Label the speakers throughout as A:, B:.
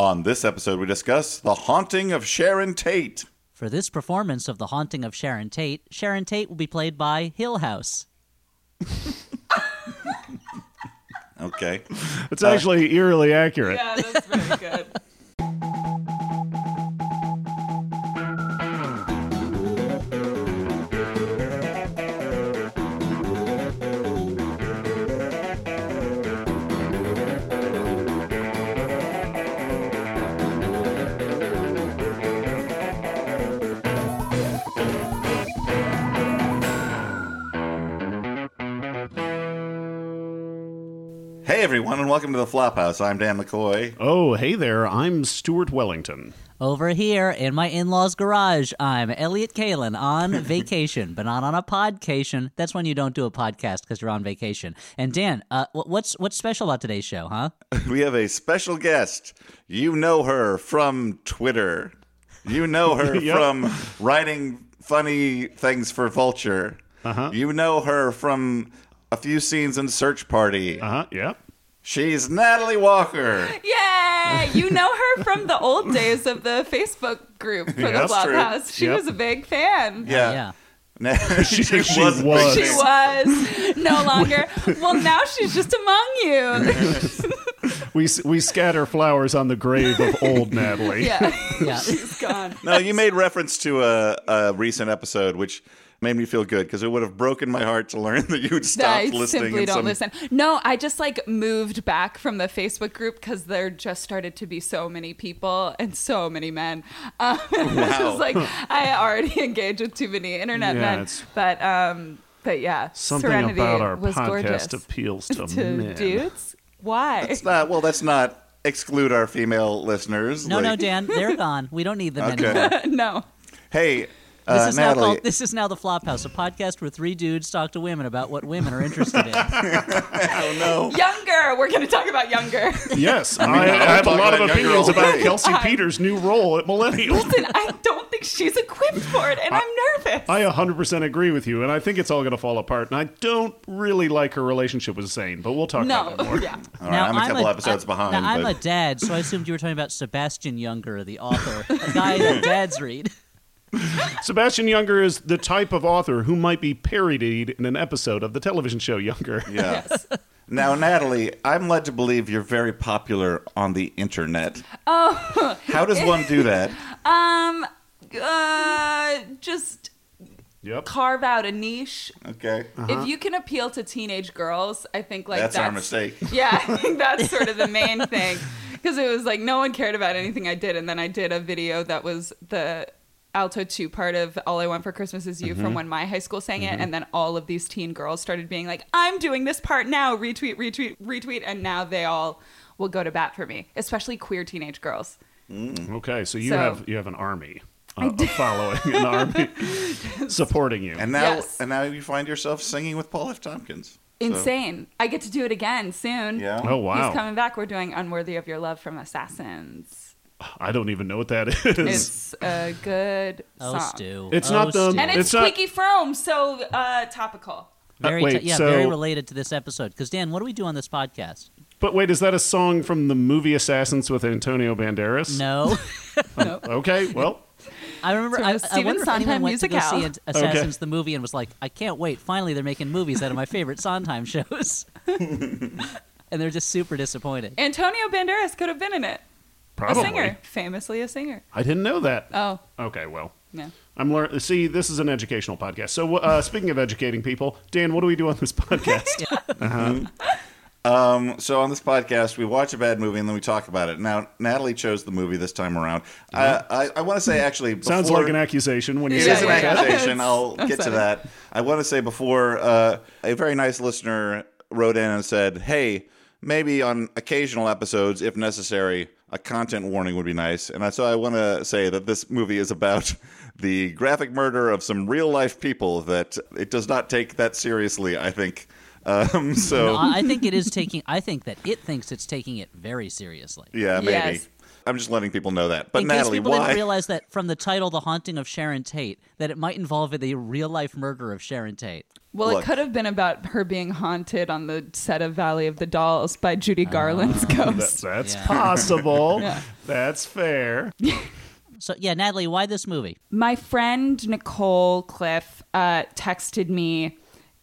A: On this episode, we discuss The Haunting of Sharon Tate.
B: For this performance of The Haunting of Sharon Tate, Sharon Tate will be played by Hill House.
A: Okay.
C: It's actually eerily accurate.
D: Yeah, that's very good.
A: Hey, everyone, and welcome to the Flophouse. I'm Dan McCoy.
C: Oh, hey there. I'm Stuart Wellington.
B: Over here in my in law's garage, I'm Elliot Kalan on vacation, but not on a podcation. That's when you don't do a podcast because you're on vacation. And Dan, uh, what's what's special about today's show, huh?
A: We have a special guest. You know her from Twitter. You know her
C: Yep.
A: from writing funny things for Vulture.
C: Uh-huh.
A: You know her from a few scenes in Search Party.
C: Uh huh. Yep.
A: She's Natalie Walker.
D: Yay! You know her from the old days of the Facebook group for
C: Yeah,
D: the
C: that's
A: true.
D: Flophouse. She
C: Yep.
D: was a big fan.
A: Yeah.
B: yeah.
A: Na-
C: She- she
A: a big
C: was.
D: She was no longer. Well, now she's just among you.
C: We s- we scatter flowers on the grave of old Natalie.
D: yeah,
B: Yeah.
D: she's gone.
A: No, you made reference to a, a recent episode, which made me feel good because it would have broken my heart to learn that you'd
D: I
A: stopped listening.
D: simply don't
A: some-
D: listen. No, I just like moved back from the Facebook group because there just started to be so many people and so many men. Um,
A: Wow.
D: was like I already engaged with too many internet
C: Yeah,
D: men.
C: it's-
D: But um, but yeah,
C: Something
D: Serenity
C: about our
D: was
C: podcast
D: gorgeous.
C: appeals to,
D: to
C: men.
D: dudes. Why?
A: It's not, well, that's not exclude our female listeners.
B: No, no, Dan, they're gone. We don't need them
A: Okay.
B: anymore.
D: no.
A: Hey,
B: This
A: uh,
B: is now
A: Natalie.
B: called, this is now the Flophouse, a podcast where three dudes talk to women about what women are interested in.
A: oh no.
D: Younger. We're going to talk about younger.
C: Yes, I,
A: mean,
C: I,
A: I'll
C: have a lot of
A: younger
C: opinions
A: all
C: about
A: day.
C: Kelsey Peters' new role at Millennial.
D: Listen, I don't think she's equipped for it, and I'm nervous.
C: I 100% agree with you, and I think it's all going to fall apart. And I don't really like her relationship with Zane, but we'll talk
D: no.
C: about that more.
D: Yeah.
A: All right, I'm a couple episodes
B: I-
A: behind.
B: Now, I'm
A: but-
B: a dad, so I assumed you were talking about Sebastian Younger, the author, a guy that dads read.
C: Sebastian Younger is the type of author who might be parodied in an episode of the television show Younger.
A: yeah.
D: Yes.
A: Now, Natalie, I'm led to believe you're very popular on the internet. Oh. How does one do that?
D: Um, uh, just
C: Yep.
D: carve out a niche.
A: Okay.
D: If you can appeal to teenage girls, I think like
A: that's,
D: that's,
A: our mistake.
D: Yeah, I think that's sort of the main thing. Because it was like no one cared about anything I did, and then I did a video that was the alto two part of All I Want for Christmas Is You from mm-hmm. when my high school sang it, mm-hmm. and then all of these teen girls started being like, "I'm doing this part now." Retweet, retweet, retweet, and now they all will go to bat for me, especially queer teenage girls. Mm.
C: Okay, so you
D: So-
C: have you have an army uh, following, an army supporting you.
A: And now,
D: Yes.
A: and now you find yourself singing with Paul F. Tompkins. So-
D: Insane! I get to do it again soon.
A: yeah.
C: oh wow,
D: He's coming back. We're doing "Unworthy of Your Love" from Assassins.
C: I don't even know what that is.
D: It's a good
B: Oh,
D: song.
B: Stu.
C: It's
B: Oh,
C: not the-
B: Stu.
D: And it's,
C: It's not-
D: Squeaky Fromme, so uh, topical.
B: very,
C: Uh, wait,
B: t- yeah,
C: so-
B: very related to this episode. Because Dan, what do we do on this podcast?
C: But wait, is that a song from the movie Assassins with Antonio Banderas?
B: No,
C: Okay, well,
B: I remember.
D: It's a
B: I, I
D: Stephen
B: wonder if anyone
D: Sondheim
B: went to go
D: musical.
B: see Ant- Assassins the movie and was like, "I can't wait! Finally, they're making movies out of my favorite Sondheim shows." and they're just super disappointed.
D: Antonio Banderas could have been in it.
C: Probably.
D: A singer, famously a singer.
C: I didn't know that.
D: Oh,
C: Okay, well,
D: no.
C: I'm learning. See, this is an educational podcast. So, uh, speaking of educating people, Dan, what do we do on this podcast?
A: Um, so on this podcast, we watch a bad movie and then we talk about it. Now, Natalie chose the movie this time around. Uh, I, I want to say actually, before,
C: Sounds like an accusation when you
A: It
C: say
A: is
C: it
A: an
C: that.
A: accusation. I'll
D: I'm
A: get to that. I want to say before uh, a very nice listener wrote in and said, "Hey, maybe on occasional episodes, if necessary, a content warning would be nice." And so I want to say that this movie is about the graphic murder of some real life people. That it does not take that seriously. I think. Um, so
B: No, I I think it is taking. I think that it thinks it's taking it very seriously.
A: yeah, maybe.
D: Yes.
A: I'm just letting people know that. But
B: In case
A: Natalie,
B: people
A: why?
B: didn't realize that from the title, "The Haunting of Sharon Tate," that it might involve the real life murder of Sharon Tate.
D: Well,
A: Look.
D: it could have been about her being haunted on the set of Valley of the Dolls by Judy Garland's
C: That,
D: ghost.
C: that's
B: Yeah.
C: possible.
D: Yeah.
C: That's fair.
B: So yeah, Natalie, why this movie?
D: My friend Nicole Cliff uh, texted me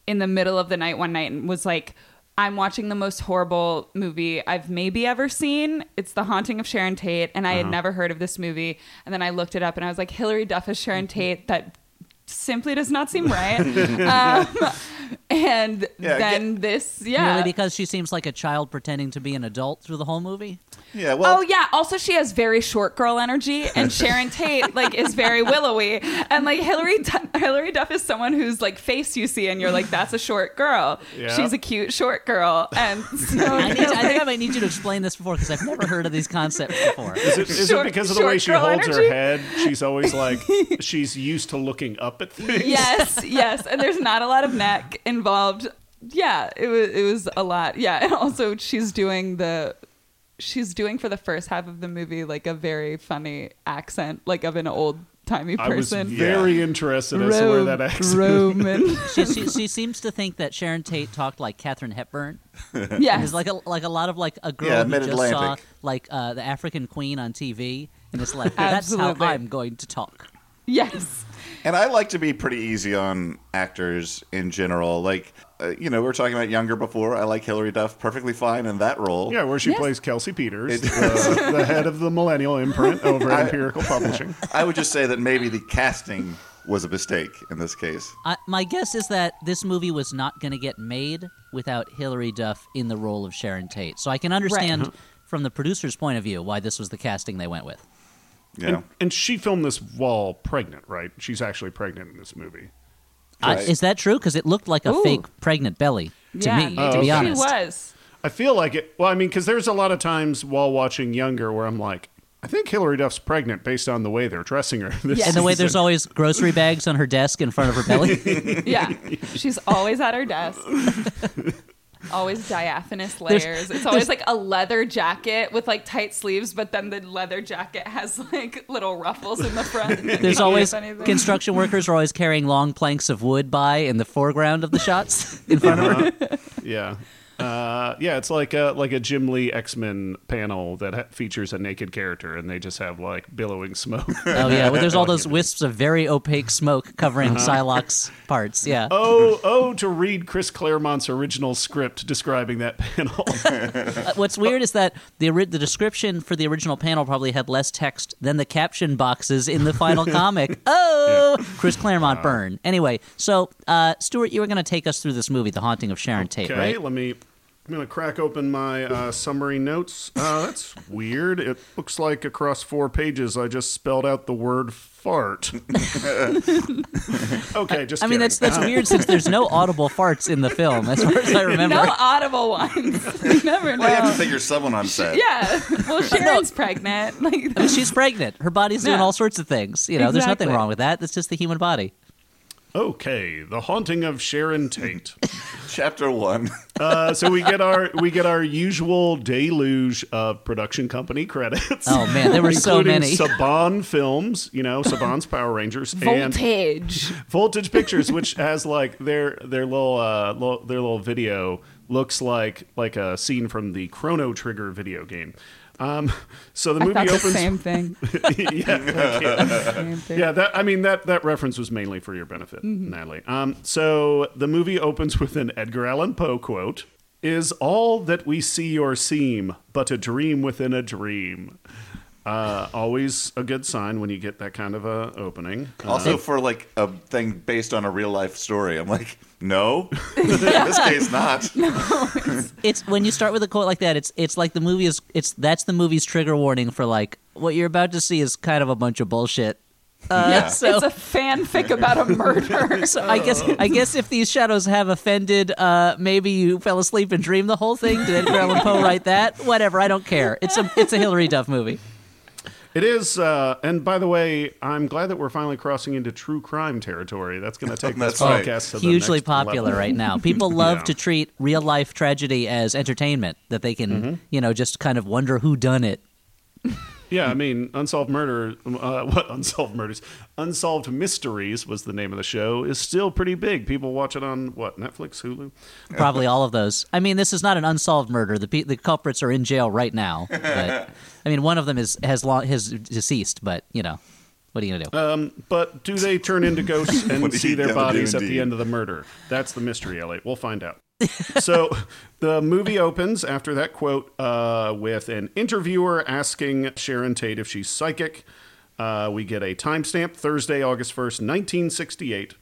D: in the middle of the night one night and was like, I'm watching the most horrible movie I've maybe ever seen. It's The Haunting of Sharon Tate, and I
A: Uh-huh.
D: had never heard of this movie. And then I looked it up, and I was like, Hilary Duff is Sharon Tate. That simply does not seem right. um, and
A: Yeah,
D: then this, yeah.
B: Really, because she seems like a child pretending to be an adult through the whole movie.
A: yeah, well,
D: oh yeah. Also, she has very short girl energy, and Sharon Tate like is very willowy, and like Hilary Du- Hilary Duff is someone whose like face you see, and you're like, that's a short girl.
C: Yeah.
D: She's a cute short girl, and so
B: I, need, I think I might need you to explain this before because I've never heard of these concepts before.
C: Is it, is
D: Short-
C: it because of the way she holds
D: energy?
C: her head? She's always like, she's used to looking up at things.
D: yes, yes, and there's not a lot of neck involved. Yeah, it was it was a lot. Yeah, and also she's doing the she's doing for the first half of the movie like a very funny accent, like of an old timey person.
C: I was
D: person.
C: very interested as to where that accent.
D: Roman.
B: She, she, she seems to think that Sharon Tate talked like Katharine Hepburn.
D: Yeah,
B: There's like a like a lot of like a girl
A: Yeah,
B: who just saw like uh, the African Queen on TV, and it's like that's how I'm going to talk.
D: yes.
A: And I like to be pretty easy on actors in general. Like, uh, you know, we were talking about younger before. I like Hilary Duff perfectly fine in that role.
C: Yeah, where she
D: Yes.
C: plays Kelsey Peters,
A: It-
C: the, the head of the Millennial imprint over at
A: I-
C: Empirical Publishing.
A: I would just say that maybe the casting was a mistake in this case.
B: I, my guess is that this movie was not going to get made without Hilary Duff in the role of Sharon Tate. So I can understand from the producer's point of view why this was the casting they went with.
A: You know?
C: And, and she filmed this while pregnant, right? She's actually pregnant in this movie.
B: I,
A: Right.
B: is that true? Because it looked like a
D: Ooh.
B: fake pregnant belly to
D: yeah.
B: me,
C: Oh,
B: to be oh,
C: okay.
B: honest.
D: She was.
C: I feel like it. Well, I mean, because there's a lot of times while watching Younger where I'm like, I think Hilary Duff's pregnant based on the way they're dressing her. This
D: Yes.
B: And the way there's always grocery bags on her desk in front of her belly.
D: Yeah. She's always at her desk. Always diaphanous layers. it's always like a leather jacket with like tight sleeves, but then the leather jacket has like little ruffles in the front.
B: There's always construction workers are always carrying long planks of wood by in the foreground of the shots in front of uh-huh. her.
C: Yeah. Uh, yeah, it's like a like a Jim Lee X Men panel that ha- features a naked character, and they just have like billowing smoke.
B: Oh yeah, well, there's all those wisps of very opaque smoke covering Psylocke's parts. Yeah.
C: oh, oh, to read Chris Claremont's original script describing that panel.
B: Uh, What's weird is that the ori- the description for the original panel probably had less text than the caption boxes in the final comic. Oh, Chris Claremont burn. Anyway, so uh, Stuart, you were going to take us through this movie, The Haunting of Sharon Tate, right?
C: let me. I'm gonna crack open my uh, summary notes. Uh, that's weird. It looks like across four pages I just spelled out the word fart. okay, just.
B: I mean,
C: kidding.
B: that's that's weird since there's no audible farts in the film, as far as I remember.
D: No audible ones. You never know.
A: Well, you have to figure someone on set.
D: yeah. Well, Sharon's pregnant. Like
B: I mean, she's pregnant. Her body's doing
D: Yeah.
B: all sorts of things. You know, there's nothing
D: Exactly.
B: wrong with that. That's just the human body.
C: Okay, the haunting of Sharon Tate.
A: Chapter one.
C: Uh, so we get our we get our usual deluge of production company credits.
B: Oh man, there were so many.
C: Saban Films, you know, Saban's Power Rangers, and
D: voltage.
C: Voltage Pictures, which has like their their little uh lo- their little video looks like like a scene from the Chrono Trigger video game. Um, so the
D: I
C: movie
D: thought the
C: opens.
D: same thing.
C: yeah.
D: Same thing.
C: Yeah, that I mean that that reference was mainly for your benefit,
D: Mm-hmm.
C: Natalie. Um, so the movie opens with an Edgar Allan Poe quote: "Is all that we see or seem but a dream within a dream?" Uh, always a good sign when you get that kind of a opening. Uh,
A: Also, for like a thing based on a real life story, I'm like, no, in this case, not. No.
B: it's when you start with a quote like that it's it's like the movie is it's that's the movie's trigger warning for like what you're about to see is kind of a bunch of bullshit uh,
A: Yeah.
B: so
D: it's a fanfic about a murder.
B: so I guess I guess if these shadows have offended, uh, maybe you fell asleep and dreamed the whole thing. Did Edgar Allan Poe write that? Whatever, I don't care. It's a it's a Hilary Duff movie.
C: It is, uh, and by the way, I'm glad that we're finally crossing into true crime territory. That's going to take this
A: That's right.
C: podcast to the
B: Hugely
C: next
B: popular
C: level.
B: right now. People love
C: Yeah.
B: to treat real life tragedy as entertainment that they can
C: Mm-hmm.
B: you know just kind of wonder who done it.
C: Yeah, I mean, Unsolved Murder, uh, what Unsolved Murders, Unsolved Mysteries was the name of the show. Is still pretty big. People watch it on what Netflix, Hulu.
B: Probably all of those. I mean, this is not an unsolved murder. The the culprits are in jail right now. But I mean, one of them is has long has deceased. But you know, what are you gonna do?
C: Um, but do they turn into ghosts and see their bodies at the end of the murder? That's the mystery, Elliot. We'll find out. so the movie opens after that quote uh, with an interviewer asking Sharon Tate if she's psychic. Uh, we get a timestamp Thursday, August 1st, 1968.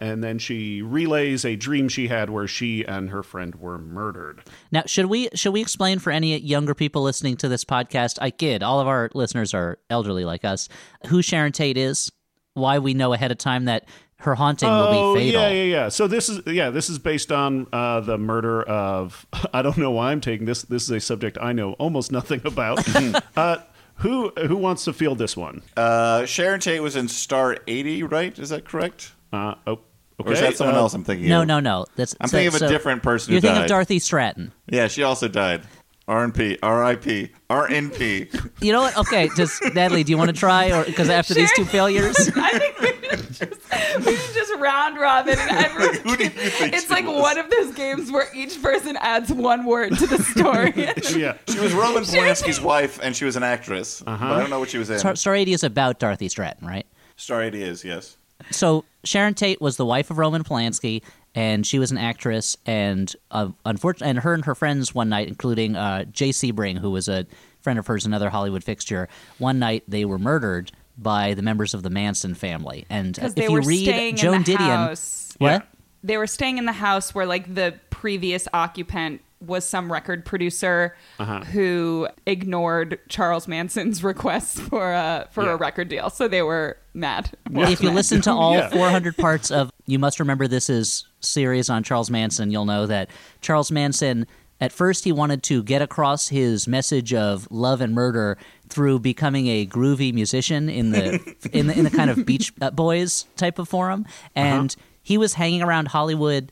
C: And then she relays a dream she had where she and her friend were murdered.
B: Now, should we should we explain for any younger people listening to this podcast? I kid. All of our listeners are elderly like us. Who Sharon Tate is? Why we know ahead of time that her haunting will
C: Oh
B: be fatal.
C: yeah, yeah, yeah. So this is yeah, this is based on uh, the murder of. I don't know why I'm taking this. This is a subject I know almost nothing about. uh, who who wants to field this one?
A: Uh, Sharon Tate was in Star 80, right? Is that correct?
C: Uh, oh, okay.
A: Or is that someone
C: uh,
A: else I'm thinking
B: No,
A: of?
B: no, no. No. That's
A: I'm
B: so-
A: thinking of a
B: so
A: different person
B: You're thinking
A: died.
B: of Dorothy Stratten.
A: Yeah, she also died. RNP, RIP, RNP.
B: You know what? Okay, just Natalie, do you want to try? Or because after these two failures,
D: I think we should just, we should just round robin and everyone.
A: Who do you think
D: it's like
A: was?
D: one of those games where each person adds one word to the story.
C: Yeah.
A: She was Roman Polanski's wife, and she was an actress. But I don't know what she was in.
B: Star, Star 80 is about Dorothy Stratten, right?
A: Star 80 is, yes.
B: So Sharon Tate was the wife of Roman Polanski, and she was an actress. And uh, unfortunately, and her and her friends one night, including uh, Jay Sebring, who was a friend of hers, another Hollywood fixture. One night they were murdered by the members of the Manson family. And uh, if you read
D: staying
B: Joan
D: in the
B: Didion,
D: house.
B: what?
C: Yeah.
D: They were staying in the house where like the previous occupant was some record producer
C: Uh-huh.
D: who ignored Charles Manson's requests for a for
C: Yeah.
D: a record deal. So they were mad.
B: if you listen to all
C: Yeah.
B: 400 parts of you must remember this is series on charles manson you'll know that charles manson at first he wanted to get across his message of love and murder through becoming a groovy musician in the in the, in the kind of beach uh, boys type of forum and he was hanging around hollywood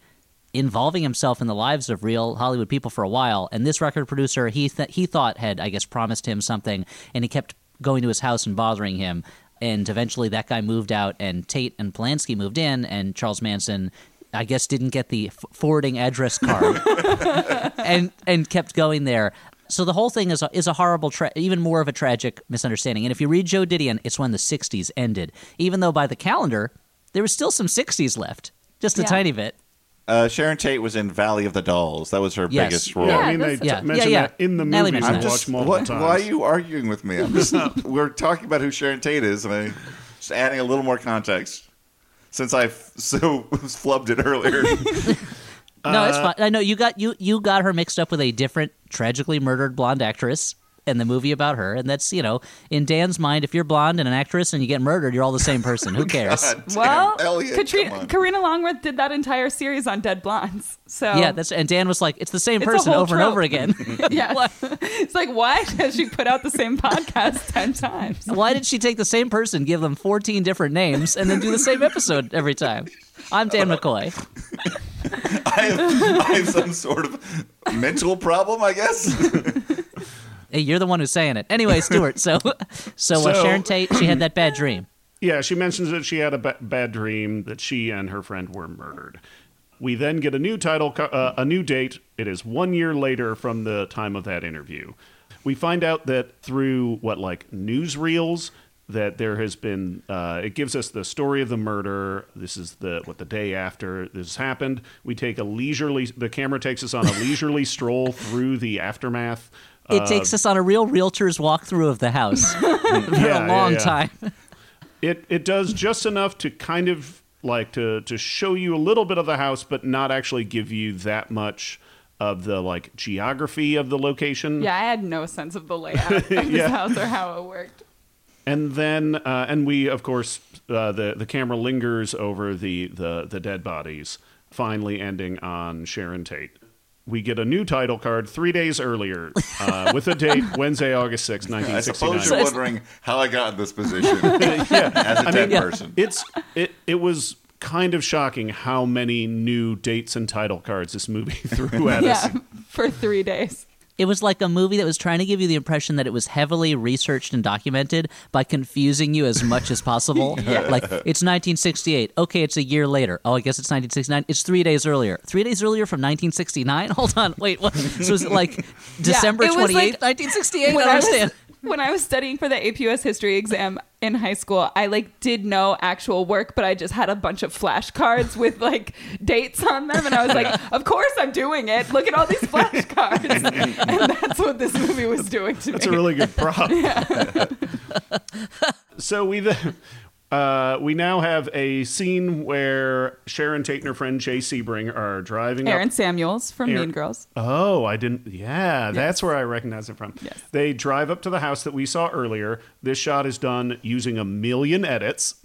B: involving himself in the lives of real Hollywood people for a while. And this record producer, he th- he thought had, I guess, promised him something, and he kept going to his house and bothering him. And eventually, that guy moved out, and Tate and Polanski moved in, and Charles Manson. I guess didn't get the f- forwarding address card, and and kept going there. So the whole thing is a, is a horrible, tra- even more of a tragic misunderstanding. And if you read Joan Didion, it's when the '60s ended. Even though by the calendar there was still some '60s left, just a
D: Yeah.
B: tiny bit.
A: Uh, Sharon Tate was in Valley of the Dolls. That was her
B: Yes.
A: biggest role.
C: Yeah,
D: Yeah,
C: I mean, they
D: that's-
C: t-
B: Yeah,
C: mentioned
B: yeah, yeah.
C: that in the
B: Natalie
C: movies
B: mentioned
C: we
B: that.
C: watched multiple
A: what,
C: times.
A: why are you arguing with me? I'm just we're talking about who Sharon Tate is, and I just adding a little more context since I so flubbed it earlier.
B: No, it's fine. I know you got you you got her mixed up with a different tragically murdered blonde actress in the movie about her, and that's you know in Dan's mind, if you're blonde and an actress and you get murdered, you're all the same person. Who oh cares?
A: God
D: Well,
A: Elliot,
D: Katrina. Karina Longworth did that entire series on Dead Blondes. So
B: Yeah, that's and Dan was like, it's the same
D: It's
B: person
D: whole
B: over and over again.
D: yeah. it's like why does she put out the same podcast ten times?
B: Why did she take the same person, give them 14 different names, and then do the same episode every time? I'm Dan McCoy.
A: I have, I have some sort of mental problem, I guess.
B: Hey, you're the one who's saying it. Anyway, Stuart. So, so, uh, Sharon Tate, she had that bad dream.
C: Yeah, she mentions that she had a ba- bad dream that she and her friend were murdered. We then get a new title, uh, a new date. It is one year later from the time of that interview. We find out that through what like newsreels that there has been. Uh, it gives us the story of the murder. This is the what the day after this happened. We take a leisurely. The camera takes us on a leisurely stroll through the aftermath.
B: It takes us on a real realtor's walkthrough of the house for
C: Yeah, yeah,
B: a long
C: yeah.
B: time.
C: it it does just enough to kind of like to to show you a little bit of the house but not actually give you that much of the like geography of the location
D: Yeah, I had no sense of the layout of this
C: Yeah.
D: house or how it worked.
C: and then uh, and we of course uh, the the camera lingers over the the the dead bodies finally ending on Sharon Tate we get a new title card three days earlier uh, with a date Wednesday, August 6,
A: I suppose you're wondering how I got in this position as a dead
B: yeah.
A: person.
C: it's it it was kind of shocking how many new dates and title cards this movie threw at us.
D: For three days.
B: It was like a movie that was trying to give you the impression that it was heavily researched and documented by confusing you as much as possible. Like, it's 1968. Okay, it's a year later. Oh, I guess it's 1969. It's three days earlier. Three days earlier from 1969? Hold on. Wait, what? So is it like December
D: it was
B: 28th,
D: like-
B: 1968? I
D: when
B: don't
D: I was
B: understand.
D: When I was studying for the APUS history exam in high school, I like did no actual work, but I just had a bunch of flashcards with like dates on them, and I was like, "Of course I'm doing it. Look at all these flashcards," and that's what this movie was doing to
C: That's
D: me.
C: That's a really good prop. so we then. Uh, we now have a scene where Sharon Tate and her friend Jay Sebring are driving up.
D: Aaron
C: up.
D: Samuels from
C: Aaron-
D: Mean Girls.
C: Oh, I didn't. Yeah, that's where I recognize it from.
D: Yes.
C: They drive up to the house that we saw earlier. This shot is done using a million edits.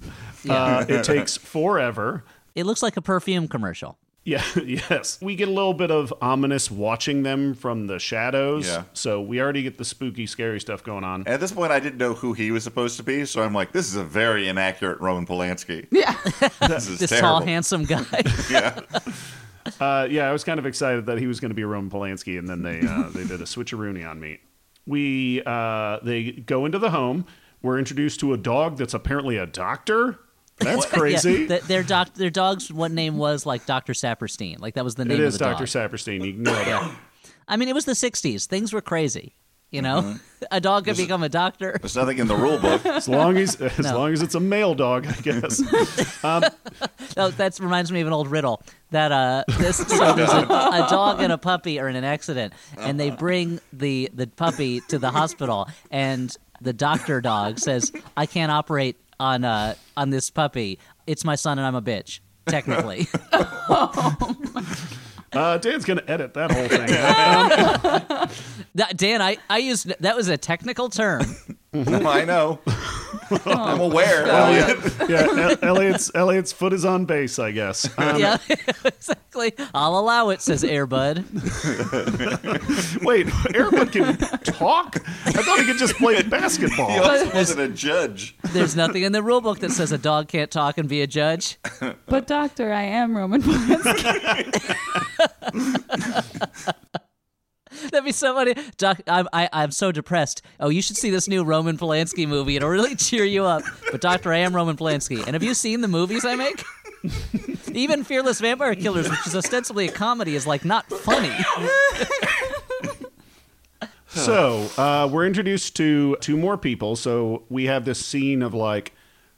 C: Uh, it takes forever.
B: It looks like a perfume commercial.
C: Yeah, yes. We get a little bit of ominous watching them from the shadows.
A: Yeah.
C: So we already get the spooky, scary stuff going on.
A: At this point, I didn't know who he was supposed to be, so I'm like, this is a very inaccurate Roman Polanski.
D: Yeah,
A: This is
B: This
A: terrible.
B: tall, handsome guy.
A: yeah.
C: Uh, yeah, I was kind of excited that he was going to be Roman Polanski, and then they uh, they did a switcheroony on me. We uh, they go into the home. We're introduced to a dog that's apparently a doctor. That's crazy.
B: Yeah, th- their doc, their dog's what name was like Dr. Saperstein. Like that was the name
C: it
B: of
C: is
B: the
C: Dr.
B: dog.
C: Saperstein. You know that.
B: I mean, it was the '60s. Things were crazy. You know, a dog could become a doctor.
A: There's nothing in the rule book.
C: As long as as
B: No.
C: long as it's a male dog, I guess.
B: Oh, that reminds me of an old riddle. That uh, this so there's a, a dog and a puppy are in an accident, and they bring the the puppy to the hospital, and the doctor dog says, "I can't operate on uh on this puppy. It's my son, and I'm a bitch." Technically,
C: Uh, Dan's going to edit that whole thing.
B: that, Dan, I I used that was a technical term.
A: I know. I'm aware.
C: yeah, El- Elliot's Elliot's foot is on base, I guess. Um,
B: yeah, exactly. I'll allow it, says Airbud.
C: Wait, Airbud can talk? I thought he could just play basketball.
A: He also wasn't a judge.
B: There's nothing in the rule book that says a dog can't talk and be a judge.
D: but Doctor, I am Roman Polanski.
B: That'd be so funny. Doc, I'm, I, I'm so depressed. Oh, you should see this new Roman Polanski movie. It'll really cheer you up. But Doctor, I am Roman Polanski. And have you seen the movies I make? Even Fearless Vampire Killers, which is ostensibly a comedy, is like not funny.
C: So uh, we're introduced to two more people. So we have this scene of like,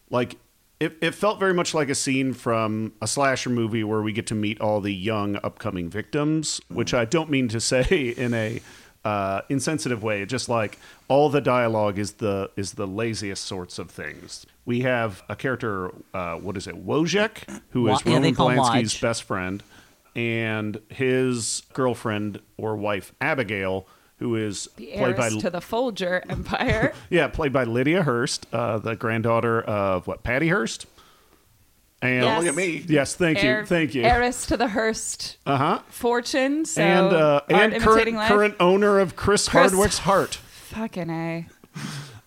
C: like it, it felt very much like a scene from a slasher movie where we get to meet all the young upcoming victims, which I don't mean to say in a uh, insensitive way. Just like all the dialogue is the is the laziest sorts of things. We have a character, uh, what is it, Wojek, who is
B: Wa- yeah, they
C: Roman
B: call him
C: Polanski's best friend, and his girlfriend or wife Abigail, who is
D: The
C: played by
D: to the Folger Empire.
C: yeah, played by Lydia Hearst, uh, the granddaughter of what Patty Hearst. And
D: Yes.
A: Look at me.
C: yes, thank
D: Heir-
C: you, thank you.
D: Heiress to the Hearst
C: Uh huh.
D: fortune. So
C: and uh,
D: art
C: and current
D: life.
C: current owner of Chris,
D: Chris-
C: Hardwick's heart.
D: Fucking a.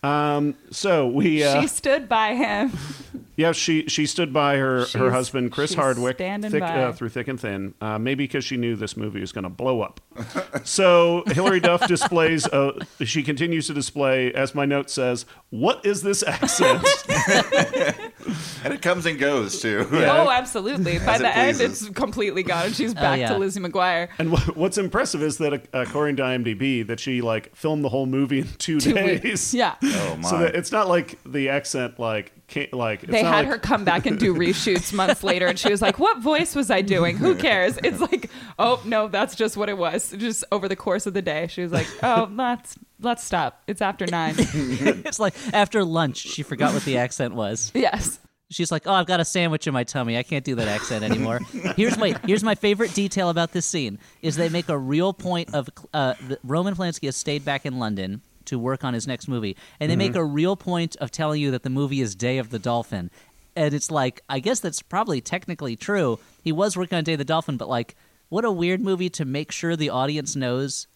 C: Um, so we uh,
D: she stood by him.
C: yeah she she stood by her her husband Chris
D: she's
C: Hardwick thick. Uh, through thick and thin. Uh, maybe because she knew this movie was going to blow up. so Hilary Duff displays. Uh, she continues to display, as my note says, "What is this accent?"
A: And it comes and goes, too.
D: Oh, absolutely. By
A: As it
D: the end,
A: pleases.
D: it's completely gone. and She's back
B: yeah.
D: to Lizzie McGuire.
C: And wh- what's impressive is that, uh, according to IMDb, that she like filmed the whole movie in two,
D: Two
C: days.
D: weeks. Yeah.
A: Oh, my.
C: So that it's not like the accent like can't, like it's
D: They
C: not
D: had
C: like,
D: her come back and do reshoots months later, and she was like, "What voice was I doing? Who cares?" It's like, "Oh no, that's just what it was." Just over the course of the day, she was like, "Oh, let's let's stop. It's after nine.
B: it's like after lunch, she forgot what the accent was.
D: yes,
B: She's like, "Oh, I've got a sandwich in my tummy. I can't do that accent anymore." here's my here's my favorite detail about this scene is they make a real point of uh, Roman Polanski has stayed back in London to work on his next movie, and they make a real point of telling you that the movie is Day of the Dolphin, and it's like I guess that's probably technically true. He was working on Day of the Dolphin, but like, what a weird movie to make sure the audience knows.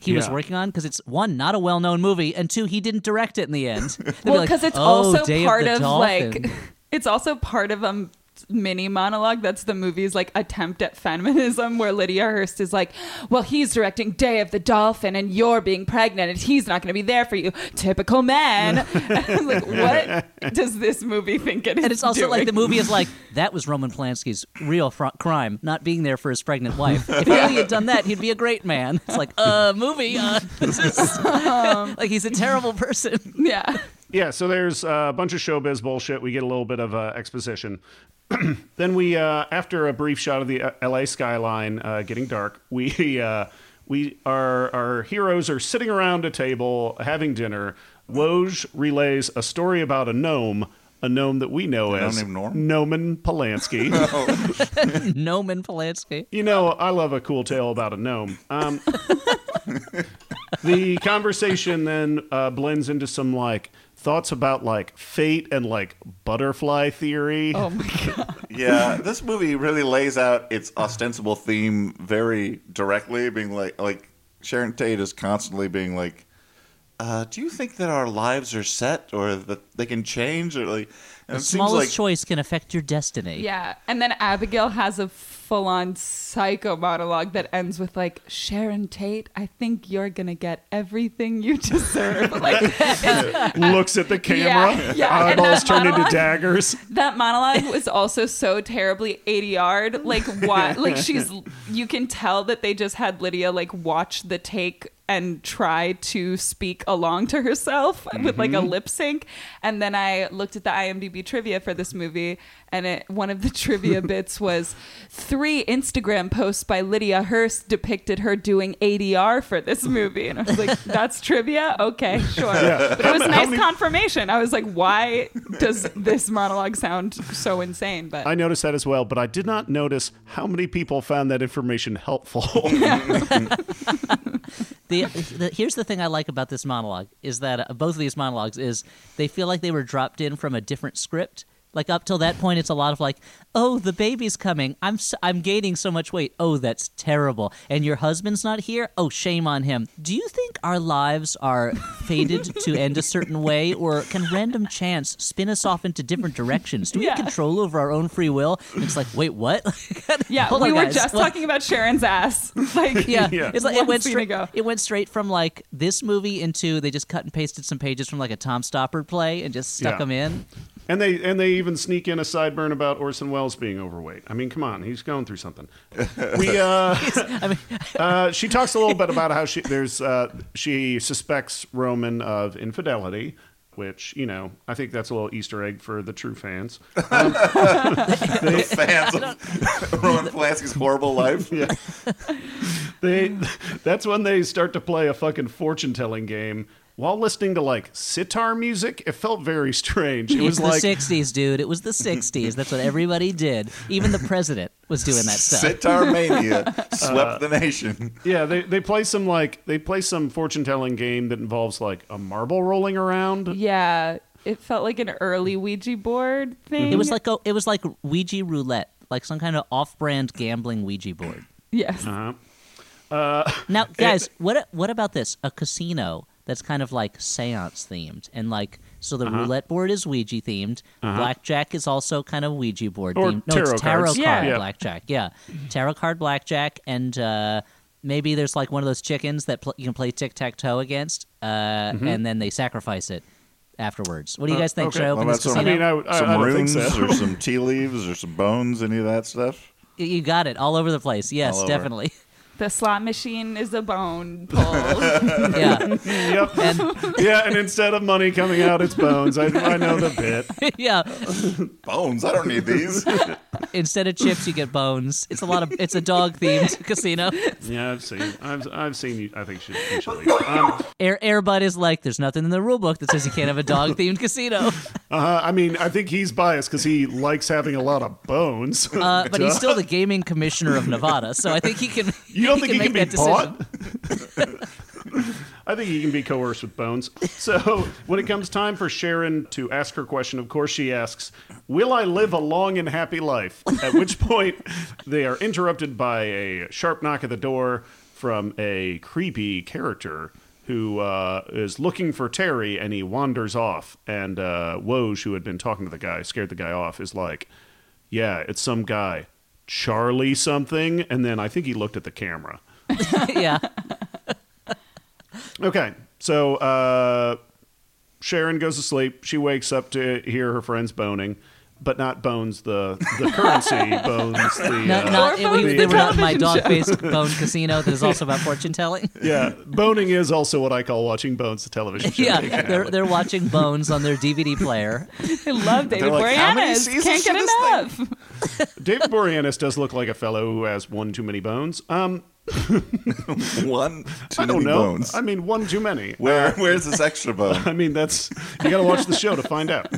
B: He was working on because it's one not a well-known movie, and two he didn't direct it in the end.
D: Well,
B: like,
D: because it's
B: "Oh,
D: also
B: Day
D: part
B: the
D: of, like, it's also part of um mini monologue that's the movie's like attempt at feminism where Lydia Hearst is like, "Well, he's directing Day of the Dolphin and you're being pregnant and he's not going to be there for you. Typical man." like, what does this movie think it is?
B: And it's also
D: doing?
B: like the movie is like that was Roman Polanski's real fr- crime, not being there for his pregnant wife. If he had done that, he'd be a great man. It's like, uh, movie, uh, this is like he's a terrible person.
D: yeah.
C: Yeah, so there's uh, a bunch of showbiz bullshit. We get a little bit of uh, exposition. then we, uh, after a brief shot of the uh, L.A. skyline uh, getting dark, we uh, we our our heroes are sitting around a table having dinner. Woj relays a story about a gnome, a gnome that we know
A: A
C: as
A: named
C: Noman Polanski.
B: Noman Polanski.
C: You know, I love a cool tale about a gnome. Um, the conversation then uh, blends into some like thoughts about like fate and like butterfly theory.
D: Oh my god.
A: Yeah, this movie really lays out its ostensible theme very directly, being like like Sharon Tate is constantly being like, uh, "Do you think that our lives are set, or that they can change, or like?" And
B: The smallest
A: like
B: choice can affect your destiny.
D: Yeah. And then Abigail has a full on psycho monologue that ends with like, Sharon Tate, I think you're gonna get everything you deserve. like
C: Looks at the camera,
D: Yeah, yeah,
C: eyeballs
D: that
C: turn into daggers.
D: that monologue was also so terribly ADR. Like what like she's you can tell that they just had Lydia like watch the take and try to speak along to herself with like a mm-hmm. lip sync. And then I looked at the IMDb trivia for this movie and it, one of the trivia bits was three Instagram posts by Lydia Hearst depicted her doing ADR for this movie. And I was like, that's trivia? Okay, sure. But it was nice confirmation. I was like, why does this monologue sound so insane? But
C: I noticed that as well, but I did not notice how many people found that information helpful.
B: The, the here's the thing I like about this monologue is that uh, both of these monologues is they feel like they were dropped in from a different script. Like up till that point, it's a lot of like, "Oh, the baby's coming. I'm s I'm gaining so much weight. Oh, that's terrible. And your husband's not here. Oh, shame on him. Do you think our lives are fated to end a certain way, or can random chance spin us off into different directions? Do we have control over our own free will? And it's like, wait, what?
D: yeah,
B: Hold
D: we
B: on,
D: were
B: guys.
D: just
B: What?
D: talking about Sharon's ass. Like,
B: yeah,
C: Yeah.
B: it's like it went straight.
D: ago.
B: It went straight from like this movie into they just cut and pasted some pages from like a Tom Stoppard play and just stuck
C: Yeah.
B: them in.
C: And they and they even sneak in a sideburn about Orson Welles being overweight. I mean, come on, he's going through something. We uh, uh she talks a little bit about how she there's uh she suspects Roman of infidelity. Which you know, I think that's a little Easter egg for the true fans.
A: the fans of Roman Polanski's horrible life.
C: Yeah. they that's when they start to play a fucking fortune telling game while listening to like sitar music. It felt very strange. It was
B: it's
C: like
B: the '60s, dude. It was the '60s. That's what everybody did. Even the president was doing that stuff.
A: Sitar mania
C: Uh,
A: swept the nation.
C: yeah, they they play some like they play some fortune telling game that involves like a marble rolling around.
D: yeah, it felt like an early Ouija board thing.
B: It was like a, it was like Ouija roulette, like some kind of off-brand gambling Ouija board.
D: yes.
C: Uh-huh.
B: Now, guys, what what about this? A casino that's kind of like seance themed, and like so
C: Uh-huh.
B: the roulette board is Ouija themed. Blackjack is also kind of Ouija board
C: Or
B: themed. No,
C: tarot
B: it's tarot
C: cards.
B: card
D: Yeah.
C: Yeah.
B: blackjack. Yeah, tarot card blackjack, and uh, maybe there's like one of those chickens that pl- you can play tic tac toe against, uh,
C: Mm-hmm.
B: and then they sacrifice it afterwards. What do you
C: Uh,
B: guys think?
C: okay.
B: Should I open
A: about
B: this
A: some,
B: casino?
C: I mean, I would- I-
A: some
C: I don't think
A: runes
C: so.
A: or some tea leaves or some bones? Any of that stuff?
B: you got it all over the place. Yes, definitely.
D: The slot machine is a bone pull.
B: yeah,
C: Yep.
B: and
C: yeah, and instead of money coming out, it's bones. I, I know the bit.
B: yeah.
A: Bones. I don't need these.
B: Instead of chips, you get bones. It's a lot of. It's a dog themed casino.
C: Yeah, I've seen. I've I've seen. You, I think should you should leave. Um,
B: Air Airbud is like, there's nothing in the rule book that says you can't have a dog themed casino.
C: uh, I mean, I think he's biased because he likes having a lot of bones.
B: Uh, but he's still the gaming commissioner of Nevada, so I think he can.
C: You don't think he can, be
B: that
C: bought? I think he can be coerced with bones. So when it comes time for Sharon to ask her question, of course she asks, "Will I live a long and happy life?" At which point they are interrupted by a sharp knock at the door from a creepy character who uh, is looking for Terry, and he wanders off. And uh, Woj, who had been talking to the guy, scared the guy off, is like. Yeah, it's some guy, Charlie something, and then I think he looked at the camera.
B: yeah.
C: Okay, so uh, Sharon goes to sleep. She wakes up to hear her friends boning, but not bones the the currency bones. The
B: Not,
C: uh,
B: not,
D: Or
B: we,
D: Bones,
B: they were not my dog based bone casino that is also about fortune telling.
C: yeah, boning is also what I call watching Bones, the television show.
B: yeah, they're they're watching Bones on their DVD player.
D: I love David
A: like,
D: Boreanaz.
A: seasons
D: Can't get enough.
C: David Boreanaz does look like a fellow who has one too many bones. Um,
A: One too
C: I don't
A: many
C: know.
A: bones.
C: I mean, one too many.
A: Where where's this extra bone?
C: I mean, that's you got to watch the show to find out.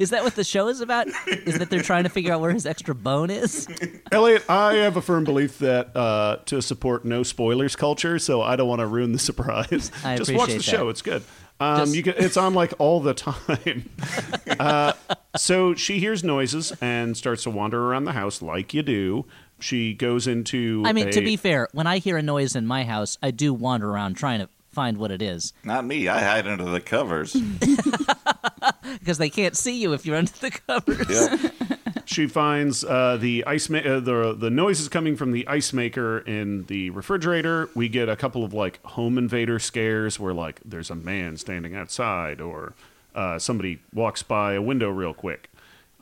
B: Is that what the show is about? Is that they're trying to figure out where his extra bone is?
C: Elliot, I have a firm belief that uh, to support no spoilers culture, so I don't want to ruin the surprise.
B: I
C: Just watch the
B: appreciate
C: show; it's good. Um,
B: Just-
C: you can, it's on like all the time. uh, so she hears noises and starts to wander around the house like you do. She goes into.
B: I mean, to be fair, when I hear a noise in my house, I do wander around trying to find what it is
A: Not me. I hide under the covers.
B: because they can't see you if you're under the covers.
A: Yep.
C: she finds uh, the ice ma- uh, the the noises coming from the ice maker in the refrigerator. We get a couple of like home invader scares where like there's a man standing outside or uh, somebody walks by a window real quick,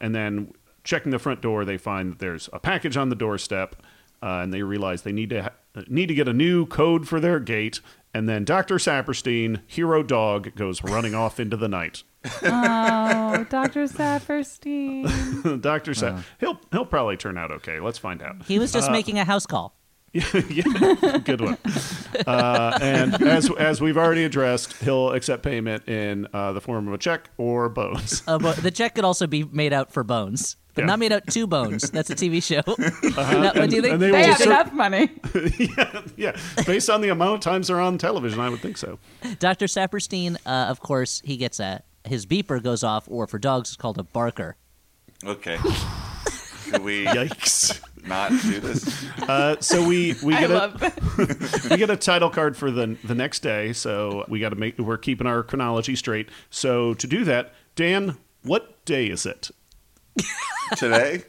C: and then checking the front door, they find that there's a package on the doorstep, uh, and they realize they need to ha- need to get a new code for their gate. And then Dr. Saperstein, hero dog, goes running off into the night.
D: Oh, Dr. Saperstein.
C: Doctor said he'll he'll probably turn out okay. Let's find out.
B: He was just making a house call.
C: yeah, good one. Uh, and as as we've already addressed, he'll accept payment in uh, the form of a check or bones.
B: Uh, but the check could also be made out for bones, but
C: Yeah.
B: not made out to bones. That's a TV show. Now, what do you think?
C: and they
D: they have
C: cer-
D: enough money.
C: yeah, yeah, based on the amount of times they're on television, I would think so.
B: Dr. Saperstein, uh, of course, he gets a his beeper goes off, or for dogs, it's called a barker.
A: Okay. Could we
C: Yikes!
A: not do this?
C: Uh, so we we get a we get a title card for the the next day. So we got to make we're keeping our chronology straight. So to do that, Dan, what day is it
A: Today?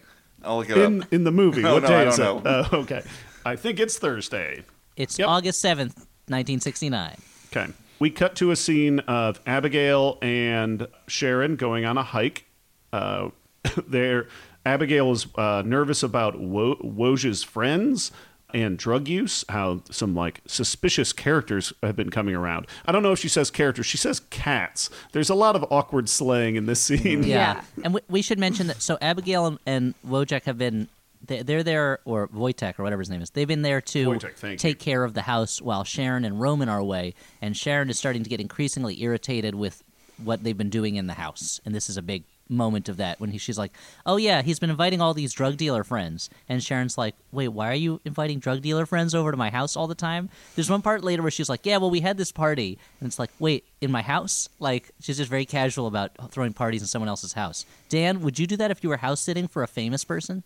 A: I'll look it
C: in
A: up.
C: in the movie?
A: Oh,
C: what
A: no,
C: day
A: I
C: is
A: don't
C: it? Uh, okay, I think it's Thursday.
B: It's
C: Yep.
B: August seventh, nineteen sixty nine.
C: Okay. We cut to a scene of Abigail and Sharon going on a hike. Uh, there, Abigail is uh, nervous about Wo- Woj's friends and drug use. How some like suspicious characters have been coming around. I don't know if she says characters. She says cats. There's a lot of awkward slang in this mm-hmm. scene.
B: Yeah.
D: Yeah.
B: And we, we should mention that so Abigail and, and Wojak have been they- they're there or Wojtek or whatever his name is. They've been there to
C: Wojtek, thank
B: take care of the house while Sharon and Roman are away and Sharon is starting to get increasingly irritated with what they've been doing in the house. And this is a big moment of that when he, she's like, "Oh yeah, he's been inviting all these drug dealer friends." And Sharon's like, "Wait, why are you inviting drug dealer friends over to my house all the time?" There's one part later where she's like, "Yeah, well, we had this party." And it's like, "Wait, in my house?" Like she's just very casual about throwing parties in someone else's house. Dan, would you do that if you were house sitting for a famous person?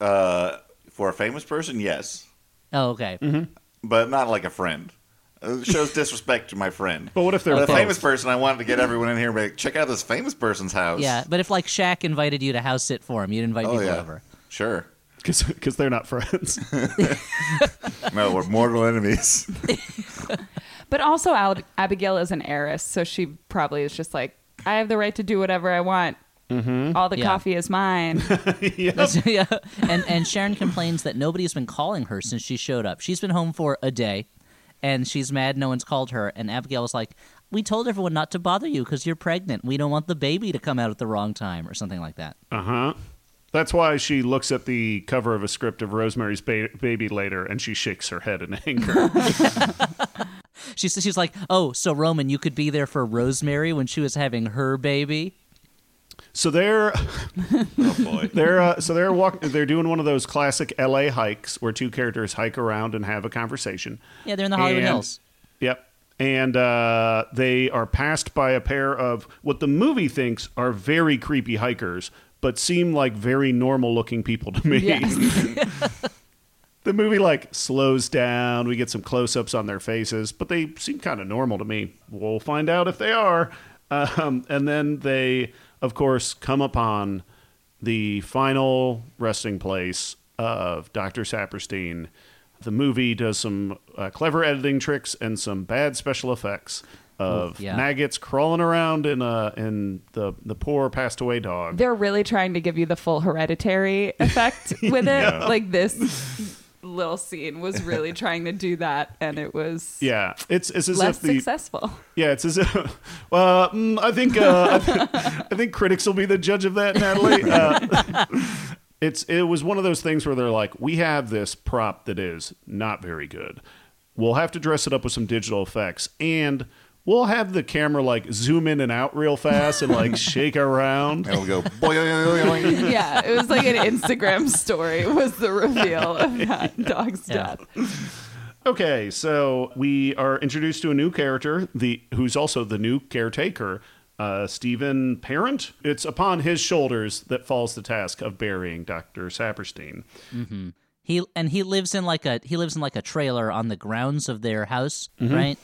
A: Uh, for a famous person, yes,
B: Oh, okay.
A: but not like a friend. It shows disrespect to my friend.
C: But what if they're
A: But a
C: both?
A: famous person? I wanted to get everyone in here and be like, check out this famous person's house.
B: Yeah, but if like Shaq invited you to house sit for him, you'd invite
A: Oh
B: people
A: yeah.
B: over.
A: Sure.
C: Because they're not friends.
A: No, we're mortal enemies.
D: But also, Al- Abigail is an heiress, so she probably is just like, I have the right to do whatever I want. Mm-hmm. All the
B: Yeah.
D: coffee is mine.
B: Yeah. And and Sharon complains that nobody's been calling her since she showed up. She's been home for a day, and she's mad no one's called her. And Abigail was like, "We told everyone not to bother you because you're pregnant. We don't want the baby to come out at the wrong time or something like that."
C: Uh huh. That's why she looks at the cover of a script of Rosemary's ba- Baby later and she shakes her head in anger.
B: She's she's like, "Oh, so Roman, you could be there for Rosemary when she was having her baby."
C: So they're
A: Oh boy.
C: they're uh, so they're walking. They're doing one of those classic L.A. hikes where two characters hike around and have a conversation.
B: Yeah, they're in the Hollywood
C: And-
B: Hills.
C: Yep. And uh, they are passed by a pair of what the movie thinks are very creepy hikers, but seem like very normal looking people to me.
D: yes.
C: the movie like slows down. We get some close ups on their faces, but they seem kind of normal to me. We'll find out if they are. Um, and then they, of course, come upon the final resting place of Dr. Saperstein. The movie does some uh, clever editing tricks and some bad special effects of
B: yeah.
C: maggots crawling around in uh in the the poor passed away dog.
D: They're really trying to give you the full hereditary effect with it. Like this little scene was really trying to do that, and it was
C: Yeah, it's it's as
D: less
C: if the
D: successful.
C: yeah it's as if well mm, I think uh, I, th- I think critics will be the judge of that, Natalie. Uh, it's it was one of those things where they're like, we have this prop that is not very good. We'll have to dress it up with some digital effects and. We'll have the camera like zoom in and out real fast and like shake around.
A: And it'll go boing.
D: yeah, it was like an Instagram story was the reveal of that dog's
B: Yeah.
D: death.
C: Okay, so we are introduced to a new character, the who's also the new caretaker, uh, Stephen Parent. It's upon his shoulders that falls the task of burying Doctor Saperstein.
B: He and he lives in like a he lives in like a trailer on the grounds of their house,
C: Mm-hmm.
B: right?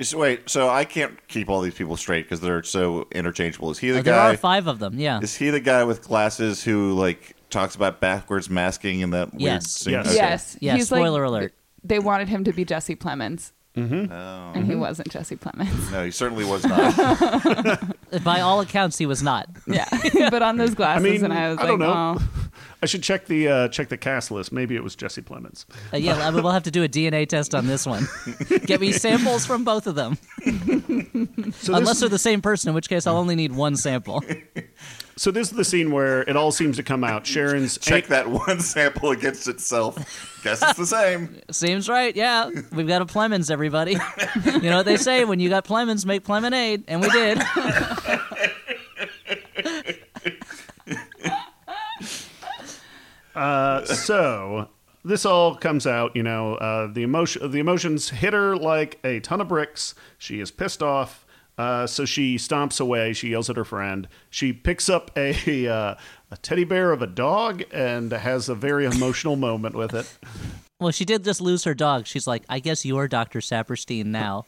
A: So wait, so I can't keep all these people straight because they're so interchangeable. Is he the
B: Uh, there
A: guy?
B: are five of them. Yeah.
A: Is he the guy with glasses who like talks about backwards masking and that weird
B: Yes.
A: sing-
C: Yes.
A: okay.
D: Yes.
B: Yeah,
D: He's like-
B: spoiler alert.
D: They wanted him to be Jesse Plemons,
A: Oh.
D: and he wasn't Jesse Plemons.
A: No, he certainly was not.
B: By all accounts, he was not.
D: Yeah, but on those glasses,
C: mean,
D: and I was
C: I
D: like,
C: don't know.
D: oh.
C: I should check the uh, check the cast list. Maybe it was Jesse Plemons.
B: Uh, yeah, I we'll have to do a DNA test on this one. Get me samples from both of them,
C: So
B: unless
C: this,
B: they're the same person, in which case I'll only need one sample.
C: so this is the scene where it all seems to come out. Sharon's
A: Check that one sample against itself. Guess it's the same.
B: Seems right. Yeah, we've got a Plemons, everybody. You know what they say: when you got Plemons, make Plemonade, and we did.
C: Uh, so this all comes out, you know, uh, the emotion, the emotions hit her like a ton of bricks. She is pissed off, uh, so she stomps away. She yells at her friend. She picks up a uh, a teddy bear of a dog and has a very emotional moment with it.
B: Well, she did just lose her dog. She's like, I guess you're Dr. Saperstein now.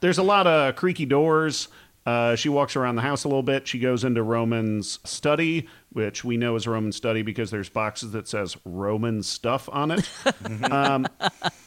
C: There's a lot of creaky doors. Uh, she walks around the house a little bit. She goes into Roman's study, which we know is Roman's study because there's boxes that says Roman stuff on it. um,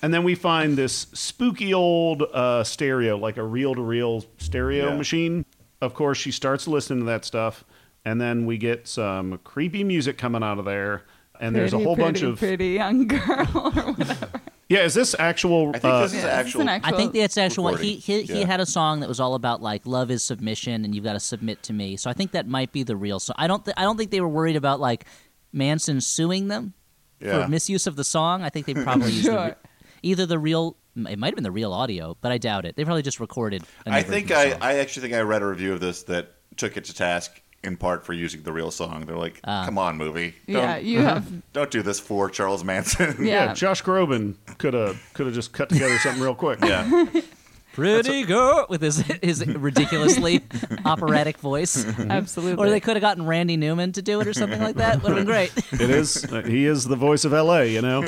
C: and then we find this spooky old uh, stereo, like a reel-to-reel stereo
A: Yeah.
C: machine. Of course, she starts listening to that stuff, and then we get some creepy music coming out of there. And there's a
D: Pretty,
C: whole bunch of
D: pretty young girl. or whatever.
C: Yeah. Is this actual?
A: I think
C: uh,
A: this is
D: Yeah, this is
A: actual.
B: I think that's actual. He
A: recording.
B: he, he
A: Yeah.
B: had a song that was all about like love is submission, and you've got to submit to me. So I think that might be the real So I don't th- I don't think they were worried about like Manson suing them
A: Yeah.
B: for misuse of the song. I think they probably used the, re- either the real. It might have been the real audio, but I doubt it. They probably just recorded.
A: I think I,
B: song.
A: I actually think I read a review of this that took it to task in part for using the real song. They're like,
B: Ah.
A: "Come on, movie, don't,
D: yeah, you have.
A: don't do this for Charles Manson."
C: yeah.
D: Yeah.
C: Josh Groban could have could have just cut together something real quick.
A: yeah.
B: Pretty girl with his his ridiculously operatic voice.
D: Absolutely.
B: Or they could have gotten Randy Newman to do it or something like that. Would have been great.
C: It is. uh, he is the voice of L.A. You know.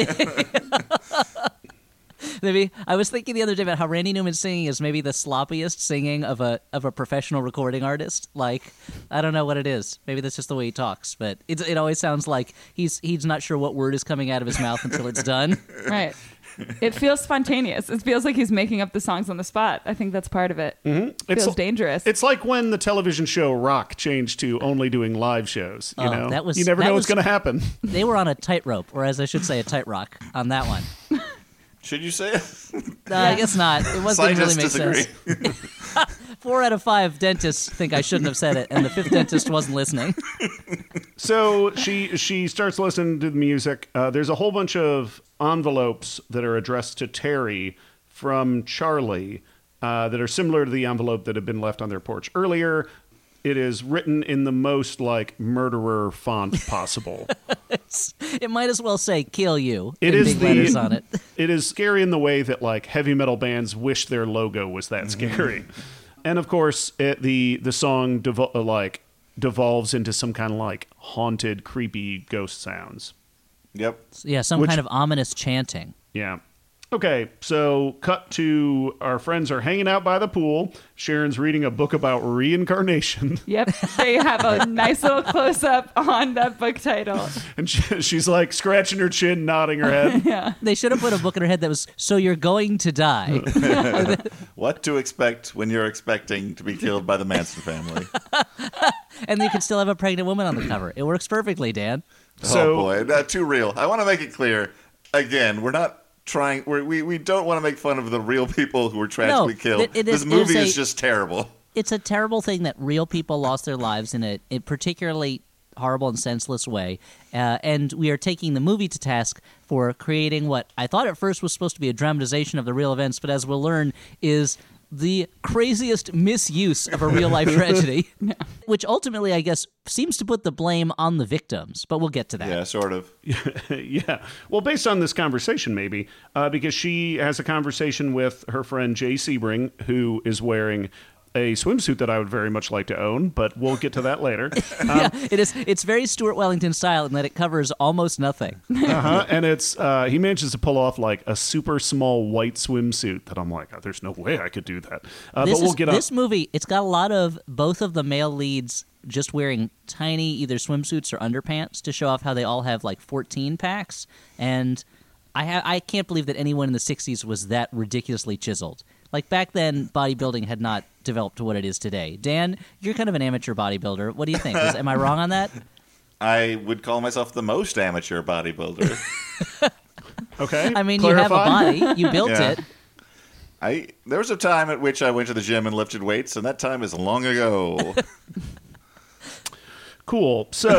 B: Maybe I was thinking the other day about how Randy Newman singing is maybe the sloppiest singing of a of a professional recording artist. Like I don't know what it is. Maybe that's just the way he talks, but it it always sounds like he's he's not sure what word is coming out of his mouth until it's done.
D: Right. It feels spontaneous. It feels like he's making up the songs on the spot. I think that's part of it. Mm-hmm.
C: It's-
D: feels dangerous.
C: It's like when the television show Rock changed to only doing live shows. You
B: Oh,
C: know,
B: that was-
C: you never
B: that
C: know
B: was-
C: what's going to happen.
B: They were on a tightrope, or as I should say, a tight rock on that one.
A: Should you say it?
B: Uh, I guess not. It wasn't really make
A: disagree.
B: sense. Four out of five dentists think I shouldn't have said it, and the fifth dentist wasn't listening.
C: So she she starts listening to the music. Uh, there's a whole bunch of envelopes that are addressed to Terry from Charlie uh, that are similar to the envelope that had been left on their porch earlier. It is written in the most like murderer font possible.
B: It might as well say "kill you"
C: It
B: in
C: is
B: big
C: the-
B: letters on it.
C: it is scary in the way that like heavy metal bands wish their logo was that scary. and of course, it, the the song devol- uh, like devolves into some kind of like haunted, creepy ghost sounds.
A: Yep.
B: Yeah, some
C: Which-
B: kind of ominous chanting.
C: Yeah. Okay, so cut to our friends are hanging out by the pool. Sharon's reading a book about reincarnation,
D: Yep. They have a nice little close up on that book title.
C: and she, she's like scratching her chin, nodding her head. Yeah.
B: They should have put a book in her head that was "So you're going to die."
A: What to expect when you're expecting to be killed by the Manson family?
B: and you can still have a pregnant woman on the cover. It works perfectly, Dan.
C: Oh, so-
A: oh boy, not too real. I want to make it clear. Again, we're not trying. We're, we we don't want to make fun of the real people who were tragically killed.
B: it- it is-
A: this
B: it
A: movie
B: is
A: is, just terrible.
B: It's a terrible thing that real people lost their lives in a, a particularly horrible and senseless way. Uh, and we are taking the movie to task for creating what I thought at first was supposed to be a dramatization of the real events, but as we'll learn, is the craziest misuse of a real life tragedy, which ultimately, I guess, seems to put the blame on the victims. But we'll get to that.
A: Yeah, sort of.
C: yeah. Well, based on this conversation, maybe, uh, because she has a conversation with her friend Jay Sebring, who is wearing a swimsuit that I would very much like to own, but we'll get to that later.
B: yeah, it is. It's very Stuart Wellington style in that it covers almost nothing.
C: uh-huh. And it's uh, he manages to pull off like a super small white swimsuit that I'm like, oh, there's no way I could do that. Uh, but we'll
B: is,
C: get up.
B: this movie. It's got a lot of both of the male leads just wearing tiny either swimsuits or underpants to show off how they all have like 14 packs. And I ha- I can't believe that anyone in the 60s was that ridiculously chiseled. Like back then, bodybuilding had not developed to what it is today. Dan, you're kind of an amateur bodybuilder. What do you think? Is, am I wrong on that?
A: I would call myself the most amateur bodybuilder.
C: Okay.
B: I mean, you have a body, you built
A: Yeah.
B: it.
A: I there was a time at which I went to the gym and lifted weights, and that time is long ago.
C: Cool. So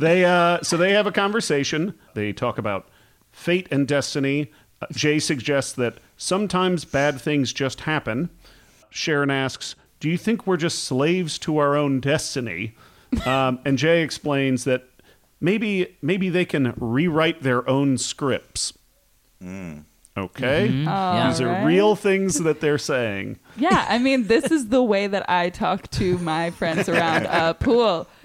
C: they uh, so they have a conversation. They talk about fate and destiny. Uh, Jay suggests that sometimes bad things just happen. Sharon asks, "Do you think we're just slaves to our own destiny?" Um, and Jay explains that maybe maybe they can rewrite their own scripts. Okay,
B: Yeah.
C: these are real things that they're saying.
D: Yeah, I mean, this is the way that I talk to my friends around a pool.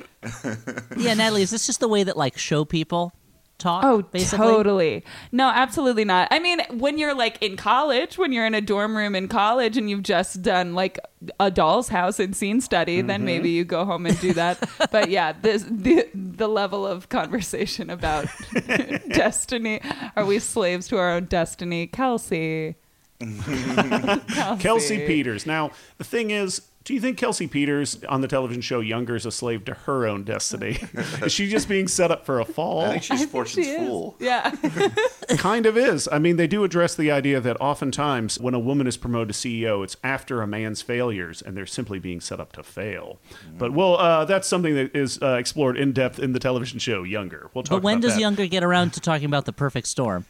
B: Yeah, Natalie, is this just the way that like show people talk?
D: Oh,
B: basically?
D: totally. No, absolutely not. I mean, when you're like in college, when you're in a dorm room in college and you've just done like a doll's house and scene study, then mm-hmm. maybe you go home and do that. but yeah, this the the level of conversation about destiny. Are we slaves to our own destiny? Kelsey. Kelsey.
C: Kelsey Peters. Now, the thing is, do you think Kelsey Peters on the television show Younger is a slave to her own destiny? is she just being set up for a fall?
A: I think she's
D: I think
A: Fortune's
D: she is.
A: fool.
D: Yeah.
C: kind of is. I mean, they do address the idea that oftentimes when a woman is promoted to CEO, it's after a man's failures, and they're simply being set up to fail. But well, uh, that's something that is uh, explored in depth in the television show Younger. We'll talk.
B: But when
C: about
B: does
C: that.
B: Younger get around to talking about the perfect storm?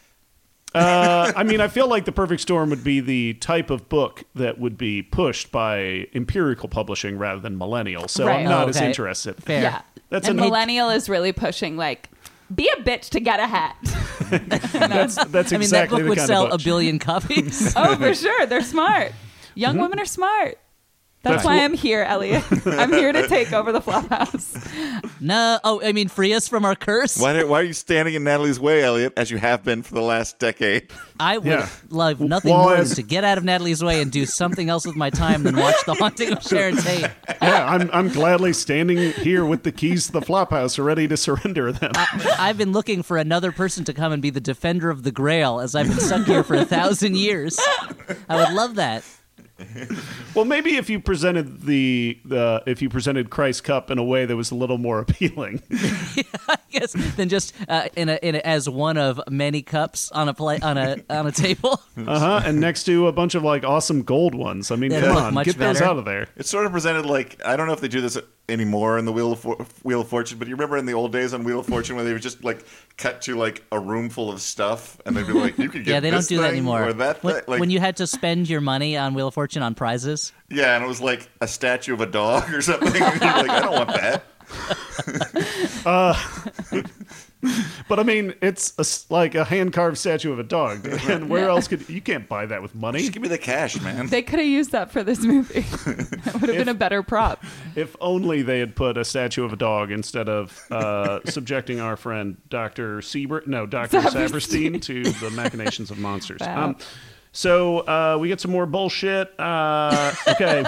C: Uh, I mean, I feel like The Perfect Storm would be the type of book that would be pushed by empirical publishing rather than millennial. So
D: Right.
C: I'm not
B: Oh,
C: as interested.
B: Fair.
D: Yeah.
C: That's
D: and
C: an-
D: millennial is really pushing like be a bitch to get a hat.
C: That's that's
B: I mean,
C: exactly
B: that book
C: the
B: would sell a billion copies.
D: oh, for sure. They're smart. Young women are smart. That's,
C: That's
D: why I'm here, Elliott. I'm here to take over the flophouse.
B: no, oh, I mean, free us from our curse.
A: Why, do- why are you standing in Natalie's way, Elliott, as you have been for the last decade?
B: I would
C: Yeah.
B: love nothing
C: Well,
B: more than to get out of Natalie's way and do something else with my time than watch The Haunting of Sharon Tate.
C: yeah, I'm I'm gladly standing here with the keys to the flophouse, ready to surrender them.
B: I've been looking for another person to come and be the defender of the Grail as I've been stuck here for a thousand years. I would love that.
C: Well, maybe if you presented the the if you presented Christ Cup in a way that was a little more appealing.
B: Yes, than just uh, in a, in a, as one of many cups on a play on a on a table.
C: Uh huh. And next to a bunch of like awesome gold ones. I mean,
B: They
C: come on,
B: much
C: get those out of there.
A: It's sort of presented like I don't know if they do this anymore in the Wheel of For- Wheel of Fortune, but you remember in the old days on Wheel of Fortune where they would just like cut to like a room full of stuff, and they'd be like, "You could get
B: yeah, they don't
A: this
B: do that
A: thing
B: anymore.
A: or that
B: when,
A: thing." Like,
B: when you had to spend your money on Wheel of Fortune on prizes.
A: yeah, and it was like a statue of a dog or something. and you're like, I don't want that.
C: Uh, But I mean, it's a s like a hand carved statue of a dog. And where else could you can't buy that with money?
A: Just give me the cash, man.
D: They could have used that for this movie. that would have been a better prop.
C: If only they had put a statue of a dog instead of uh, subjecting our friend Dr. Siebert, no, Dr.
D: Saperstein.
C: Saperstein to the machinations of monsters.
D: Wow.
C: Um, so uh, we get some more bullshit. Uh, okay.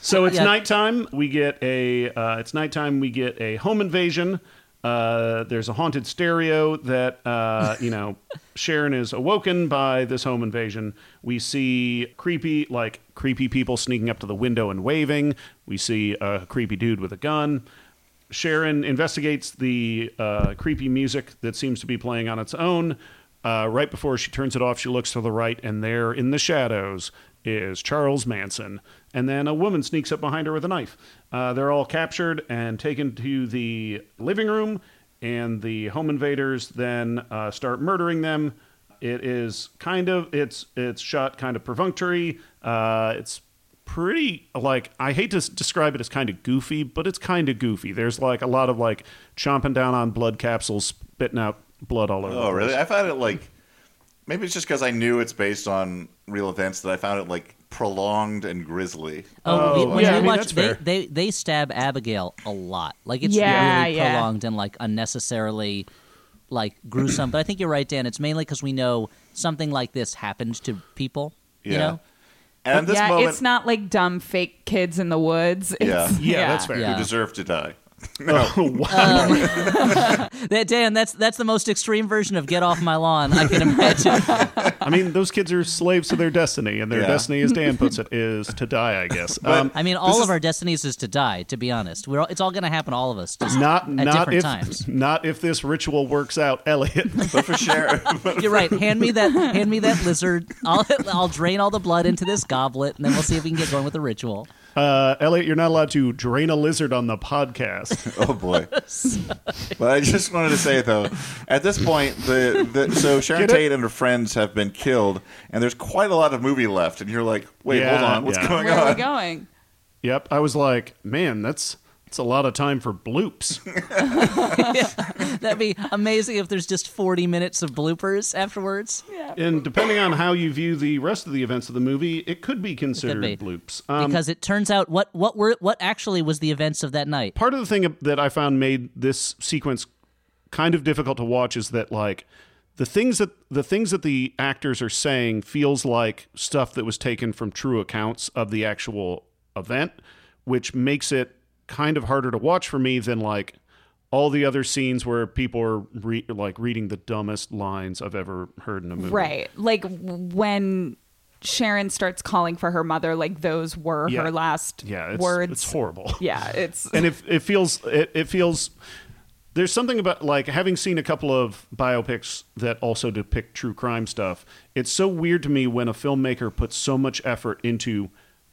C: so it's
B: Yeah.
C: nighttime. We get a. Uh, it's nighttime. We get a home invasion. Uh, there's a haunted stereo that uh, you know Sharon is awoken by this home invasion. We see creepy like creepy people sneaking up to the window and waving. We see a creepy dude with a gun. Sharon investigates the uh, creepy music that seems to be playing on its own. Uh, right before she turns it off, she looks to the right, and there in the shadows is Charles Manson. And then a woman sneaks up behind her with a knife. Uh, they're all captured and taken to the living room, and the home invaders then uh, start murdering them. It is kind of it's it's shot kind of perfunctory. Uh, it's pretty like I hate to describe it as kind of goofy, but it's kind of goofy. There's like a lot of like chomping down on blood capsules, spitting out blood all over.
A: Oh, really? I found it like maybe it's just because I knew it's based on real events that I found it like prolonged and grisly.
B: Oh, we-
C: Oh,
B: when
C: yeah, I mean,
B: watch,
C: that's
B: they,
C: fair.
B: they they stab Abigail a lot. Like it's
D: Yeah,
B: really
D: yeah.
B: prolonged and like unnecessarily like gruesome. but I think you're right, Dan. It's mainly because we know something like this happened to people. You
A: Yeah.
B: know,
A: And at this
D: yeah,
A: moment,
D: it's not like dumb fake kids in the woods.
A: Yeah.
D: It's-
C: Yeah, that's fair.
B: Yeah.
A: who deserve to die.
C: Oh, wow.
B: that Dan, that's that's the most extreme version of "get off my lawn" I can imagine.
C: I mean, those kids are slaves to their destiny, and their
A: Yeah.
C: destiny, as Dan puts it, is to die. I guess. um,
B: I mean, all of our destinies is to die. To be honest, we're all, it's all going to happen to all of us, just
C: not
B: at
C: not
B: different
C: if
B: times.
C: not if this ritual works out, Elliott.
A: But for sure,
B: You're right. Hand me that. Hand me that lizard. I'll I'll drain all the blood into this goblet, and then we'll see if we can get going with the ritual.
C: Uh, Elliott, you're not allowed to drain a lizard on the podcast.
A: oh boy. but I just wanted to say though, at this point, the, the so Sharon
C: Get it?
A: Tate and her friends have been killed, and there's quite a lot of movie left, and you're like, wait, hold on, what's
C: yeah.
A: going
D: Where are we
A: on?
D: going?
C: yep, I was like, man, that's that's a lot of time for bloops.
B: That'd be amazing if there's just 40 minutes of bloopers afterwards. Yeah.
C: And depending on how you view the rest of the events of the movie, it could be considered
B: be.
C: bloops. Um,
B: because it turns out what what were what actually was the events of that night.
C: part of the thing that I found made this sequence kind of difficult to watch is that like the things that the things that the actors are saying feels like stuff that was taken from true accounts of the actual event, which makes it kind of harder to watch for me than like all the other scenes where people are re- like reading the dumbest lines I've ever heard in a movie.
D: Right. Like when Sharon starts calling for her mother, like those were
C: Yeah.
D: her last
C: Yeah, it's,
D: words.
C: it's horrible.
D: Yeah, it's
C: and it it feels it, it feels there's something about like having seen a couple of biopics that also depict true crime stuff it's so weird to me when a filmmaker puts so much effort into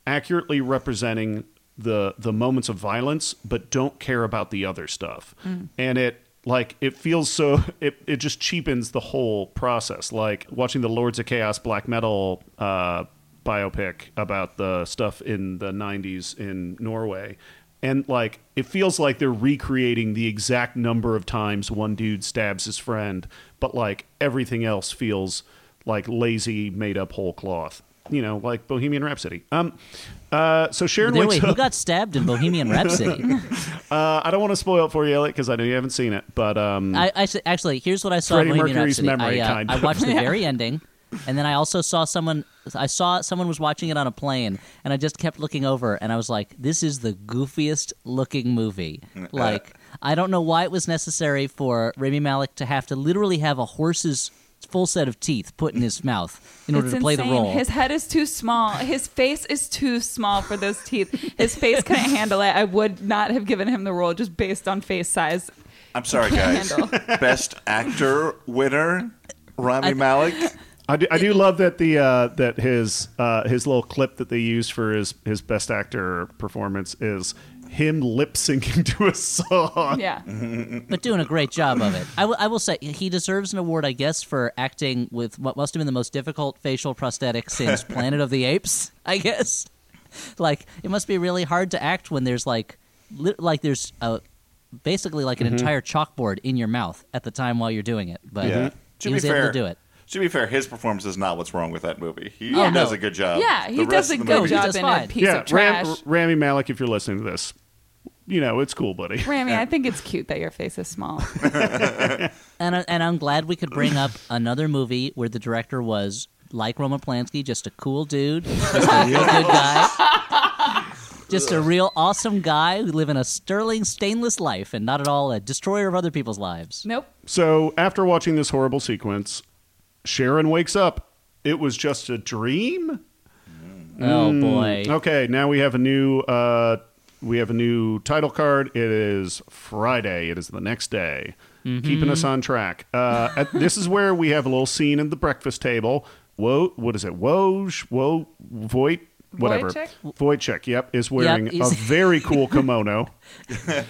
C: accurately representing the the moments of violence but don't care about the other stuff and it like it feels so it, it just cheapens the whole process like watching the lords of chaos black metal uh biopic about the stuff in the 90s in Norway. And like it feels like they're recreating the exact number of times one dude stabs his friend, but like everything else feels like lazy made up whole cloth. You know, like Bohemian Rhapsody. Um uh so Sharon wakes
B: wait, who got stabbed in Bohemian Rhapsody?
C: uh, I don't want to spoil it for you, Elliott, because I know you haven't seen it. But um
B: I, I actually, here's what I saw in Bohemian
C: Mercury's
B: Rhapsody.
C: memory,
B: I, uh, I watched the very ending, and then I also saw someone. I saw someone was watching it on a plane, and I just kept looking over, and I was like, "This is the goofiest looking movie." Like, I don't know why it was necessary for Rami Malek to have to literally have a horse's full set of teeth put in his mouth in order
D: it's
B: to play the role.
D: His head is too small. His face is too small for those teeth. His face couldn't handle it. I would not have given him the role just based on face size.
A: I'm sorry, guys. Best actor winner, Rami Malek.
C: I do, I do love that the uh, that his uh, his little clip that they used for his his best actor performance is him lip syncing to a song.
D: Yeah.
B: but doing a great job of it. I will- say he deserves an award, I guess, for acting with what must have been the most difficult facial prosthetic since Planet of the Apes. I guess, like it must be really hard to act when there's like li- like there's a basically like
A: Mm-hmm.
B: an entire chalkboard in your mouth at the time while you're doing it. But
A: Yeah.
B: he
A: To be
B: was
A: fair,
B: able to do it.
A: To be fair, his performance is not what's wrong with that movie. He
B: Oh,
A: does a good job.
D: yeah, he
A: The
D: does
A: rest
D: a
A: of the
D: good
A: movie-
B: He
D: job
B: does
D: in
B: fine.
D: a piece
C: yeah,
D: of trash.
C: Ram, Rami Malek, if you're listening to this, you know it's cool, buddy.
D: Rami, I think it's cute that your face is small.
B: And I- and I'm glad we could bring up another movie where the director was like Roman Polanski, just a cool dude, just a real good guy. Just a real awesome guy who live in a sterling, stainless life and not at all a destroyer of other people's lives.
D: nope.
C: So after watching this horrible sequence, Sharon wakes up. It was just a dream.
B: Oh boy.
C: Okay, now we have a new uh, we have a new title card. It is Friday. It is the next day, keeping us on track. Uh, at, this is where we have a little scene at the breakfast table. Whoa, what is it? Woj, Whoa, Voight, whatever.
D: Wojciech?
C: Wojciech, yep, is wearing a
B: he's-
C: very cool kimono.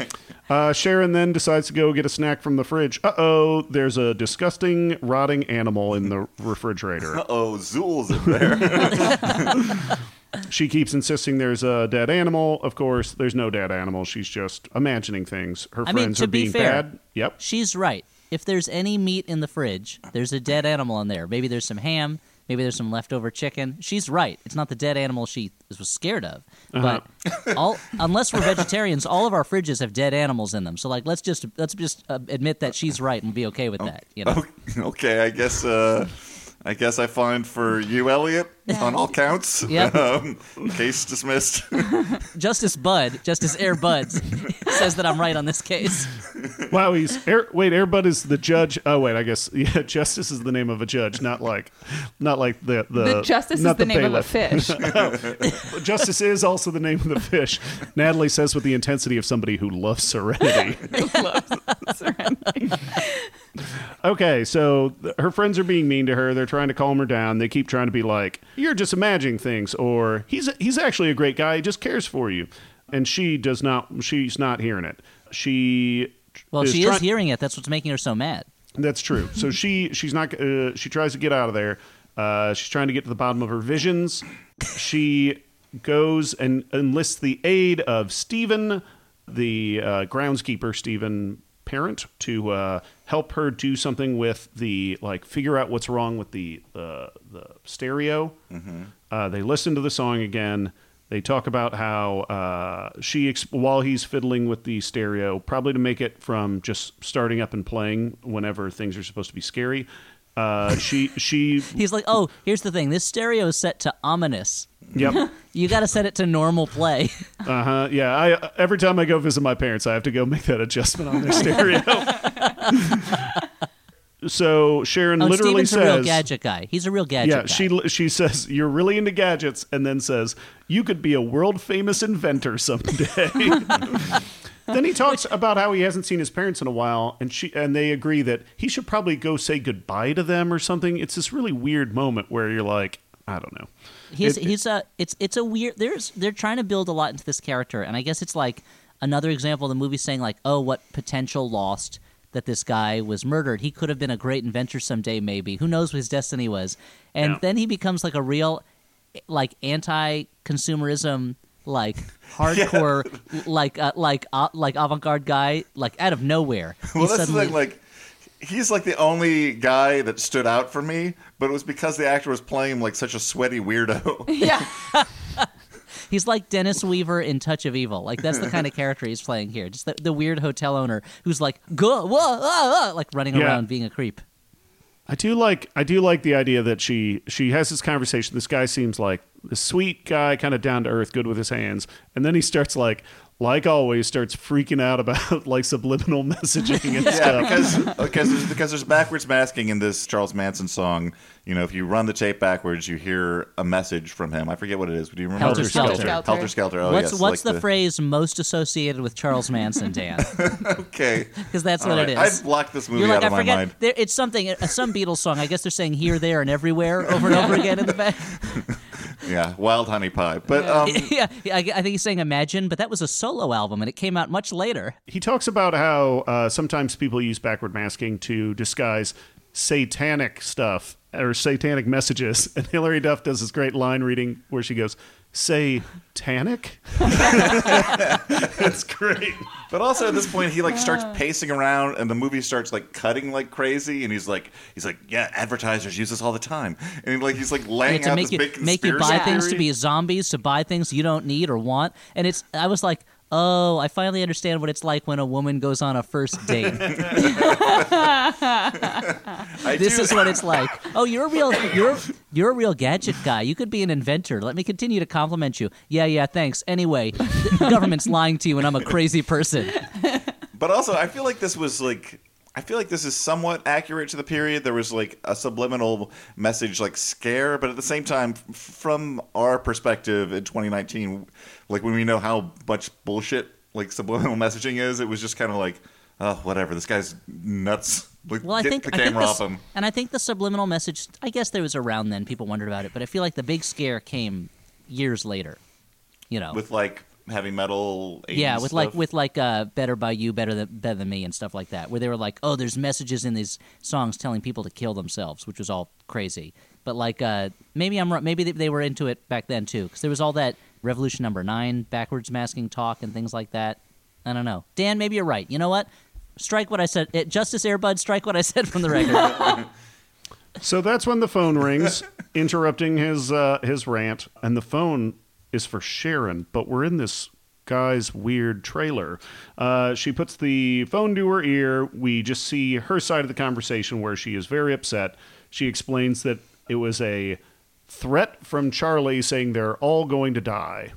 C: Uh, Sharon then decides to go get a snack from the fridge. Uh oh, there's a disgusting, rotting animal in the refrigerator.
A: Oh, Zuul's in there.
C: She keeps insisting there's a dead animal. Of course, there's no dead animal. She's just imagining things. Her
B: I mean,
C: friends
B: to
C: are
B: be
C: being
B: fair-
C: bad. Yep.
B: She's right. If there's any meat in the fridge, there's a dead animal in there. Maybe there's some ham. Maybe there's some leftover chicken. She's right. It's not the dead animal she was scared of.
C: Uh-huh.
B: But all, unless we're vegetarians, all of our fridges have dead animals in them. So like, let's just let's just uh, admit that she's right and be okay with that. You know.
A: okay, I guess. Uh, I guess I find for you, Elliott, on all counts.
B: Yep.
A: Um, case dismissed.
B: Justice Bud, Justice Air Buds, says that I'm right on this case.
C: Wow, he's Air, wait. Air Airbud is the judge. Oh wait, I guess yeah. Justice is the name of a judge, not like, not like the the.
D: The justice is
C: not
D: the, name
C: bailiff.
D: of a fish.
C: Justice is also the name of the fish. Natalie says with the intensity of somebody who loves serenity. Okay, so th- her friends are being mean to her. They're trying to calm her down. They keep trying to be like, "You're just imagining things," or "He's he's actually a great guy. He just cares for you." And she does not. She's not hearing it. She
B: Well, she
C: try-
B: is hearing it. That's what's making her so mad.
C: That's true. So she she's not. Uh, she tries to get out of there. Uh, she's trying to get to the bottom of her visions. She goes and enlists the aid of Stephen, the uh, groundskeeper, Stephen Parent, to uh, help her do something with the like figure out what's wrong with the the, the stereo. Uh, they listen to the song again. They talk about how uh, she, ex- while he's fiddling with the stereo, probably to make it from just starting up and playing whenever things are supposed to be scary. Uh, she, she,
B: He's like, oh, here's the thing. This stereo is set to ominous.
C: Yep,
B: You got to set it to normal play.
C: uh huh, yeah. I every time I go visit my parents, I have to go make that adjustment on their stereo. so Sharon
B: Oh,
C: literally
B: Steven's a real
C: says,
B: gadget guy. He's a real gadget
C: Yeah,
B: guy.
C: she she says you're really into gadgets, and then says you could be a world famous inventor someday. then he talks about how he hasn't seen his parents in a while, and she and they agree that he should probably go say goodbye to them or something. It's this really weird moment where you're like, I don't know.
B: He's
C: It-
B: he's a it's it's a weird. There's they're trying to build a lot into this character, and I guess it's like another example of the movie saying like, oh, what potential lost that this guy was murdered. He could have been a great inventor someday, maybe. Who knows what his destiny was? And
C: Yeah.
B: then he becomes like a real like anti-consumerism like hardcore like uh, like uh, like avant-garde guy like out of nowhere
A: well,
B: He
A: that's
B: suddenly-
A: the thing. Like, he's like the only guy that stood out for me, but it was because the actor was playing him like such a sweaty weirdo.
D: yeah.
B: He's like Dennis Weaver in Touch of Evil. Like that's the kind of character he's playing here. Just the, the weird hotel owner who's like go whoa, ah, ah," like running
C: Yeah.
B: around being a creep.
C: I do like I do like the idea that she she has this conversation. This guy seems like a sweet guy, kind of down to earth, good with his hands, and then he starts like like always starts freaking out about like subliminal messaging and
A: Yeah,
C: stuff.
A: because because there's, because there's backwards masking in this Charles Manson song. You know, if you run the tape backwards, you hear a message from him. I forget what it is. Do you remember?
B: Helter
D: Skelter.
A: Helter Skelter. Oh,
B: what's
A: yes.
B: what's
A: like
B: the, phrase most associated with Charles Manson, Dan?
A: Okay,
B: Because that's
A: All
B: what
A: right.
B: it is.
A: I've blocked this movie
B: You're like
A: out of
B: I
A: my
B: forget.
A: mind.
B: There, it's something. uh, Some Beatles song. I guess they're saying here, there, and everywhere over and over again in the back.
A: Yeah, Wild Honey Pie. But um,
B: yeah, I, I think he's saying Imagine, but that was a solo album, and it came out much later.
C: he talks about how uh, sometimes people use backward masking to disguise satanic stuff or satanic messages. And Hilary Duff does this great line reading where she goes, say Tanic? That's great.
A: But also at this point, he like starts pacing around, and the movie starts like cutting like crazy, and he's like, he's like, yeah, advertisers use this all the time, and he, like he's like laying
B: Yeah, to
A: out
B: make
A: this
B: you
A: big
B: make you buy
A: conspiracy
B: things to be zombies, to buy things you don't need or want, and it's. I was like, oh, I finally understand what it's like when a woman goes on a first date. This
A: do-
B: is what it's like. Oh, you're a real you're you're a real gadget guy. You could be an inventor. Let me continue to compliment you. Yeah, yeah, thanks. Anyway, the government's lying to you, and I'm a crazy person.
A: But also, I feel like this was like. I feel like this is somewhat accurate to the period. There was like a subliminal message, like scare, but at the same time, f- from our perspective in 2019, like when we know how much bullshit like subliminal messaging is, it was just kind of like, oh, whatever. This guy's nuts. Like,
B: Well, I think
A: the
B: I think
A: camera
B: the
A: off him.
B: and I think the subliminal message. I guess there was around then. People wondered about it, but I feel like the big scare came years later. You know,
A: with like heavy metal. 80s
B: yeah, with like with like uh, "Better by You," "Better than Better than Me," and stuff like that, where they were like, "Oh, there's messages in these songs telling people to kill themselves," which was all crazy. But like, uh, maybe I'm wrong. Maybe they, they were into it back then too, because there was all that Revolution Number Nine backwards masking talk and things like that. I don't know, Dan. Maybe you're right. You know what? Strike what I said. eh, Justice Airbud. Strike what I said from the record.
C: So that's when the phone rings, interrupting his uh, his rant, and the phone is for Sharon. But we're in this guy's weird trailer. Uh, she puts the phone to her ear. We just see her side of the conversation where she is very upset. She explains that it was a threat from Charlie saying they're all going to die.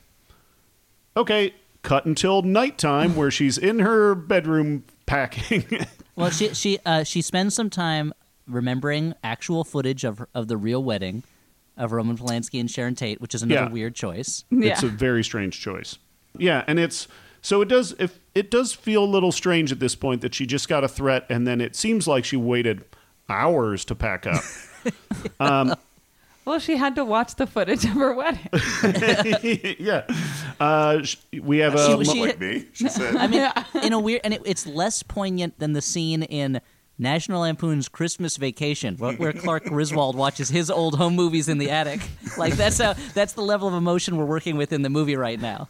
C: Okay, cut until nighttime where she's in her bedroom packing.
B: Well, she she uh, she spends some time remembering actual footage of of the real wedding of Roman Polanski and Sharon Tate, which is another
C: Yeah.
B: weird choice.
D: Yeah.
C: It's a very strange choice. Yeah, and it's so it does if it does feel a little strange at this point that she just got a threat and then it seems like she waited hours to pack up.
D: Well, she had to watch the footage of her wedding.
C: yeah. Uh, sh- we have a
B: was-
A: Look
B: she-
A: like me. She said.
B: I mean, in a weird, and it, it's less poignant than the scene in National Lampoon's Christmas Vacation, where, Clark Griswold watches his old home movies in the attic. Like that's how that's the level of emotion we're working with in the movie right now.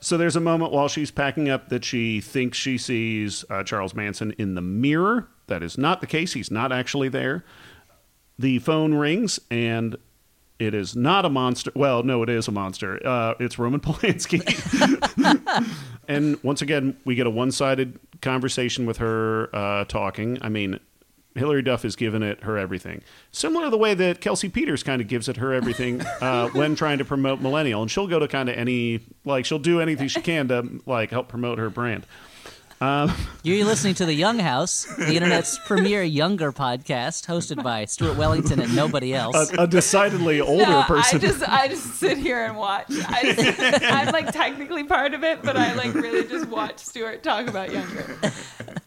C: So there's a moment while she's packing up that she thinks she sees uh, Charles Manson in the mirror. That is not the case. He's not actually there. The phone rings and it is not a monster. Well, no, it is a monster. Uh, it's Roman Polanski. and once again, we get a one sided conversation with her uh, talking. I mean, Hilary Duff has given it her everything. Similar to the way that Kelsey Peters kind of gives it her everything uh, when trying to promote Millennial. And she'll go to kind of any, like, she'll do anything she can to, like, help promote her brand.
B: You're listening to the Young House, the internet's premier younger podcast, hosted by Stuart Wellington and nobody else.
C: A, a decidedly older
D: No,
C: person.
D: I just I just sit here and watch. I just, I'm like technically part of it, but I like really just watch Stuart talk about younger.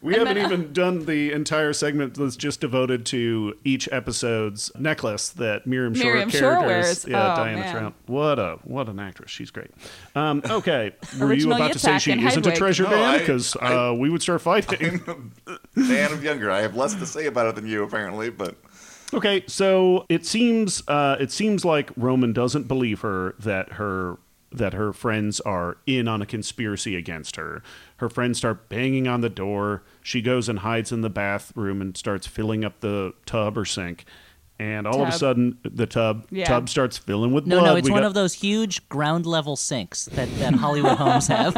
C: We haven't even done the entire segment that's just devoted to each episode's necklace that Miriam Shor
D: Miriam Shor
C: characters.
D: wears.
C: Yeah,
D: Oh,
C: Diana
D: man.
C: Trout. What a what an actress. She's great. Um, okay, were you
D: Original
C: about to say
D: Yitzhak
C: she
D: and
C: isn't a
D: Hedwig.
C: treasure,
A: No,
C: Dan?
A: I-
C: Because
A: I-
C: uh, we would start fighting.
A: fan of younger. I have less to say about it than you, apparently, but
C: Okay, so it seems uh, it seems like Roman doesn't believe her that her that her friends are in on a conspiracy against her. Her friends start banging on the door. She goes and hides in the bathroom and starts filling up the tub or sink. And all of a
D: Tub.
C: sudden, the tub
D: Yeah.
C: tub starts filling with
B: No,
C: blood.
B: no, it's
C: We
B: one
C: got-
B: of those huge ground level sinks that, that Hollywood homes have.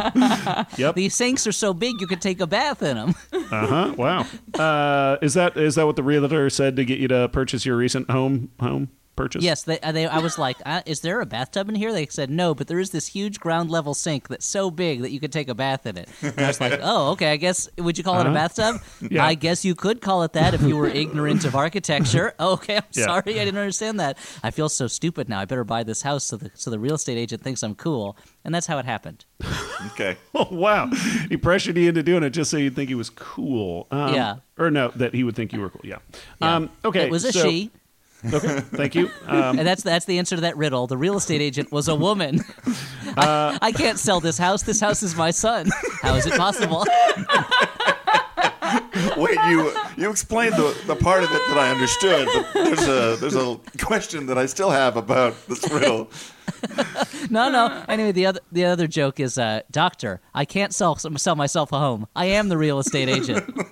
C: Yep.
B: These sinks are so big you could take a bath in them.
C: Uh huh. Wow. Uh, is that is that what the realtor said to get you to purchase your recent home home purchase?
B: Yes, they, uh, they, I was like, uh, "Is there a bathtub in here?" They said, "No, but there is this huge ground level sink that's so big that you could take a bath in it." And I was like, "Oh, okay. I guess would you call it a
C: Uh-huh.
B: bathtub?"
C: Yeah.
B: I guess you could call it that if you were ignorant of architecture. Okay, I'm
C: Yeah.
B: sorry, I didn't understand that. I feel so stupid now. I better buy this house so the so the real estate agent thinks I'm cool, and that's how it happened.
A: okay.
C: Oh wow! He pressured you into doing it just so you'd think he was cool. Um,
B: Yeah.
C: Or no, that he would think you were cool. Yeah.
B: Yeah.
C: Um, okay.
B: it was a
C: so-
B: she.
C: Okay. Thank you. Um,
B: And that's that's the answer to that riddle. The real estate agent was a woman.
C: Uh,
B: I, I can't sell this house. This house is my son. How is it possible?
A: Wait, you you explained the, the part of it that I understood, but there's a there's a question that I still have about this riddle.
B: No, no. Anyway, the other the other joke is, uh, Doctor, I can't sell sell myself a home. I am the real estate agent.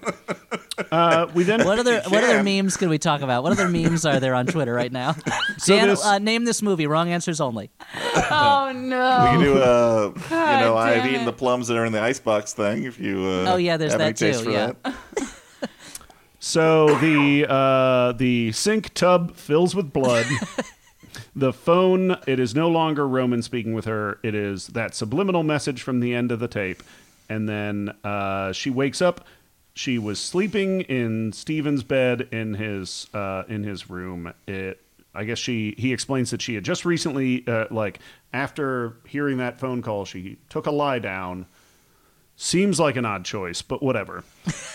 C: Uh, we then
B: What other what other memes can we talk about? What other memes are there on Twitter right now? Dan,
C: this-
B: uh, name this movie. Wrong answers only.
D: Oh no.
A: We can do a, you know, I've
D: damn
A: eaten the plums that are in the icebox thing. If you, uh,
B: Oh, yeah, there's
A: have any
B: that too,
A: for
B: yeah.
A: that.
C: So the uh, the sink tub fills with blood. the phone. It is no longer Roman speaking with her. It is that subliminal message from the end of the tape, and then uh, she wakes up. She was sleeping in Steven's bed in his uh, in his room. It. I guess she. He explains that she had just recently, uh, like after hearing that phone call, she took a lie down. Seems like an odd choice, but whatever.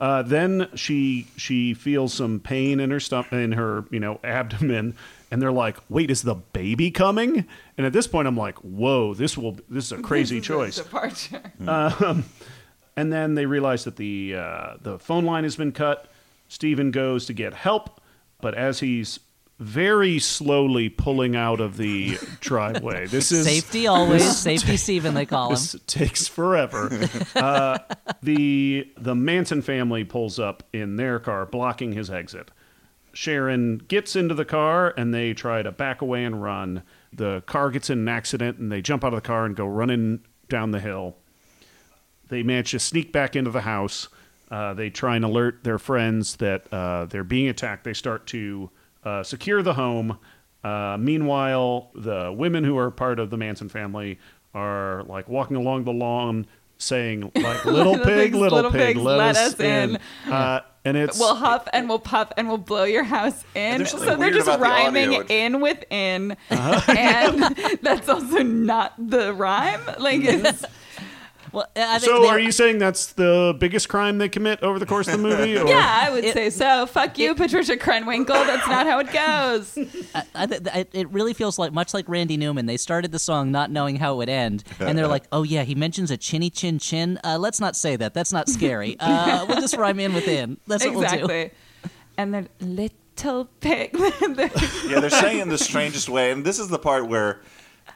C: Uh, then she she feels some pain in her stomach, in her you know abdomen, and they're like, "Wait, is the baby coming?" And at this point, I'm like, "Whoa, this will this is a crazy
D: is a
C: choice."
D: Departure.
C: And then they realize that the uh, the phone line has been cut. Stephen goes to get help, but as he's very slowly pulling out of the driveway, this is
B: Safety always. Safety Steven, they call him.
C: this takes forever. uh, the the Manson family pulls up in their car, blocking his exit. Sharon gets into the car and they try to back away and run. The car gets in an accident and they jump out of the car and go running down the hill. They manage to sneak back into the house. Uh, they try and alert their friends that uh, they're being attacked. They start to uh, secure the home. Uh, meanwhile, the women who are part of the Manson family are like walking along the lawn, saying like "Little
D: Little
C: pig, little,
D: little
C: pig,
D: pigs,
C: let,
D: let
C: us
D: us in."
C: Uh, and it's
D: We'll huff and we'll puff and we'll blow your house in. So they're just
A: about the
D: rhyming
A: audio.
D: in with in, and that's also not the rhyme. Like it's
B: Well, I think
C: so.
B: they-
C: Are you saying that's the biggest crime they commit over the course of the movie? Or?
D: yeah, I would
B: It-
D: say so. Fuck you, Patricia Krenwinkel. That's not how it goes.
B: I th- th- it really feels like much like Randy Newman. They started the song not knowing how it would end, and they're like, "Oh yeah, he mentions a chinny chin chin. Uh, let's not say that. That's not scary. Uh, we'll just rhyme in within. That's what we'll do."
D: And then little pig.
A: yeah, they're saying it in the strangest way, and this is the part where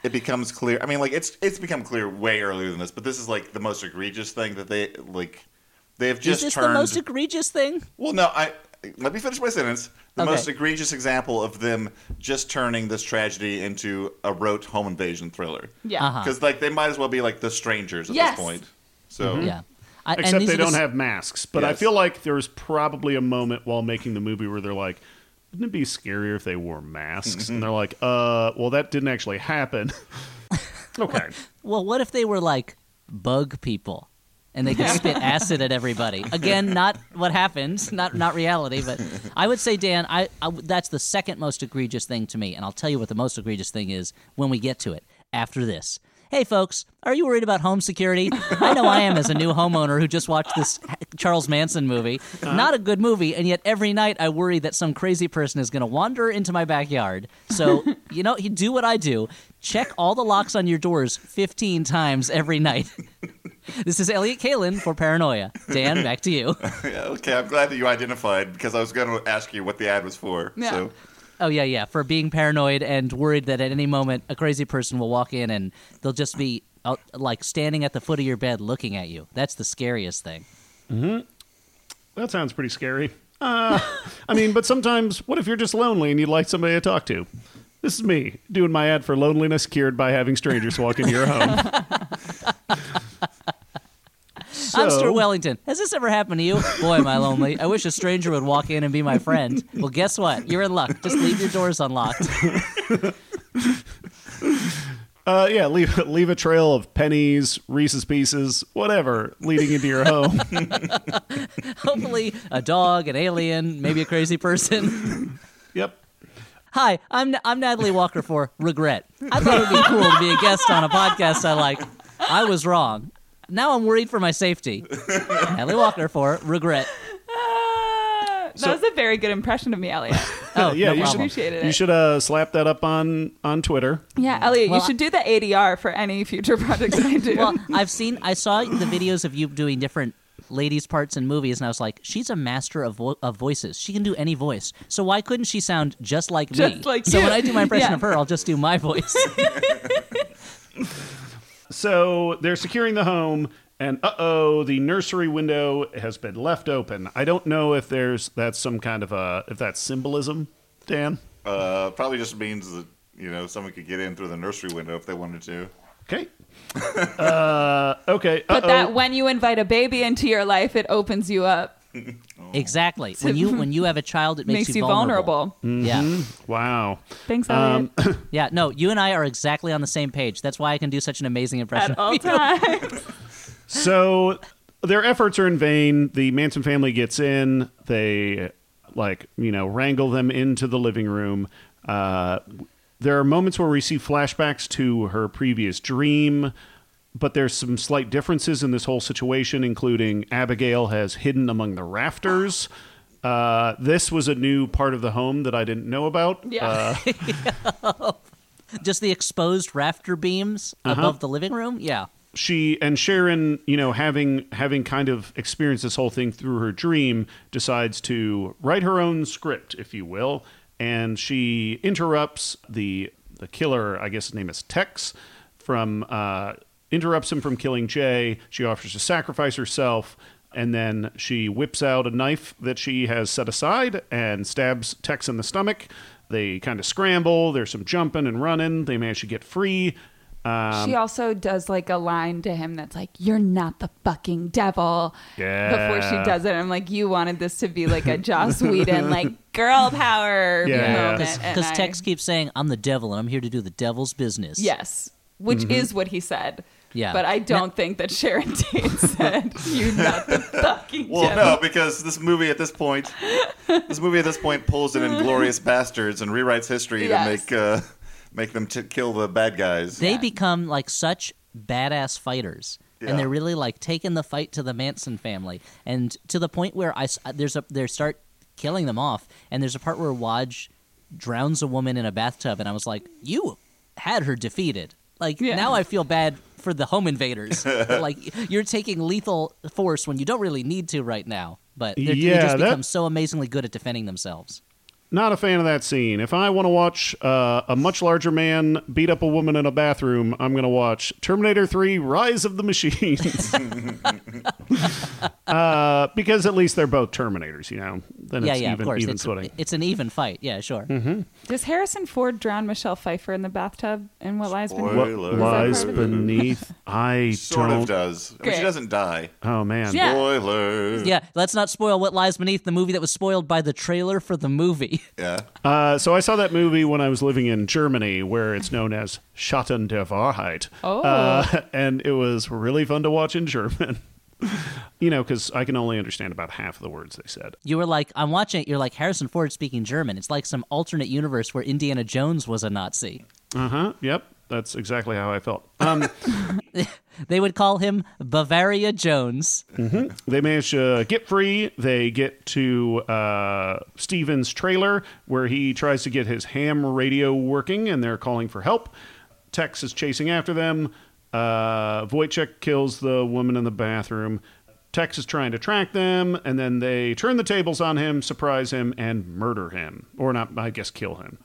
A: it becomes clear. I mean, like it's it's become clear way earlier than this, but this is like the most egregious thing that they like. They have just
B: Is
A: just
B: this
A: turned.
B: the most egregious thing?
A: well, no, I let me finish my sentence. The
B: Okay.
A: most egregious example of them just turning this tragedy into a rote home invasion thriller.
D: yeah.
B: Uh-huh.
A: Because like they might as well be like the strangers at
D: Yes.
A: this point. So
B: Yeah. I,
C: Except they don't
B: s-
C: have masks. But I feel like there's probably a moment while making the movie where they're like, wouldn't it be scarier if they wore masks? and they're like, uh, well, that didn't actually happen. okay.
B: Well, what if they were like bug people? And they could spit acid at everybody. Again, not what happens, not not reality. But I would say, Dan, I, I that's the second most egregious thing to me, and I'll tell you what the most egregious thing is when we get to it after this. Hey, folks, are you worried about home security? I know I am as a new homeowner who just watched this Charles Manson movie. Uh-huh. Not a good movie, and yet every night I worry that some crazy person is going to wander into my backyard. So, you know, you do what I do check all the locks on your doors 15 times every night. This is Elliott Kalan for Paranoia. Dan, back to you.
A: okay, I'm glad that you identified because I was going to ask you what the ad was for.
D: Yeah.
A: So
B: Oh yeah, yeah. For being paranoid and worried that at any moment a crazy person will walk in and they'll just be uh, like standing at the foot of your bed looking at you. That's the scariest thing. Hmm.
C: That sounds pretty scary. Uh, I mean, but sometimes, what if you're just lonely and you'd like somebody to talk to? This is me doing my ad for loneliness cured by having strangers walk into your home.
B: I'm
C: So-
B: Stuart Wellington. Has this ever happened to you? Boy, am I lonely. I wish a stranger would walk in and be my friend. Well, guess what? You're in luck. Just leave your doors unlocked.
C: Uh, yeah, leave leave a trail of pennies, Reese's Pieces, whatever, leading into your home.
B: Hopefully, a dog, an alien, maybe a crazy person.
C: yep.
B: Hi, I'm I'm Natalie Walker for Regret. I thought it would be cool to be a guest on a podcast I like. I was wrong. Now I'm worried for my safety. Natalie Walker for Regret.
D: Ah, that was a very good impression of me, Elliott.
B: Oh,
C: yeah,
B: no
C: you should
B: problem.
D: Appreciated
C: you should uh, slap that up on on Twitter.
D: Yeah, Elliott,
B: Well,
D: you should do the ADR for any future projects I do.
B: Well, I've seen, I saw the videos of you doing different ladies' parts in movies, and I was like, she's a master of, vo- of voices. She can do any voice. So why couldn't she sound just like me?
D: Just like
B: so
D: you.
B: when I do my impression
D: Yeah.
B: of her, I'll just do my voice.
C: So they're securing the home, and uh oh, the nursery window has been left open. I don't know if there's that's some kind of a if that's symbolism, Dan.
A: Uh, probably just means that you know someone could get in through the nursery window if they wanted to.
C: Okay. uh, okay.
D: But
C: uh-oh.
D: that when you invite a baby into your life, it opens you up,
B: exactly. When you when you have a child, it makes,
D: makes, you vulnerable.
B: Yeah.
C: wow.
D: Thanks, Elliott.
B: Yeah, no, you and I are exactly on the same page. That's why I can do such an amazing impression.
D: At all times.
C: So their efforts are in vain. The Manson family gets in. They like you know wrangle them into the living room. Uh, there are moments where we see flashbacks to her previous dream, but there's some slight differences in this whole situation, including Abigail has hidden among the rafters. Uh, this was a new part of the home that I didn't know about.
D: Yeah.
C: Uh,
B: Just the exposed rafter beams
C: Uh-huh.
B: above the living room. Yeah.
C: she and Sharon, you know, having having kind of experienced this whole thing through her dream, decides to write her own script, if you will, and she interrupts the the killer. I guess his name is Tex from uh, interrupts him from killing Jay. She offers to sacrifice herself. And then she whips out a knife that she has set aside and stabs Tex in the stomach. They kind of scramble. There's some jumping and running. They manage to get free. Um,
D: she also does like a line to him that's like, "You're not the fucking devil." Yeah. Before she does it, I'm like, "You wanted this to be like a Joss Whedon like girl power
C: Yeah.
D: moment."
B: Because
D: I-
B: Tex keeps saying, I'm the devil and I'm here to do the devil's business.
D: yes, which is what he said.
B: Yeah.
D: but I don't think that Sharon Tate said, "You're not the fucking
A: Well,
D: devil."
A: no, because this movie at this point, this movie at this point pulls in Inglourious Basterds and rewrites history
D: Yes.
A: to make uh, make them t- kill the bad guys.
B: They
D: Yeah.
B: become like such badass fighters.
A: Yeah.
B: And they're really like taking the fight to the Manson family, and to the point where I s- there's a they start killing them off, and there's a part where Waj drowns a woman in a bathtub, and I was like, you had her defeated. Like
D: Yeah.
B: now I feel bad for the home invaders. like you're taking lethal force when you don't really need to right now, but they're, they
C: Yeah,
B: just
C: that-
B: become so amazingly good at defending themselves.
C: Not a fan of that scene. If I want to watch uh, a much larger man beat up a woman in a bathroom, I'm going to watch Terminator 3 Rise of the Machines. uh, because at least they're both Terminators, you know? Then
B: yeah,
C: it's
B: yeah,
C: even,
B: of course.
C: even
B: It's,
C: footing.
B: it's an even fight. Yeah, sure.
D: Does Harrison Ford drown Michelle Pfeiffer in the bathtub? And what lies beneath?
A: Spoiler.
C: What
A: Is that
C: lies
D: part of it?
C: beneath? I
A: Sort
C: don't.
A: of does. I mean, she doesn't die.
C: Oh, man.
D: Yeah.
A: Spoiler.
B: Yeah, let's not spoil what lies beneath the movie that was spoiled by the trailer for the movie.
A: Yeah.
C: Uh, so I saw that movie when I was living in Germany, where it's known as Schatten der Wahrheit.
D: Oh.
C: Uh, and it was really fun to watch in German. you know, because I can only understand about half of the words they said.
B: You were like, I'm watching it. You're like Harrison Ford speaking German. It's like some alternate universe where Indiana Jones was a Nazi.
C: Uh huh. Yep. That's exactly how I felt. Um,
B: They would call him Bavaria Jones.
C: they manage to get free. They get to uh, Steven's trailer where he tries to get his ham radio working, and they're calling for help. Tex is chasing after them. Uh, Wojciech kills the woman in the bathroom. Tex is trying to track them, and then they turn the tables on him, surprise him, and murder him, or not? I guess kill him.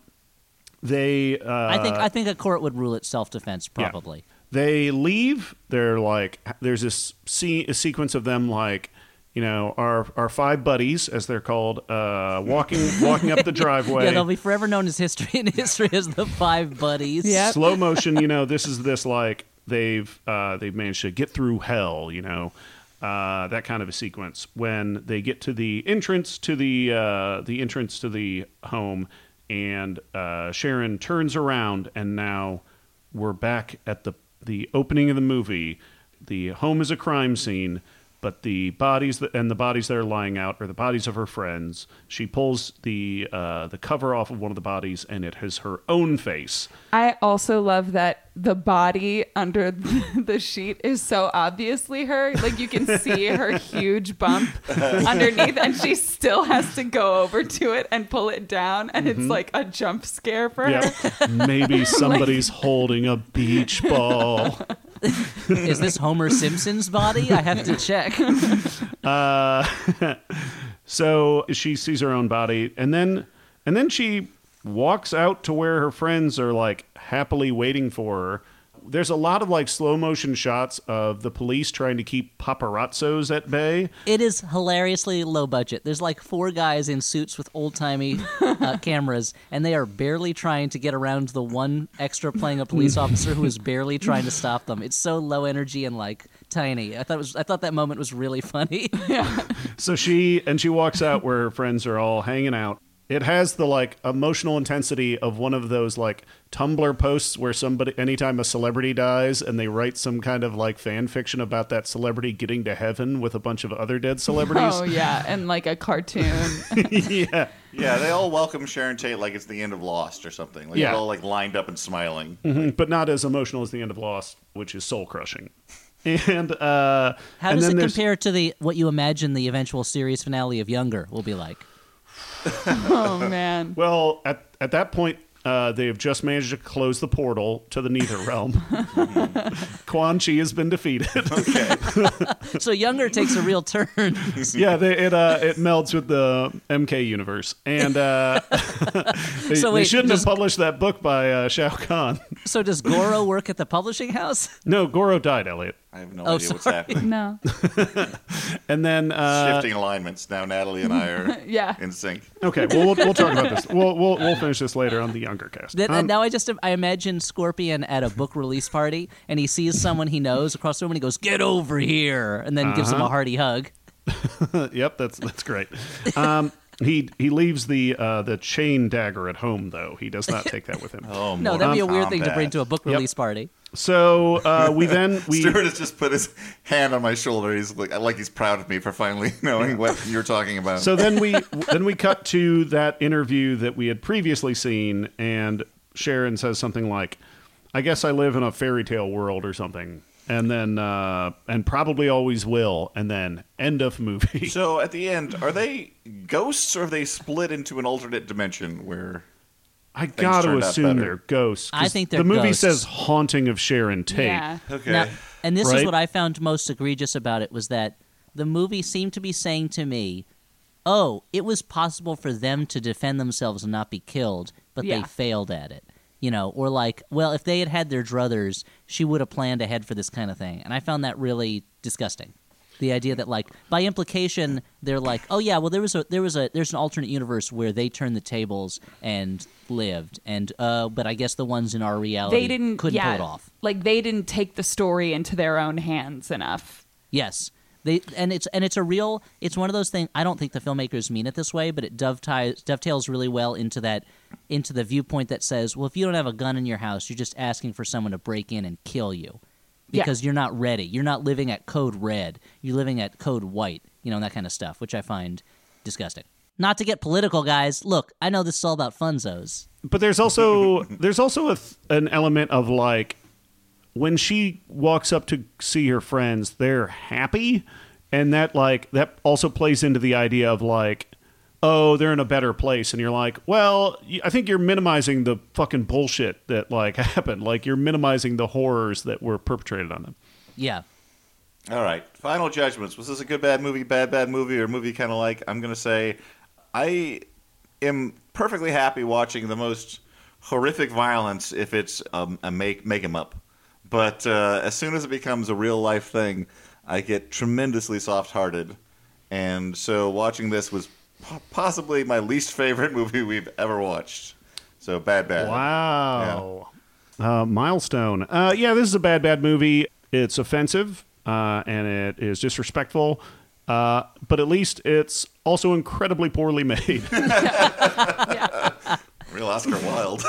C: They. Uh,
B: I think I think a court would rule it self defense,
C: Yeah.
B: probably.
C: They leave. They're like, there's this se- a sequence of them like, you know, our our five buddies, as they're called, uh, walking walking up the driveway.
B: Yeah, they'll be forever known as history in history as the Five Buddies.
D: Yeah.
C: slow motion. You know, this is this like they've uh, they've managed to get through hell. You know, uh, that kind of a sequence when they get to the entrance to the uh, the entrance to the home, and uh, Sharon turns around, and now we're back at the the opening of the movie. The home is a crime scene. But the bodies that, and the bodies that are lying out are the bodies of her friends. She pulls the uh, the cover off of one of the bodies, and it has her own face.
D: I also love that the body under the sheet is so obviously her. Like you can see her huge bump underneath, and she still has to go over to it and pull it down, and it's like a jump scare for her.
C: Yeah, maybe somebody's holding a beach ball.
B: Is this Homer Simpson's body? I have to check.
C: Uh, so she sees her own body, and then and then she walks out to where her friends are like happily waiting for her. There's a lot of like slow motion shots of the police trying to keep paparazzos at bay.
B: It is hilariously low budget. There's like four guys in suits with old timey uh, cameras, and they are barely trying to get around the one extra playing a police officer who is barely trying to stop them. It's so low energy and like tiny. I thought it was. I thought that moment was really funny. yeah.
C: So she and she walks out where her friends are all hanging out. It has the like emotional intensity of one of those like Tumblr posts where somebody anytime a celebrity dies and they write some kind of like fan fiction about that celebrity getting to heaven with a bunch of other dead celebrities.
D: Oh yeah, and like a cartoon.
C: yeah.
A: Yeah, they all welcome Sharon Tate like it's the end of Lost or something. Like
C: Yeah.
A: they're all like lined up and smiling.
C: Mhm, but not as emotional as the end of Lost, which is soul crushing. And uh
B: How
C: and
B: does
C: then
B: it compare to the what you imagine the eventual series finale of Younger will be like?
D: oh man.
C: Well, at at that point, uh, they have just managed to close the portal to the Nether realm. Quan Chi has been defeated. okay.
B: So Younger takes a real turn.
C: yeah, they, it uh, it melds with the MK universe, and uh, they,
B: So
C: they shouldn't
B: does-
C: have published that book by uh, Shao Kahn.
B: so does Goro work at the publishing house?
C: no, Goro died, Elliot,
A: I have no
B: Oh,
A: idea what's happening.
D: No.
C: and then uh,
A: Shifting alignments. Now Natalie and I are
D: Yeah.
A: in sync.
C: okay, well, we'll we'll talk about this. We'll we'll, we'll finish this later on the Younger cast.
B: That,
C: Um,
B: now I just I imagine Scorpion at a book release party, and he sees someone he knows across the room, and he goes, "Get over here!" and then gives him a hearty hug.
C: yep, that's that's great. Um, he he leaves the uh, the chain dagger at home though. He does not take that with him.
A: Oh,
B: No, that'd be a weird thing to bring to a book
C: Yep.
B: release party.
C: So uh, we then we
A: Stuart has just put his hand on my shoulder. He's like, like he's proud of me for finally knowing what you're talking about.
C: so then we then we cut to that interview that we had previously seen, and Sharon says something like, "I guess I live in a fairy tale world or something," and then uh, and probably always will, and then end of movie.
A: So at the end, are they ghosts or have they split into an alternate dimension where?
C: I got to assume they're ghosts.
B: I think they're
C: the movie
B: ghosts.
C: says haunting of Sharon Tate.
D: Yeah.
A: Okay.
B: Now, and this is
C: Right?
B: what I found most egregious about it was that the movie seemed to be saying to me, "Oh, it was possible for them to defend themselves and not be killed, but they failed at it." You know, or like, well, if they had had their druthers, she would have planned ahead for this kind of thing. And I found that really disgusting. The idea that, like, by implication, they're like, "Oh yeah, well, there was a there was a there's an alternate universe where they turned the tables and lived, and uh, but I guess the ones in our reality
D: They didn't
B: couldn't
D: yeah,
B: pull it off."
D: Like they didn't take the story into their own hands enough.
B: Yes. They and it's and it's a real it's one of those things I don't think the filmmakers mean it this way, but it dovetails dovetails really well into that into the viewpoint that says, well, if you don't have a gun in your house, you're just asking for someone to break in and kill you.
D: Yeah.
B: Because you're not ready. You're not living at code red. You're living at code white, you know, and that kind of stuff, which I find disgusting. Not to get political, guys. Look, I know this is all about funzos.
C: But there's also there's also a th- an element of like when she walks up to see her friends, they're happy, and that like that also plays into the idea of like, oh, they're in a better place, and you're like, well, I think you're minimizing the fucking bullshit that like happened, like you're minimizing the horrors that were perpetrated on them.
B: Yeah.
A: All right. Final judgments. Was this a good bad movie, bad bad movie, or movie kind of like? I'm gonna say, I am perfectly happy watching the most horrific violence if it's um, a make make make 'em up. But uh, as soon as it becomes a real life thing, I get tremendously soft hearted, and so watching this was po- possibly my least favorite movie we've ever watched. So bad bad.
C: Wow. Uh, milestone. Uh, yeah, this is a bad, bad movie. It's offensive uh, and it is disrespectful, uh, but at least it's also incredibly poorly made.
A: Real Oscar Wilde.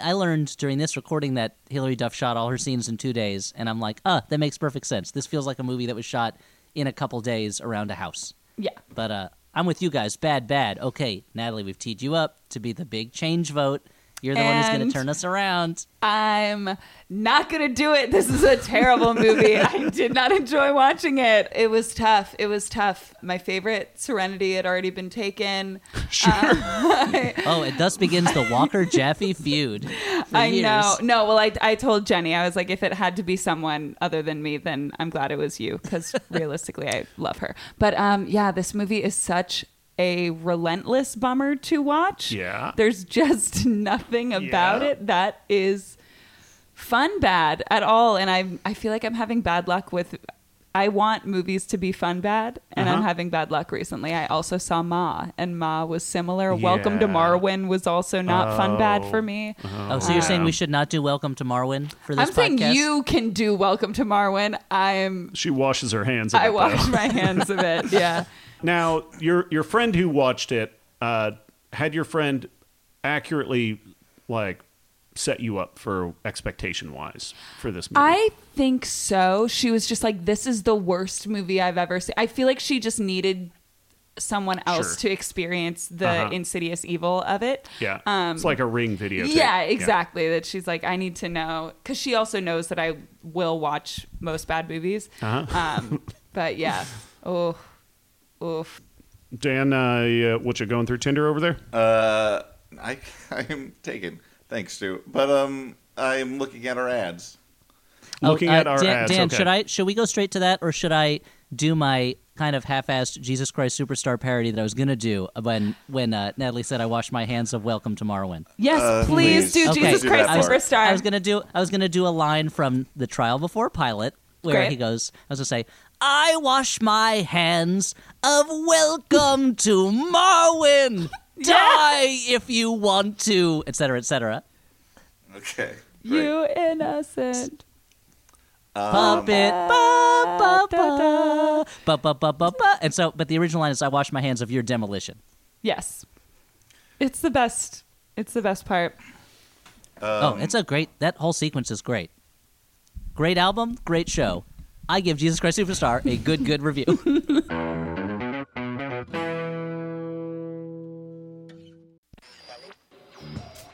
B: I learned during this recording that Hilary Duff shot all her scenes in two days, and I'm like, ah, that makes perfect sense. This feels like a movie that was shot in a couple days around a house.
D: Yeah.
B: But uh, I'm with you guys. Bad, bad. Okay, Natalie, we've teed you up to be the big change vote. You're the one who's going to turn us around.
D: I'm not gonna do it. This is a terrible movie. I did not enjoy watching it. It was tough. It was tough. My favorite Serenity had already been taken. Sure.
B: Oh, and thus begins the Walker Jaffe feud.
D: I
B: years.
D: know. No, well, I, I told Jenny, I was like, if it had to be someone other than me, then I'm glad it was you because realistically, I love her. But um, yeah, this movie is such a relentless bummer to watch.
C: Yeah.
D: There's just nothing about
C: Yeah.
D: it that is fun bad at all. And I, I feel like I'm having bad luck with. I want movies to be fun bad, and I'm
C: Uh-huh.
D: having bad luck recently. I also saw Ma, and Ma was similar. Welcome to Marwen was also not fun bad for
C: Oh.
D: me.
B: Oh, so you're saying we should not do Welcome to Marwen for this
D: I'm saying you can do Welcome to Marwen. I'm.
C: She washes her hands. Of
D: I
C: it, though.
D: wash my hands of it. Yeah.
C: Now, your your friend who watched it uh, had your friend accurately like set you up for expectation wise for this movie.
D: I think so. She was just like, "This is the worst movie I've ever seen." I feel like she just needed someone else
C: Sure.
D: to experience the
C: Uh-huh.
D: insidious evil of it.
C: yeah,
D: Um,
C: it's like a ring video.
D: Yeah, exactly. That she's like, I need to know because she also knows that I will watch most bad movies.
C: Uh-huh.
D: Um, but yeah, oh, oof.
C: Dan, uh, yeah, what you going through Tinder over there?
A: Uh, I I'm taken. Thanks, Stu. But um, I'm looking at our ads.
C: Looking
B: uh,
C: at our
B: Dan,
C: ads.
B: Dan,
C: okay.
B: should I should we go straight to that, or should I do my kind of half-assed Jesus Christ Superstar parody that I was gonna do when when uh, Natalie said I washed my hands of Welcome to Marwen?
D: Yes,
A: Uh,
D: please,
A: please.
D: do
A: Okay.
D: Jesus
A: Do
D: Christ
A: that part.
D: Superstar.
B: I was gonna do I was gonna do a line from the trial before Pilate where
D: Great.
B: he goes I was gonna say I wash my hands of welcome to Marwen. Die if you want to, etc., etc.
A: Okay. great.
D: you innocent.
B: Puppet, um, ba, ba, ba, ba, ba, ba, ba, ba. and so, but the original line is, "I wash my hands of your demolition."
D: Yes, it's the best. It's the best part.
B: Um, oh, it's a great. That whole sequence is great. Great album, great show. I give Jesus Christ Superstar a good, good review.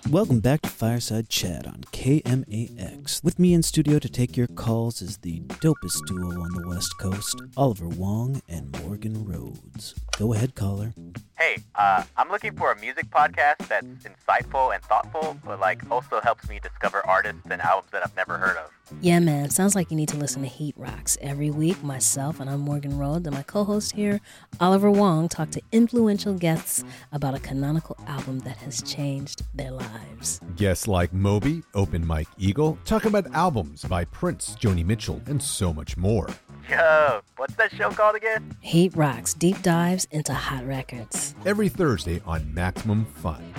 E: Welcome back to Fireside Chat on KMAX. With me in studio to take your calls is the dopest duo on the West Coast, Oliver Wong and Morgan Rhodes. Go ahead, caller.
F: Hey, uh, I'm looking for a music podcast that's insightful and thoughtful, but like also helps me discover artists and albums that I've never heard of.
G: Yeah, man. Sounds like you need to listen to Heat Rocks every week. Myself and I'm Morgan Rhodes and my co-host here, Oliver Wong, talk to influential guests about a canonical album that has changed their lives.
H: Guests like Moby, Open Mike Eagle, talk about albums by Prince, Joni Mitchell, and so much more.
F: Yo, what's that show called again?
G: Heat Rocks deep dives into hot records.
H: Every Thursday on Maximum Fun.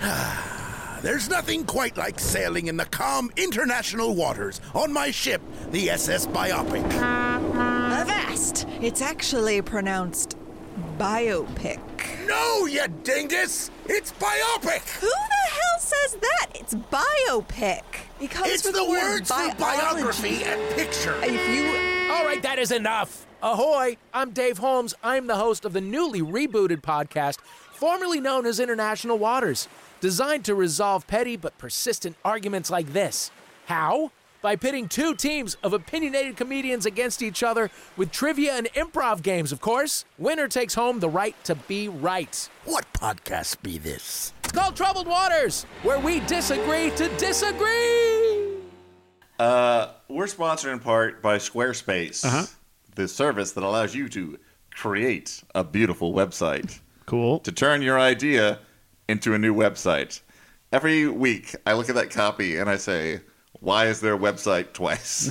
I: There's nothing quite like sailing in the calm international waters on my ship, the SS Biopic.
J: Avast! It's actually pronounced biopic.
I: No, you dingus! It's biopic!
J: Who the hell says that? It's biopic. It comes
I: It's
J: from
I: the
J: word
I: words for biography and picture.
J: If you
K: All right, that is enough. Ahoy, I'm Dave Holmes. I'm the host of the newly rebooted podcast, formerly known as International Waters, designed to resolve petty but persistent arguments like this. How? By pitting two teams of opinionated comedians against each other with trivia and improv games, of course. Winner takes home the right to be right.
I: What podcast be this?
K: It's called Troubled Waters, where we disagree to disagree.
A: Uh, we're sponsored in part by Squarespace,
C: Uh-huh.
A: the service that allows you to create a beautiful website.
C: Cool.
A: to turn your idea into a new website. Every week, I look at that copy and I say, why is there a website twice?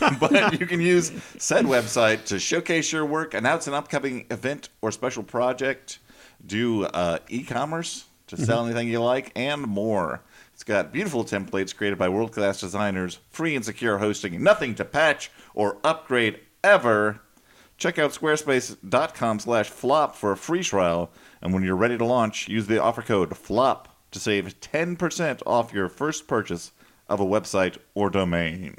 A: but you can use said website to showcase your work, announce an upcoming event or special project, do uh, e commerce to sell anything you like, and more. It's got beautiful templates created by world class designers, free and secure hosting, nothing to patch or upgrade ever. Check out squarespace.com slash flop for a free trial. And when you're ready to launch, use the offer code FLOP to save 10% off your first purchase of a website or domain.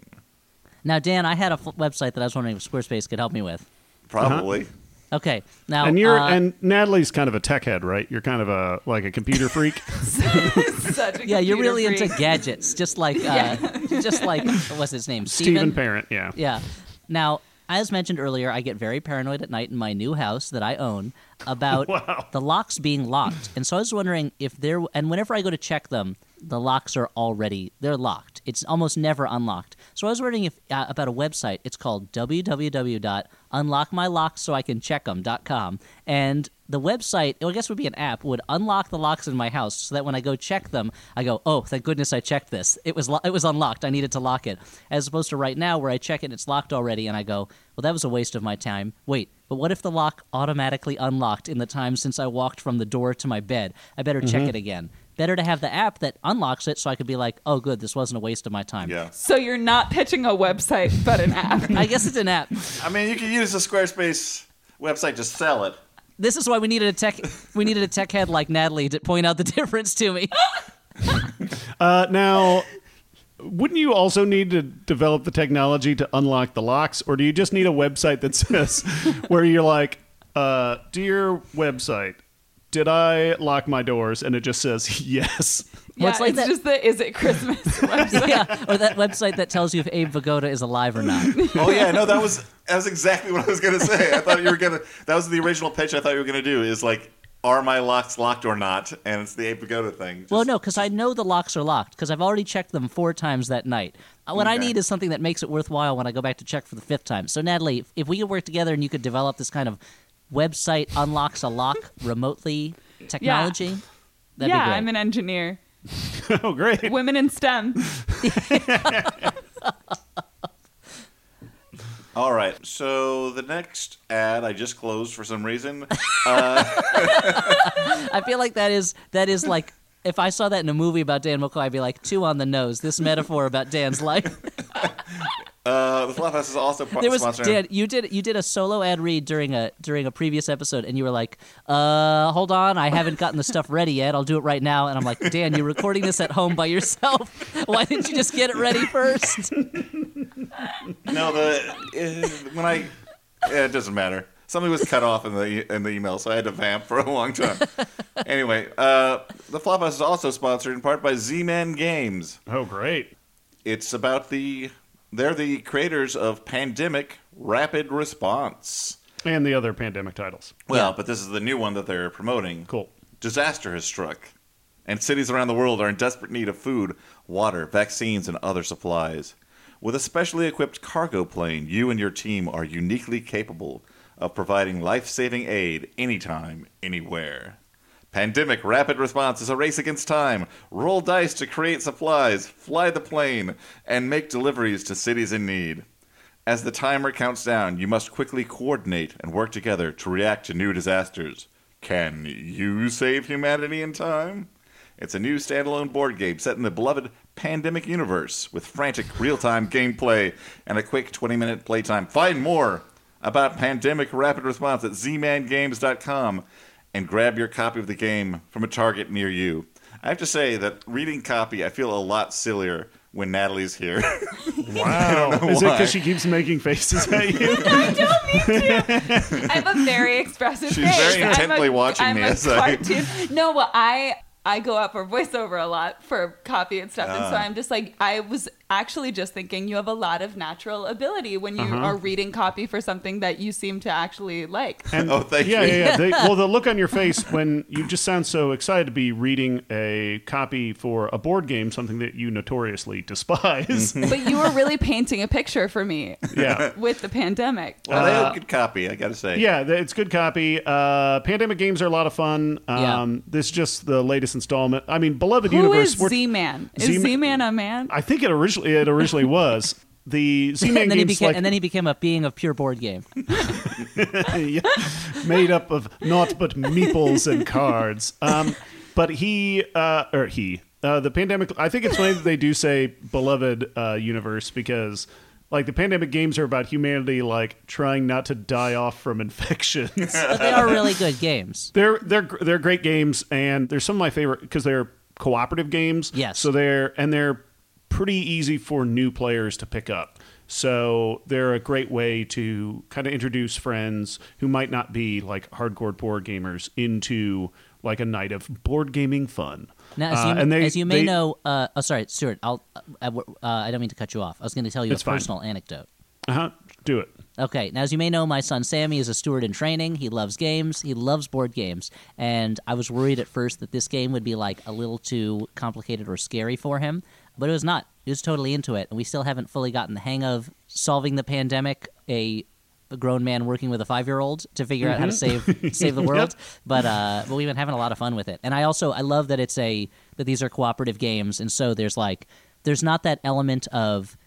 B: now, Dan, I had a f- website that I was wondering if Squarespace could help me with.
A: Probably.
B: Okay, now
C: and you're
B: uh,
C: and Natalie's kind of a tech head, right? You're kind of a like a computer freak.
D: Such a
B: yeah, you're really
D: freak.
B: into gadgets, just like uh, just like what's his name,
C: Stephen
B: Steven?
C: Parent, yeah.
B: Yeah. Now, as mentioned earlier, I get very paranoid at night in my new house that I own about
C: Wow.
B: the locks being locked. And so I was wondering if there and whenever I go to check them, the locks are already they're locked. It's almost never unlocked. So I was wondering if uh, about a website. It's called www.unlockmylocks.so-I-can-check-em.com. And the website, well, I guess would be an app, would unlock the locks in my house so that when I go check them, I go, "Oh, thank goodness I checked this. It was lo- it was unlocked. I needed to lock it." As opposed to right now where I check it and it's locked already and I go, "Well, that was a waste of my time." Wait, but what if the lock automatically unlocked in the time since I walked from the door to my bed? I better check
C: Mm-hmm.
B: it again. Better to have the app that unlocks it so I could be like, "Oh, good, this wasn't a waste of my time."
A: Yeah.
D: So you're not pitching a website, but an app.
B: I guess it's an app.
A: I mean, you can use a Squarespace website to sell it.
B: This is why we needed a tech we needed a tech head like Natalie to point out the difference to me.
C: Uh, now, wouldn't you also need to develop the technology to unlock the locks, or do you just need a website that says where you're like, uh, "Dear website, did I lock my doors?" and it just says yes.
D: Yeah,
B: it's like
D: it's
B: that-
D: just the Is It Christmas website.
B: yeah, or that website that tells you if Abe Vigoda is alive or not.
A: Oh yeah, no, that was that was exactly what I was gonna say. I thought you were gonna. That was the original pitch. I thought you were gonna do is like, are my locks locked or not? And it's the Abe Pagoda thing. Just-
B: Well, no, because I know the locks are locked because I've already checked them four times that night. Uh, What I need is something that makes it worthwhile when I go back to check for the fifth time. So, Natalie, if- if we could work together and you could develop this kind of website unlocks a lock remotely technology, that'd
D: yeah,
B: be great.
D: I'm an engineer.
C: oh, great!
D: Women in STEM.
A: All right. So the next ad I just closed for some reason.
B: Uh, I feel like that is that is like if I saw that in a movie about Dan McCoy, I'd be like two on the nose. This metaphor about Dan's life.
A: Uh, the Flophouse is also pro-
B: There was
A: sponsoring.
B: Dan. You did you did a solo ad read during a during a previous episode, and you were like, "Uh, hold on, I haven't gotten the stuff ready yet. I'll do it right now." And I'm like, "Dan, you're recording this at home by yourself. Why didn't you just get it ready first?
A: No, the uh, when I yeah, it doesn't matter. Something was cut off in the in the email, so I had to vamp for a long time. anyway, uh, the Flophouse is also sponsored in part by Z-Man Games.
C: Oh, great!
A: It's about the they're the creators of Pandemic Rapid Response.
C: And the other pandemic titles.
A: Well, but this is the new one that they're promoting.
C: Cool.
A: Disaster has struck, and cities around the world are in desperate need of food, water, vaccines, and other supplies. With a specially equipped cargo plane, you and your team are uniquely capable of providing life saving aid anytime, anywhere. Pandemic Rapid Response is a race against time. Roll dice to create supplies, fly the plane, and make deliveries to cities in need. As the timer counts down, you must quickly coordinate and work together to react to new disasters. Can you save humanity in time? It's a new standalone board game set in the beloved pandemic universe with frantic real time gameplay and a quick 20 minute playtime. Find more about Pandemic Rapid Response at zmangames.com and grab your copy of the game from a target near you. I have to say that reading copy, I feel a lot sillier when Natalie's here.
C: Wow.
A: know
C: Is it because she keeps making faces at you?
D: I don't mean to. I have a very expressive
A: She's
D: face.
A: very
D: I'm
A: intently
D: a-
A: watching
D: I'm
A: me
D: a
A: as I-
D: No, well, I I go up for voiceover a lot for copy and stuff, and so
A: Ah.
D: I'm just like I was actually just thinking you have a lot of natural ability when you
C: Uh-huh.
D: are reading copy for something that you seem to actually like.
C: And
A: Oh, thank
C: yeah,
A: you.
C: Yeah, yeah, They- well, the look on your face when you just sound so excited to be reading a copy for a board game, something that you notoriously despise.
D: but you were really painting a picture for me
C: yeah.
D: with the pandemic.
A: Well, they have good copy, I gotta say.
C: Yeah, it's good copy. Uh, pandemic games are a lot of fun. Um,
B: Yeah.
C: This is just the latest installment. I mean, beloved
D: Who
C: universe.
D: is
C: we're-
D: Z Man? Is
C: Z-Man-
D: Z Man a man?
C: I think it originally it originally was the Z-Man
B: and then he
C: games
B: became
C: like
B: and then he became a being of pure board game.
C: Yeah. made up of naught but meeples and cards. Um, but he uh, or he uh, the pandemic. I think it's funny that they do say beloved uh, universe because. Like the pandemic games are about humanity, like trying not to die off from infections.
B: But they are really good games.
C: They're they're they're great games, and they're some of my favorite because they're cooperative games.
B: Yes.
C: So they're and they're pretty easy for new players to pick up. So they're a great way to kind of introduce friends who might not be like hardcore board gamers into like a night of board gaming fun.
B: Now, as
C: Uh,
B: you,
C: and they-
B: as you may
C: they-
B: know, uh, oh, sorry, Stuart. I'll. Uh, uh, I don't mean to cut you off. I was going to tell you a
C: fine.
B: personal anecdote.
C: Uh huh. Do it.
B: Okay, now as you may know, my son Sammy is a steward in training. He loves games. He loves board games, and I was worried at first that this game would be like a little too complicated or scary for him, but it was not. It was totally into it, and we still haven't fully gotten the hang of solving the pandemic. A, a grown man working with a five-year-old to figure out how to mm-hmm. save save the world, but uh, but we've been having a lot of fun with it. And I also I love that it's a that these are cooperative games, and so there's like there's not that element of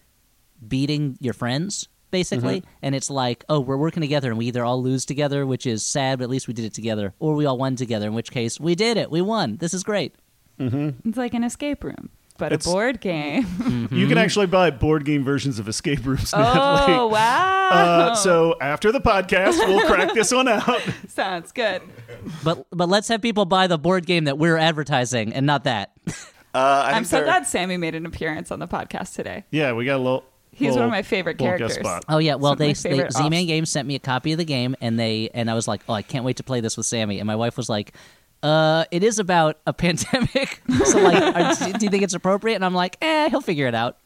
B: beating your friends basically. Mm-hmm. And it's like oh we're working together and we either all lose together which is sad but at least we did it together or we all won together in which case we did it. We won. This is great. Mm-hmm.
D: It's like an escape room, but
C: It's-
D: a board game.
C: You can actually buy board game versions of escape rooms now. Like,
D: oh wow!
C: uh, so after the podcast, we'll crack this one out.
D: Sounds good.
B: but but let's have people buy the board game that we're advertising and not that
A: Uh, I
D: I'm
A: think
D: so
A: there-
D: glad Sammy made an appearance on the podcast today.
C: Yeah, we got a little.
D: He's one of my favorite characters.
B: oh yeah well
D: Some of my
B: they, they z-man
D: offs.
B: games sent me a copy of the game and they and i was like oh i can't wait to play this with sammy and my wife was like uh, it is about a pandemic. so, like, are, do you think it's appropriate? And I'm like, eh, he'll figure it out.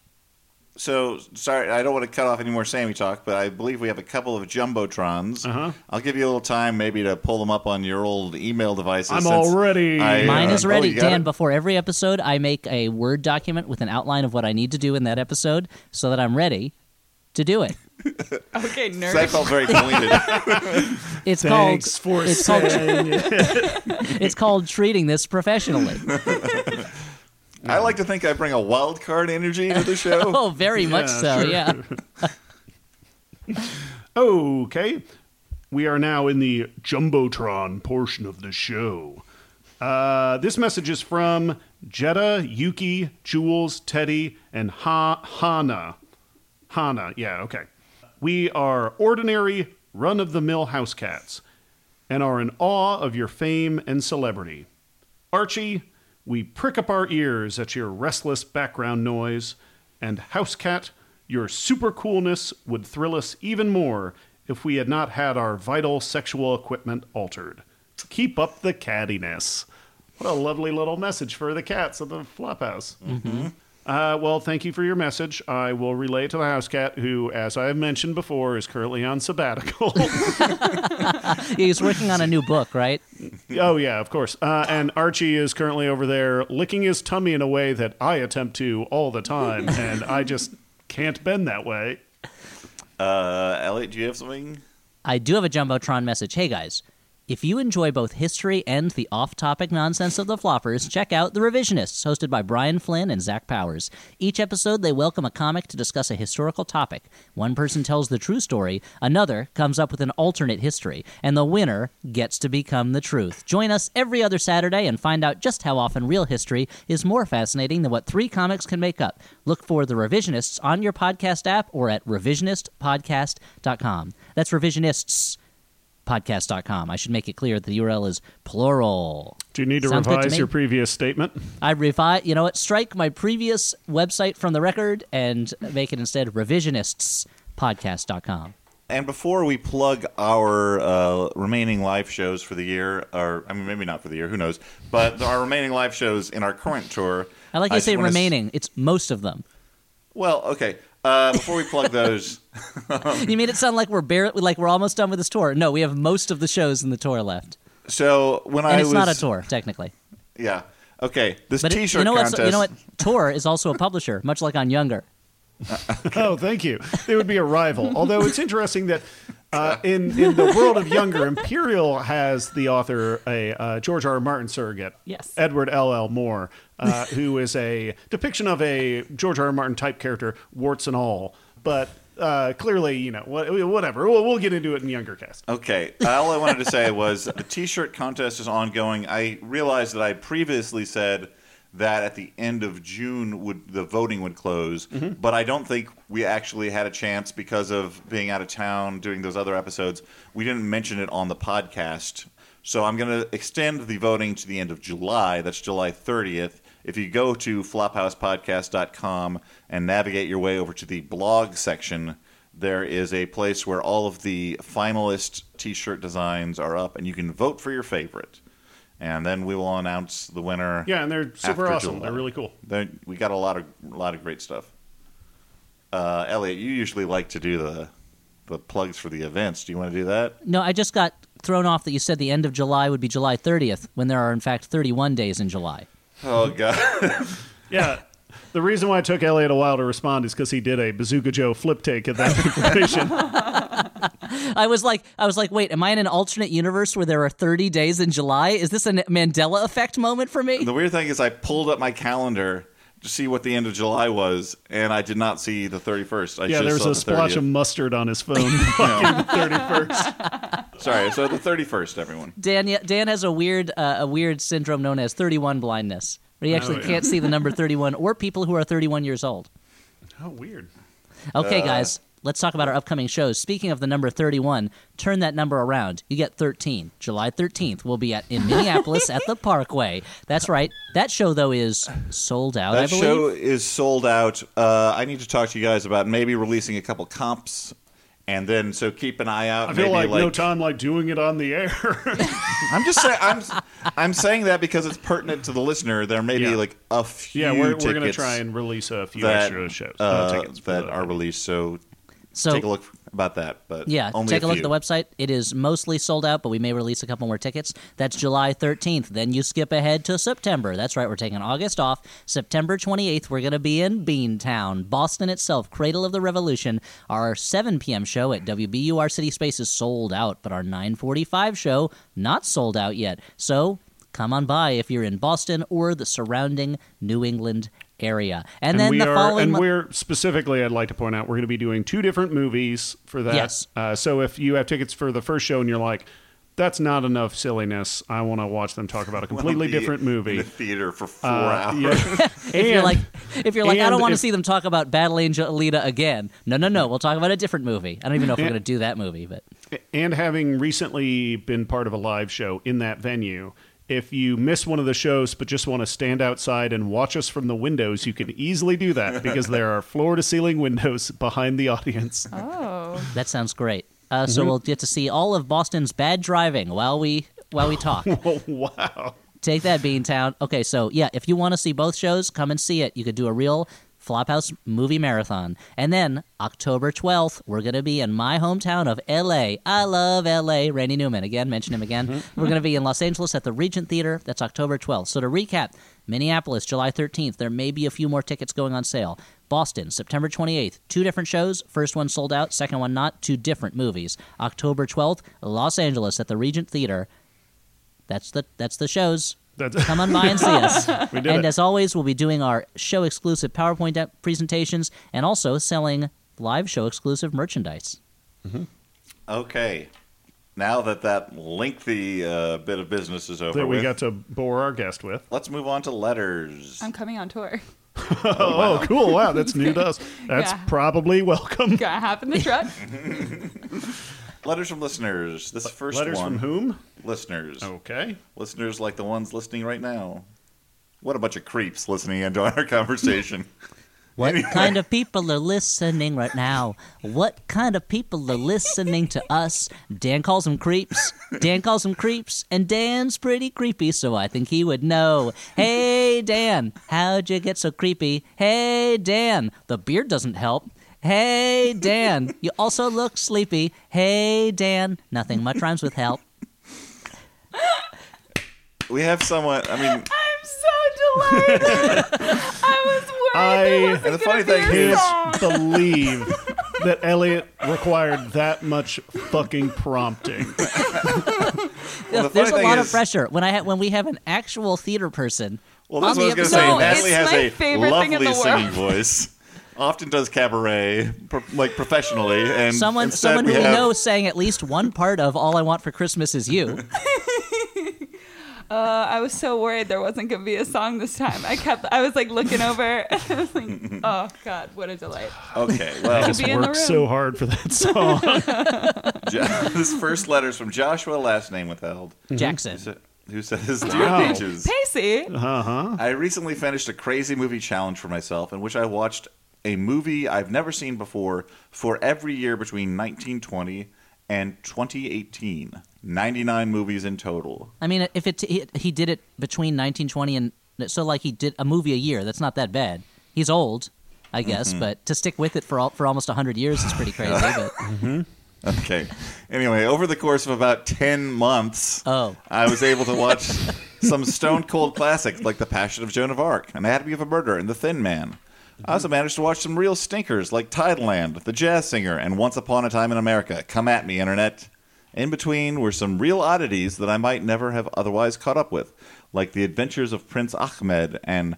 A: So sorry, I don't want to cut off any more Sammy talk, but I believe we have a couple of jumbotrons.
C: Uh-huh.
A: I'll give you a little time, maybe to pull them up on your old email devices.
C: I'm
A: since
C: all ready.
A: I,
B: Mine
A: uh,
B: is
A: oh,
B: ready.
A: you got
B: Dan,
A: it?
B: before every episode, I make a Word document with an outline of what I need to do in that episode so that I'm ready to do it.
D: Okay,
A: So
D: nerd.
A: that felt very pointed.
B: It's
C: Thanks
B: called
C: for
B: it's called
C: it.
B: it's called treating this professionally.
A: I like to think I bring a wild card energy to the show.
B: Oh, very much
C: Yeah,
B: so.
C: sure.
B: Yeah.
C: Okay, we are now in the Jumbotron portion of the show. Uh, this message is from Jetta, Yuki, Jules, Teddy, and ha- Hana. Hana, yeah, okay. We are ordinary, run of the mill house cats and are in awe of your fame and celebrity. Archie, we prick up our ears at your restless background noise, and Housecat, your super coolness would thrill us even more if we had not had our vital sexual equipment altered. Keep up the cattiness. What a lovely little message for the cats of the Flophouse. Mm-hmm. Uh, well, thank you for your message. I will relay it to the house cat, who, as I have mentioned before, is currently on sabbatical.
B: He's working on a new book, right?
C: Oh yeah, of course. Uh, and Archie is currently over there licking his tummy in a way that I attempt to all the time, and I just can't bend that way.
A: Uh, Elliot, do you have something?
B: I do have a Jumbotron message. Hey guys, if you enjoy both history and the off topic nonsense of the floppers, check out The Revisionists, hosted by Brian Flynn and Zach Powers. Each episode, they welcome a comic to discuss a historical topic. One person tells the true story, another comes up with an alternate history, and the winner gets to become the truth. Join us every other Saturday and find out just how often real history is more fascinating than what three comics can make up. Look for The Revisionists on your podcast app or at revisionistpodcast.com. That's Revisionists podcast.com. I should make it clear that the URL is plural.
C: Do you need to
B: Sounds good to
C: revise your previous statement?
B: I revise, you know what? Strike my previous website from the record and make it instead revisionistspodcast.com.
A: And before we plug our uh, remaining live shows for the year, or I mean, maybe not for the year, who knows? But our remaining live shows in our current tour.
B: I like you
A: just
B: say
A: wanna s-
B: remaining. It's most of them.
A: well, okay. Uh, before we plug those,
B: You made it sound like we're barely, like we're almost done with this tour. No, we have most of the shows in the tour left,
A: so when
B: and
A: I
B: it's
A: was
B: not a tour technically.
A: yeah, okay, this
B: But
A: T-shirt
B: you know what?
A: contest.
B: You know what? Tour is also a publisher, much like on Younger.
C: Oh, thank you. They would be a rival. Although it's interesting that uh, in in the world of younger, Imperial has the author a uh, George R. R. Martin surrogate,
D: Yes.
C: Edward L. L. Moore, uh, who is a depiction of a George R. R. Martin type character, warts and all. But uh, clearly, you know, wha- whatever. We'll, we'll get into it in younger cast.
A: Okay. All I wanted to say was the T-shirt contest is ongoing. I realized that I previously said that at the end of June would the voting would close, but I don't think we actually had a chance because of being out of town doing those other episodes. We didn't mention it on the podcast. So I'm going to extend the voting to the end of July. That's July 30th. if you go to flophousepodcast.com and navigate your way over to the blog section, there is a place where all of the finalist t-shirt designs are up and you can vote for your favorite. And then we will announce the winner.
C: Yeah, and they're super
A: after
C: awesome.
A: July.
C: They're really cool.
A: They're- we got a lot of a lot of great stuff. Uh, Elliot, you usually like to do the the plugs for the events. Do you want to do that?
B: No, I just got thrown off that you said the end of July would be July 30th when there are in fact 31 days in July.
A: Oh God.
C: Yeah. The reason why it took Elliot a while to respond is because he did a Bazooka Joe flip take at that information.
B: I was like, I was like, wait, am I in an alternate universe where there are 30 days in July? Is this a Mandela effect moment for me?
A: the weird thing is, I pulled up my calendar to see what the end of July was, and I did not see the thirty first. I
C: yeah,
A: just
C: there's
A: saw
C: a
A: the
C: splotch
A: 30th.
C: of mustard on his phone. Fucking 31st.
A: Sorry, so the thirty first, everyone.
B: Dan, Dan has a weird, uh, a weird syndrome known as 31 blindness, where he actually
C: Oh, yeah.
B: can't see the number 31 or people who are 31 years old.
C: Oh, weird.
B: Okay,
A: Uh.
B: guys, let's talk about our upcoming shows. Speaking of the number 31, turn that number around. You get 13. July 13th, we'll be at in Minneapolis at the Parkway. That's right. That show though is sold out. I
A: That
B: believe.
A: show is sold out. Uh, I need to talk to you guys about maybe releasing a couple comps, and then so keep an eye out.
C: I feel
A: maybe
C: like, no time like doing it on the air.
A: I'm just saying. I'm I'm saying that because it's pertinent to the listener. There may be like a few.
C: yeah, we're, we're going to
A: tickets
C: try and release a few
A: that,
C: extra shows. uh,
A: uh,
C: tickets
A: that
C: the-
A: are released. So,
B: So-
A: take a look about that. But
B: Yeah, take a, look at the website. It is mostly sold out, but we may release a couple more tickets. That's July 13th. Then you skip ahead to September. That's right, we're taking August off. September 28th, we're going to be in Beantown, Boston itself, cradle of the revolution. Our 7 p.m. show at WBUR City Space is sold out, but our 9:45 show not sold out yet. So come on by if you're in Boston or the surrounding New England area. And, then
C: we
B: the
C: are,
B: following
C: and
B: mo-
C: we're specifically, I'd like to point out, we're going to be doing two different movies for that.
B: Yes.
C: Uh, so if you have tickets for the first show and you're like, that's not enough silliness, I want to watch them talk about a
A: Wanna
C: completely
A: be
C: different
A: in
C: movie.
A: the theater for four
C: Uh,
A: hours.
C: yeah.
B: if you're
C: And-
B: like, if you're like, I don't want to see them talk about Battle Angel Alita again. No, no, no. We'll talk about a different movie. I don't even know if we're going to do that movie, but
C: and having recently been part of a live show in that venue, if you miss one of the shows but just want to stand outside and watch us from the windows, you can easily do that because there are floor to ceiling windows behind the audience.
D: Oh.
B: that sounds great. Uh, So
C: Mhm.
B: we'll get to see all of Boston's bad driving while we while we talk.
C: Oh, wow.
B: Take that, Beantown. Okay, so yeah, if you want to see both shows, come and see it. You could do a real Flophouse movie marathon. And then October 12th, we're going to be in my hometown of LA. I love LA. Randy Newman, again, mention him again. Mm-hmm. We're going to be in Los Angeles at the Regent Theater. That's October 12th. So to recap, Minneapolis, July 13th. There may be a few more tickets going on sale. Boston, September 28th. Two different shows. First one sold out, second one not. Two different movies. October 12th, Los Angeles at the Regent Theater. That's the that's the shows.
C: That's-
B: Come on by and see us.
C: We did
B: and
C: it.
B: as always, we'll be doing our show exclusive PowerPoint de- presentations and also selling live show exclusive merchandise.
A: Okay. Now that that lengthy uh, bit of business is over,
C: that we
A: with,
C: got to bore our guest with.
A: let's move on to letters.
D: I'm coming on tour.
C: Oh, cool. Wow, that's new to us. That's
D: Yeah.
C: probably welcome.
D: Got half in the truck.
A: Letters from listeners. This first
C: letters
A: one.
C: from whom?
A: Listeners.
C: Okay.
A: Listeners like the ones listening right now. What a bunch of creeps listening into our conversation.
B: What kind of people are listening right now? What kind of people are listening to us? Dan calls them creeps. Dan calls them creeps, and Dan's pretty creepy, so I think he would know. Hey, Dan, how'd you get so creepy? Hey, Dan, the beard doesn't help. Hey, Dan, you also look sleepy. Hey, Dan, nothing much rhymes with help.
A: we have someone. I mean,
D: I'm so delighted. I was worried
C: I
D: there wasn't
A: And the
D: gonna
A: funny thing
D: be a
A: is-
D: song.
C: believe that Elliot required that much fucking prompting.
A: Well, the
B: There's a
A: funny
B: lot
A: thing
B: of
A: is-
B: pressure when I ha- when we have an actual theater person.
A: well, that's
B: on
A: what I
B: the
A: was going to say.
B: episode.
D: No,
A: Natalie
D: it's
A: has
D: my
A: a
D: favorite thing in
A: lovely
D: the
A: singing
D: world.
A: voice. Often does cabaret, pro- like professionally, and
B: Someone, someone who
A: we
B: we
A: have,
B: know sang at least one part of "All I Want for Christmas Is You."
D: Uh, I was so worried there wasn't gonna be a song this time. I kept, I was like looking over. I was like, oh god, what a delight.
A: Okay,
C: I
A: well,
C: just
D: be in the
C: worked so hard for that song.
A: Jo- this first letter is from Joshua, last name withheld.
B: Jackson.
A: He said- who says, "Dear
C: Wow.
A: Peaches,
D: Pacey.
C: Uh huh.
A: I recently finished a crazy movie challenge for myself in which I watched a movie I've never seen before for every year between 1920 and 2018. 99 movies in total.
B: I mean, if it he, he did it between 1920 and so like he did a movie a year. That's not that bad. He's old, I guess,
A: Mm-hmm.
B: but to stick with it for all, for almost 100 years is pretty crazy. but
A: Okay. Anyway, over the course of about 10 months,
B: Oh.
A: I was able to watch some stone cold classics like The Passion of Joan of Arc, Anatomy of a Murder, and The Thin Man. I also managed to watch some real stinkers like Tideland, The Jazz Singer, and Once Upon a Time in America. Come at me, Internet. In between were some real oddities that I might never have otherwise caught up with, like The Adventures of Prince Ahmed and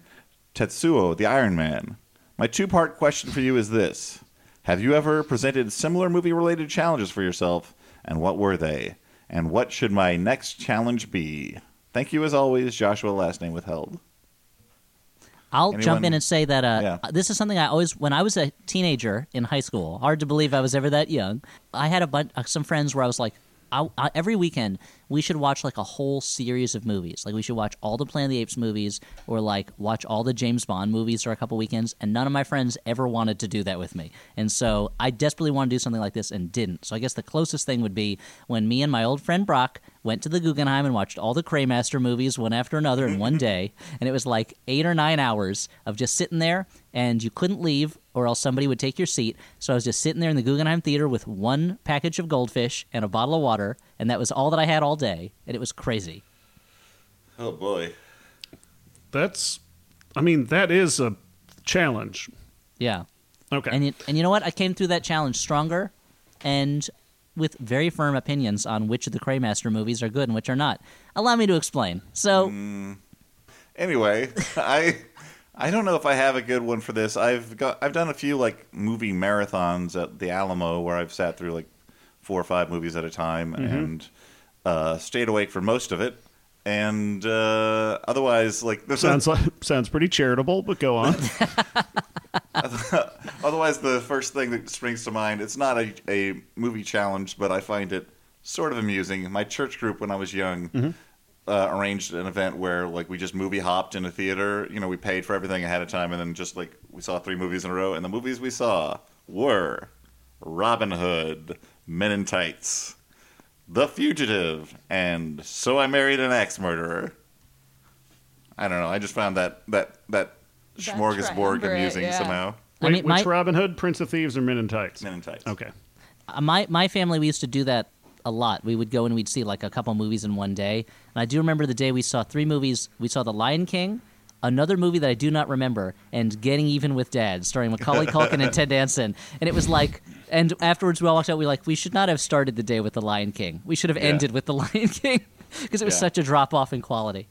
A: Tetsuo the Iron Man. My two part question for you is this Have you ever presented similar movie related challenges for yourself, and what were they? And what should my next challenge be? Thank you as always, Joshua, last name withheld.
B: I'll
A: Anyone-
B: jump in and say that uh,
A: Yeah.
B: this is something I always, when I was a teenager in high school, hard to believe I was ever that young. I had a bunch, uh, some friends where I was like, I, I, every weekend we should watch like a whole series of movies. Like we should watch all the Planet of the Apes movies, or like watch all the James Bond movies for a couple weekends. And none of my friends ever wanted to do that with me. And so I desperately wanted to do something like this and didn't. So I guess the closest thing would be when me and my old friend Brock went to the Guggenheim and watched all the Cremaster movies one after another in one day. And it was like eight or nine hours of just sitting there, and you couldn't leave, or else somebody would take your seat. So I was just sitting there in the Guggenheim Theater with one package of goldfish and a bottle of water, and that was all that I had all day. And it was crazy.
A: Oh boy.
C: That's, I mean, that is a challenge.
B: Yeah.
C: Okay.
B: And you, and you know what? I came through that challenge stronger and with very firm opinions on which of the Cremaster movies are good and which are not. Allow me to explain. So, mm.
A: Anyway, I I don't know if I have a good one for this. I've got I've done a few like movie marathons at the Alamo where I've sat through like four or five movies at a time and uh, stayed awake for most of it. And uh, otherwise, like this
C: sounds like sounds pretty charitable, but go on.
A: Otherwise, the first thing that springs to mind, it's not a, a movie challenge, but I find it sort of amusing. My church group, when I was young, uh, arranged an event where like we just movie hopped in a theater. You know, we paid for everything ahead of time, and then just like we saw three movies in a row. And the movies we saw were Robin Hood, Men in Tights, The Fugitive, and So I Married an Axe Murderer. I don't know. I just found that that that smorgasbord
D: triumvirate,
A: amusing
D: yeah.
A: somehow.
B: I mean,
C: which
B: my-
C: Robin Hood, Prince of Thieves, or Men in Tights?
A: Men in Tights.
C: Okay.
B: Uh, my my family we used to do that a lot. We would go and we'd see like a couple movies in one day. And I do remember the day we saw three movies. We saw The Lion King, another movie that I do not remember, and Getting Even with Dad, starring Macaulay Culkin and Ted Danson. And it was like, and afterwards we all walked out. We were like, we should not have started the day with The Lion King. We should have ended with The Lion King because it was
A: Yeah.
B: such a drop off in quality.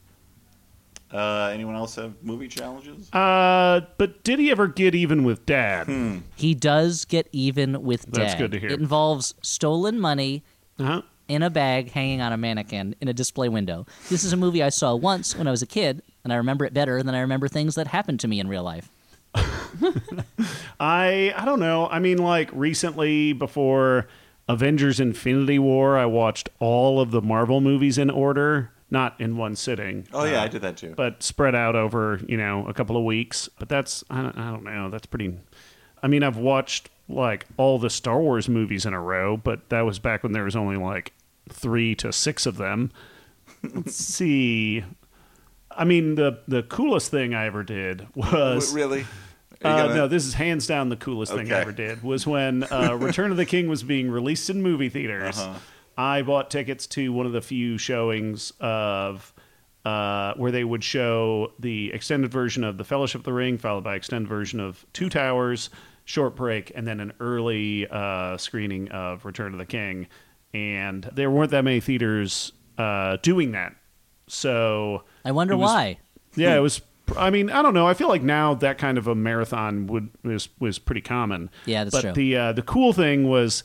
A: Uh, anyone else have movie challenges?
C: Uh, but did he ever get even with Dad?
A: Hmm.
B: He does get even with Dad.
C: That's good to hear.
B: It involves stolen money
C: Uh-huh.
B: in a bag hanging on a mannequin in a display window. This is a movie I saw once when I was a kid, and I remember it better than I remember things that happened to me in real life.
C: I I don't know. I mean, like recently before Avengers: Infinity War, I watched all of the Marvel movies in order, not in one sitting.
A: Oh yeah,
C: uh,
A: I did that too.
C: but spread out over you know a couple of weeks. But that's I don't, I don't know. That's pretty. I mean, I've watched like all the Star Wars movies in a row, but that was back when there was only like three to six of them. Let's see. I mean, the the coolest thing I ever did was
A: W- really?
C: Uh, no, this is hands down the coolest thing I ever did was when uh, Return of the King was being released in movie theaters.
A: Uh-huh.
C: I bought tickets to one of the few showings of uh, where they would show the extended version of The Fellowship of the Ring, followed by extended version of Two Towers, Short Break, and then an early uh, screening of Return of the King. And there weren't that many theaters uh, doing that, so
B: I wonder
C: was-
B: why.
C: yeah, it was. I mean, I don't know. I feel like now that kind of a marathon would was was pretty common.
B: Yeah, that's
C: but
B: true.
C: the uh, the cool thing was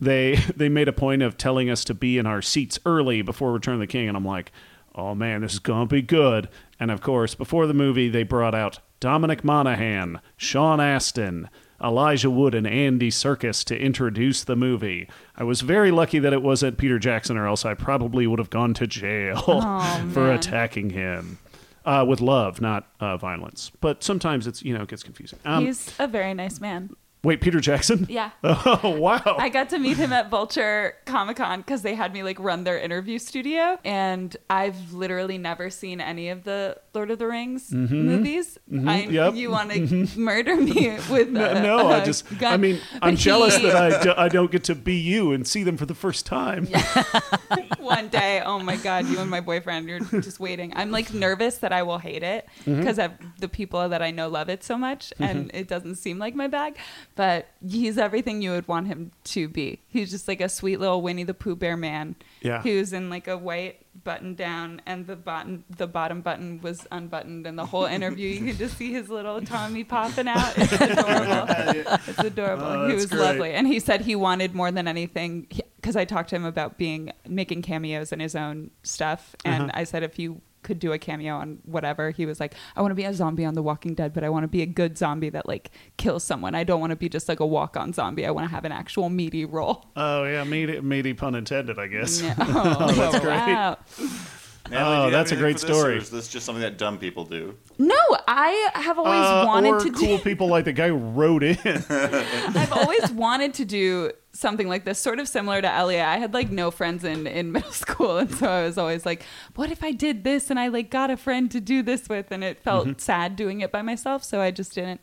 C: they they made a point of telling us to be in our seats early before Return of the King, and I'm like, oh man, this is gonna be good. And of course, before the movie, they brought out Dominic Monaghan, Sean Astin, Elijah Wood and Andy Serkis to introduce the movie. I was very lucky that it wasn't Peter Jackson, or else I probably would have gone to jail
D: Oh,
C: for attacking him. Uh, with love, not uh, violence. But sometimes it's you know it gets confusing. Um,
D: He's a very nice man.
C: Wait, Peter Jackson?
D: Yeah.
C: Oh wow!
D: I got to meet him at Vulture Comic Con because they had me like run their interview studio, and I've literally never seen any of the Lord of the Rings
C: Mhm.
D: movies.
C: Mhm.
D: I,
C: Yep.
D: You want to murder me with
C: No,
D: a,
C: no, I
D: a
C: just,
D: gun.
C: I mean,
D: But
C: I'm jealous that I, do, I don't get to be you and see them for the first time.
D: one day, oh my god, you and my boyfriend, you're just waiting. I'm like nervous that I will hate it because the people that I know love it so much, and
C: Mhm.
D: it doesn't seem like my bag. But he's everything you would want him to be. He's just like a sweet little Winnie the Pooh bear man.
C: Yeah.
D: Who's in like a white button down, and the button, the bottom button was unbuttoned, and the whole interview you could just see his little Tommy popping out. It's adorable. it's adorable.
C: Oh,
D: he was
C: great.
D: lovely, and he said he wanted more than anything because I talked to him about being making cameos in his own stuff, and
C: Uh-huh.
D: I said if you could do a cameo on whatever, he was like, I want to be a zombie on The Walking Dead, but I want to be a good zombie that like kills someone. I don't want to be just like a walk-on zombie. I want to have an actual meaty role.
C: Oh yeah, meaty, meaty pun intended, I guess.
D: Yeah.
C: oh, that's great.
D: Wow.
A: Natalie,
C: Oh, that's a great
A: for this, or
C: story.
A: is this just something that dumb people do?
D: No, I have always
C: Uh,
D: wanted
C: or
D: to
C: cool
D: do.
C: people like the guy who wrote in.
D: I've always wanted to do something like this, sort of similar to Elliott. I had like no friends in in middle school, and so I was always like, "What if I did this and I like got a friend to do this with?" And it felt
C: Mhm.
D: sad doing it by myself, so I just didn't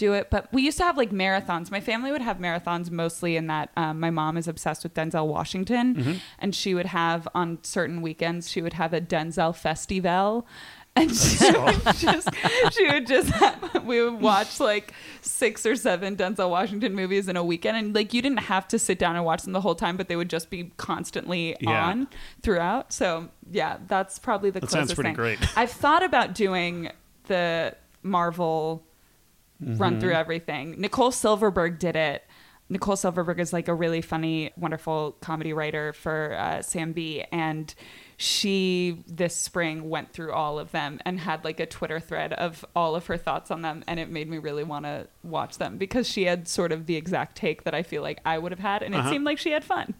D: do it. But we used to have like marathons. My family would have marathons mostly in that um, my mom is obsessed with Denzel Washington,
C: Mm-hmm.
L: Mhm.
D: and she would have on certain weekends she would have a Denzel festival. And she would just, she would just, have, we would watch like six or seven Denzel Washington movies in a weekend, and like you didn't have to sit down and watch them the whole time, but they would just be constantly
C: Yeah.
D: on throughout. So yeah, that's probably the
C: That
D: closest
C: sounds pretty
D: thing.
C: great.
D: I've thought about doing the Marvel run
C: Mhm.
D: through everything. Nicole Silverberg did it. Nicole Silverberg is like a really funny, wonderful comedy writer for uh, Sam Bee. And she this spring went through all of them and had like a Twitter thread of all of her thoughts on them. And it made me really want to watch them because she had sort of the exact take that I feel like I would have had. And it
C: Uh-huh.
D: seemed like she had fun.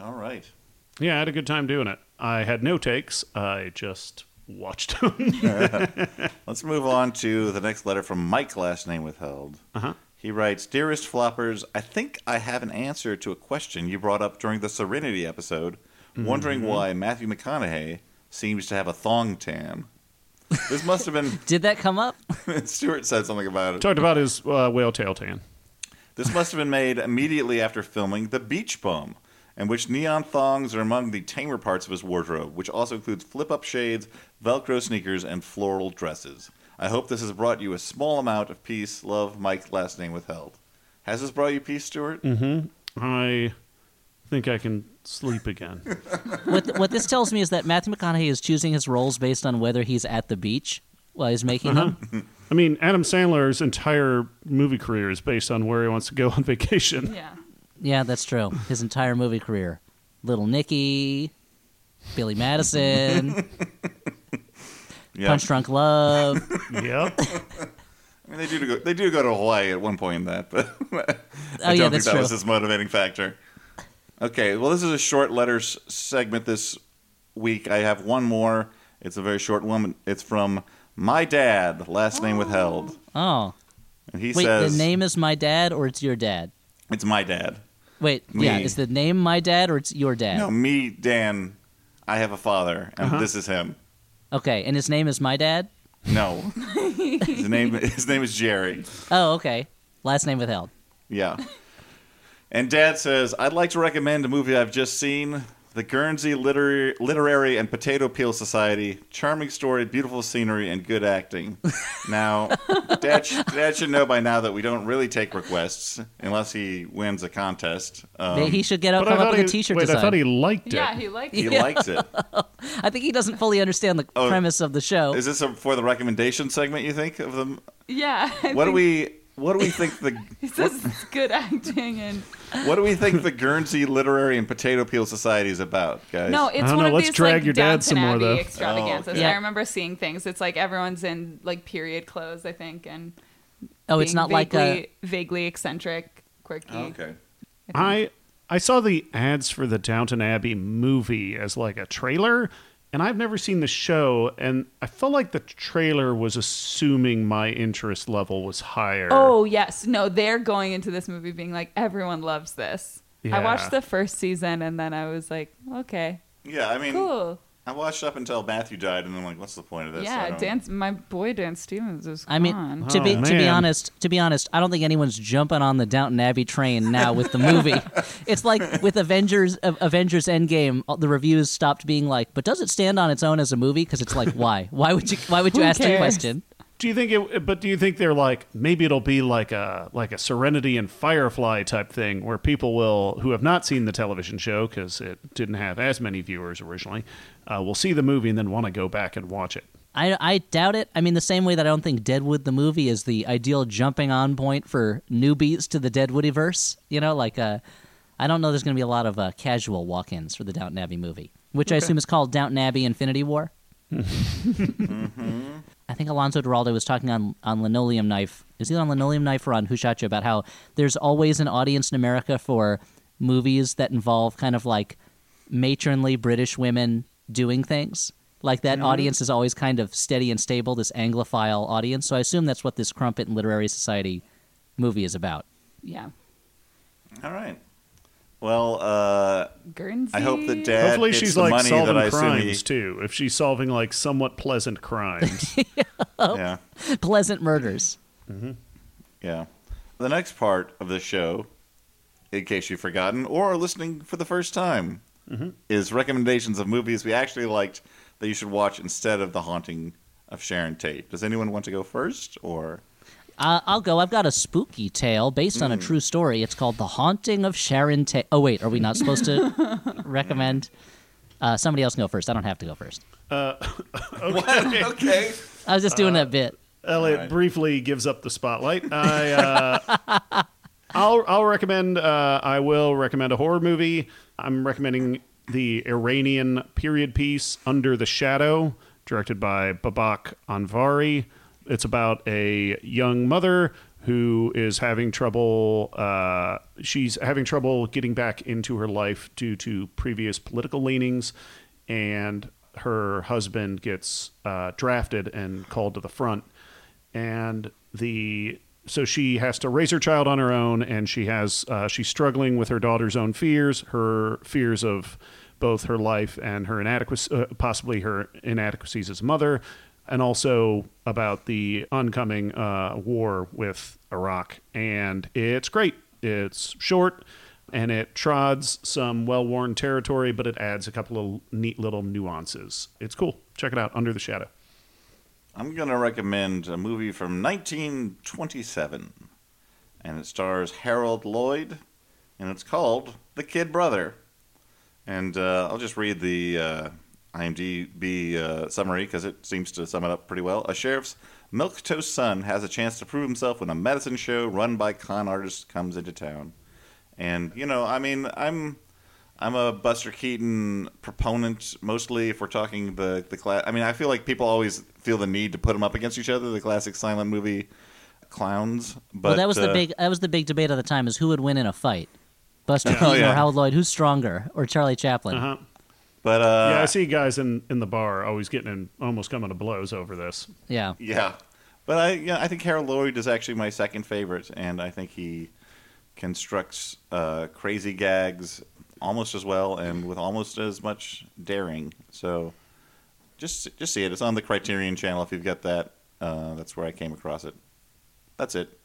A: All right.
C: Yeah, I had a good time doing it. I had no takes. I just watched them.
A: Let's move on to the next letter from Mike, last name withheld.
C: Uh-huh.
A: He writes, Dearest Floppers, I think I have an answer to a question you brought up during the Serenity episode, wondering
C: Mhm.
A: why Matthew McConaughey seems to have a thong tan. This must have been.
B: Did that come up?
A: Stuart said something about it.
C: Talked about his uh, whale tail tan.
A: This must have been made immediately after filming The Beach Bum, in which neon thongs are among the tamer parts of his wardrobe, which also includes flip up shades, Velcro sneakers, and floral dresses. I hope this has brought you a small amount of peace. Love, Mike, last name withheld. Has this brought you peace, Stuart?
C: Mm-hmm. I think I can sleep again.
B: what what this tells me is that Matthew McConaughey is choosing his roles based on whether he's at the beach while he's making
C: Uh-huh.
B: them.
C: I mean, Adam Sandler's entire movie career is based on where he wants to go on vacation.
D: Yeah.
B: Yeah, that's true. His entire movie career. Little Nicky, Billy Madison,
A: Yeah.
B: Punch Drunk Love.
C: yep.
A: I mean, they do go. They do go to Hawaii at one point in that, but I
B: Oh,
A: don't
B: yeah,
A: think
B: that's
A: that was
B: true.
A: his motivating factor. Okay, well, this is a short letters segment this week. I have one more. It's a very short one. It's from my dad, last name withheld,
B: Oh.
A: and he
B: Wait,
A: says
B: the name is my dad or it's your dad?
A: it's my dad.
B: Wait,
A: Me.
B: yeah, is the name my dad or it's your dad?
A: No, me, Dan. I have a father, and
B: Uh-huh.
A: this is him.
B: Okay, and his name is my dad?
A: No, his name his name is Jerry.
B: Oh, okay. Last name withheld.
A: Yeah. And Dad says, I'd like to recommend a movie I've just seen The Guernsey Literary, Literary and Potato Peel Society. Charming story, beautiful scenery, and good acting. Now, Dad, sh- Dad should know by now that we don't really take requests unless he wins a contest. Um,
B: he should get up,
C: But
B: come up with a
C: he-
B: t-shirt
C: wait, I
B: design.
C: thought he liked it.
D: Yeah, he liked it.
A: He
D: it.
A: likes it.
B: I think he doesn't fully understand the
A: Oh.
B: premise of the show.
A: Is this a, for the recommendation segment, you think, of them?
D: Yeah. I
A: What do
D: think
A: we... What do we think the
D: He says it's good acting and
A: what do we think the Guernsey Literary and Potato Peel Society is about, guys?
D: No, it's
C: don't
D: one
C: know.
D: of
C: Let's
D: these
C: drag
D: like
C: your dad
D: Downton
C: some more,
D: Abbey
C: though.
D: extravaganzas.
A: Oh, okay.
B: Yeah.
D: I remember seeing things. It's like everyone's in like period clothes, I think, and
B: Oh, it's
D: being
B: not like a-
D: vaguely, vaguely eccentric, quirky.
A: Okay.
C: I I saw the ads for the Downton Abbey movie as like a trailer, and I've never seen the show, and I felt like the trailer was assuming my interest level was higher.
D: Oh yes, no, they're going into this movie being like everyone loves this. I watched the first season and then I was like, okay,
A: Yeah, I mean,
D: cool.
A: I watched up until Matthew died, and I'm like, what's the point of this?
D: Yeah,
A: don't-
D: dance. My boy Dan Stevens is.
B: I mean,
D: gone.
B: to be
C: Oh,
B: to be
C: man.
B: honest, to be honest, I don't think anyone's jumping on the Downton Abbey train now with the movie. it's like with Avengers, uh, Avengers Endgame, all the reviews stopped being like, "But does it stand on its own as a movie?" Because it's like, why? Why would you? Why would you
D: Who
B: ask that
D: cares?
B: question?
C: Do you think it? But do you think they're like maybe it'll be like a like a Serenity and Firefly type thing where people will who have not seen the television show because it didn't have as many viewers originally, uh, will see the movie and then want to go back and watch it.
B: I, I doubt it. I mean, the same way that I don't think Deadwood the movie is the ideal jumping on point for newbies to the Deadwoodiverse. You know, like uh, I don't know. There's going to be a lot of uh, casual walk-ins for the Downton Abbey movie, which I assume is called Downton Abbey Infinity War. I think Alonso Duralde was talking on on Linoleum Knife. Is he on Linoleum Knife or on Who Shot Ya about how there's always an audience in America for movies that involve kind of like matronly British women doing things. Like that mm-hmm. audience is always kind of steady and stable, this Anglophile audience. So I assume that's what this Crumpet and Literary Society movie is about.
D: yeah,
A: All right. Well, uh,
D: Guernsey.
A: I hope that Dad
C: Hopefully,
A: gets
C: she's
A: the
C: like
A: money
C: solving
A: that I he.
C: crimes too. If she's solving like somewhat pleasant crimes,
A: Yeah,
B: Pleasant murders. Mm-hmm.
A: yeah. The next part of the show, in case you've forgotten or are listening for the first time, is recommendations of movies we actually liked that you should watch instead of The Haunting of Sharon Tate. Does anyone want to go first, or?
B: Uh, I'll go. I've got a spooky tale based on a true story. It's called The Haunting of Sharon Tate. Oh, wait. Are we not supposed to recommend? Uh, somebody else can go first. I don't have to go first.
A: okay.
B: I was just doing that bit.
C: Elliott
A: Alright.
C: briefly gives up the spotlight. I, uh, I'll, I'll recommend. Uh, I will recommend a horror movie. I'm recommending the Iranian period piece Under the Shadow, directed by Babak Anvari. It's about a young mother who is having trouble. Uh, she's having trouble getting back into her life due to previous political leanings, and her husband gets uh, drafted and called to the front and the so she has to raise her child on her own and she has uh, she's struggling with her daughter's own fears her fears of both her life and her inadequacy uh, possibly her inadequacies as a mother and also about the oncoming uh, war with iraq. And it's great. It's short and it trods some well-worn territory but it adds a couple of neat little nuances. It's cool. Check it out under the shadow.
A: I'm going to recommend a movie from 1927, and it stars Harold Lloyd, and it's called The Kid Brother. And uh, I'll just read the uh, IMDb uh, summary because it seems to sum it up pretty well. A sheriff's milquetoast son has a chance to prove himself when a medicine show run by con artists comes into town. And you know, I mean, I'm I'm a Buster Keaton proponent mostly. If we're talking the the class, I mean, I feel like people always feel the need to put them up against each other. The classic silent movie clowns. But
B: well, that was the
A: uh,
B: big that was the big debate at the time: is who would win in a fight, Buster
A: Oh,
B: Keaton
A: yeah.
B: or Howard Lloyd? Who's stronger, or Charlie Chaplin?
C: uh-huh
A: But uh,
C: yeah, I see guys in, in the bar always getting in, almost coming to blows over this.
B: Yeah.
A: Yeah, but I yeah I think Harold Lloyd is actually my second favorite, and I think he constructs uh, crazy gags almost as well and with almost as much daring. So just just see it. It's on the Criterion Channel if you've got that. Uh, that's where I came across it. That's it.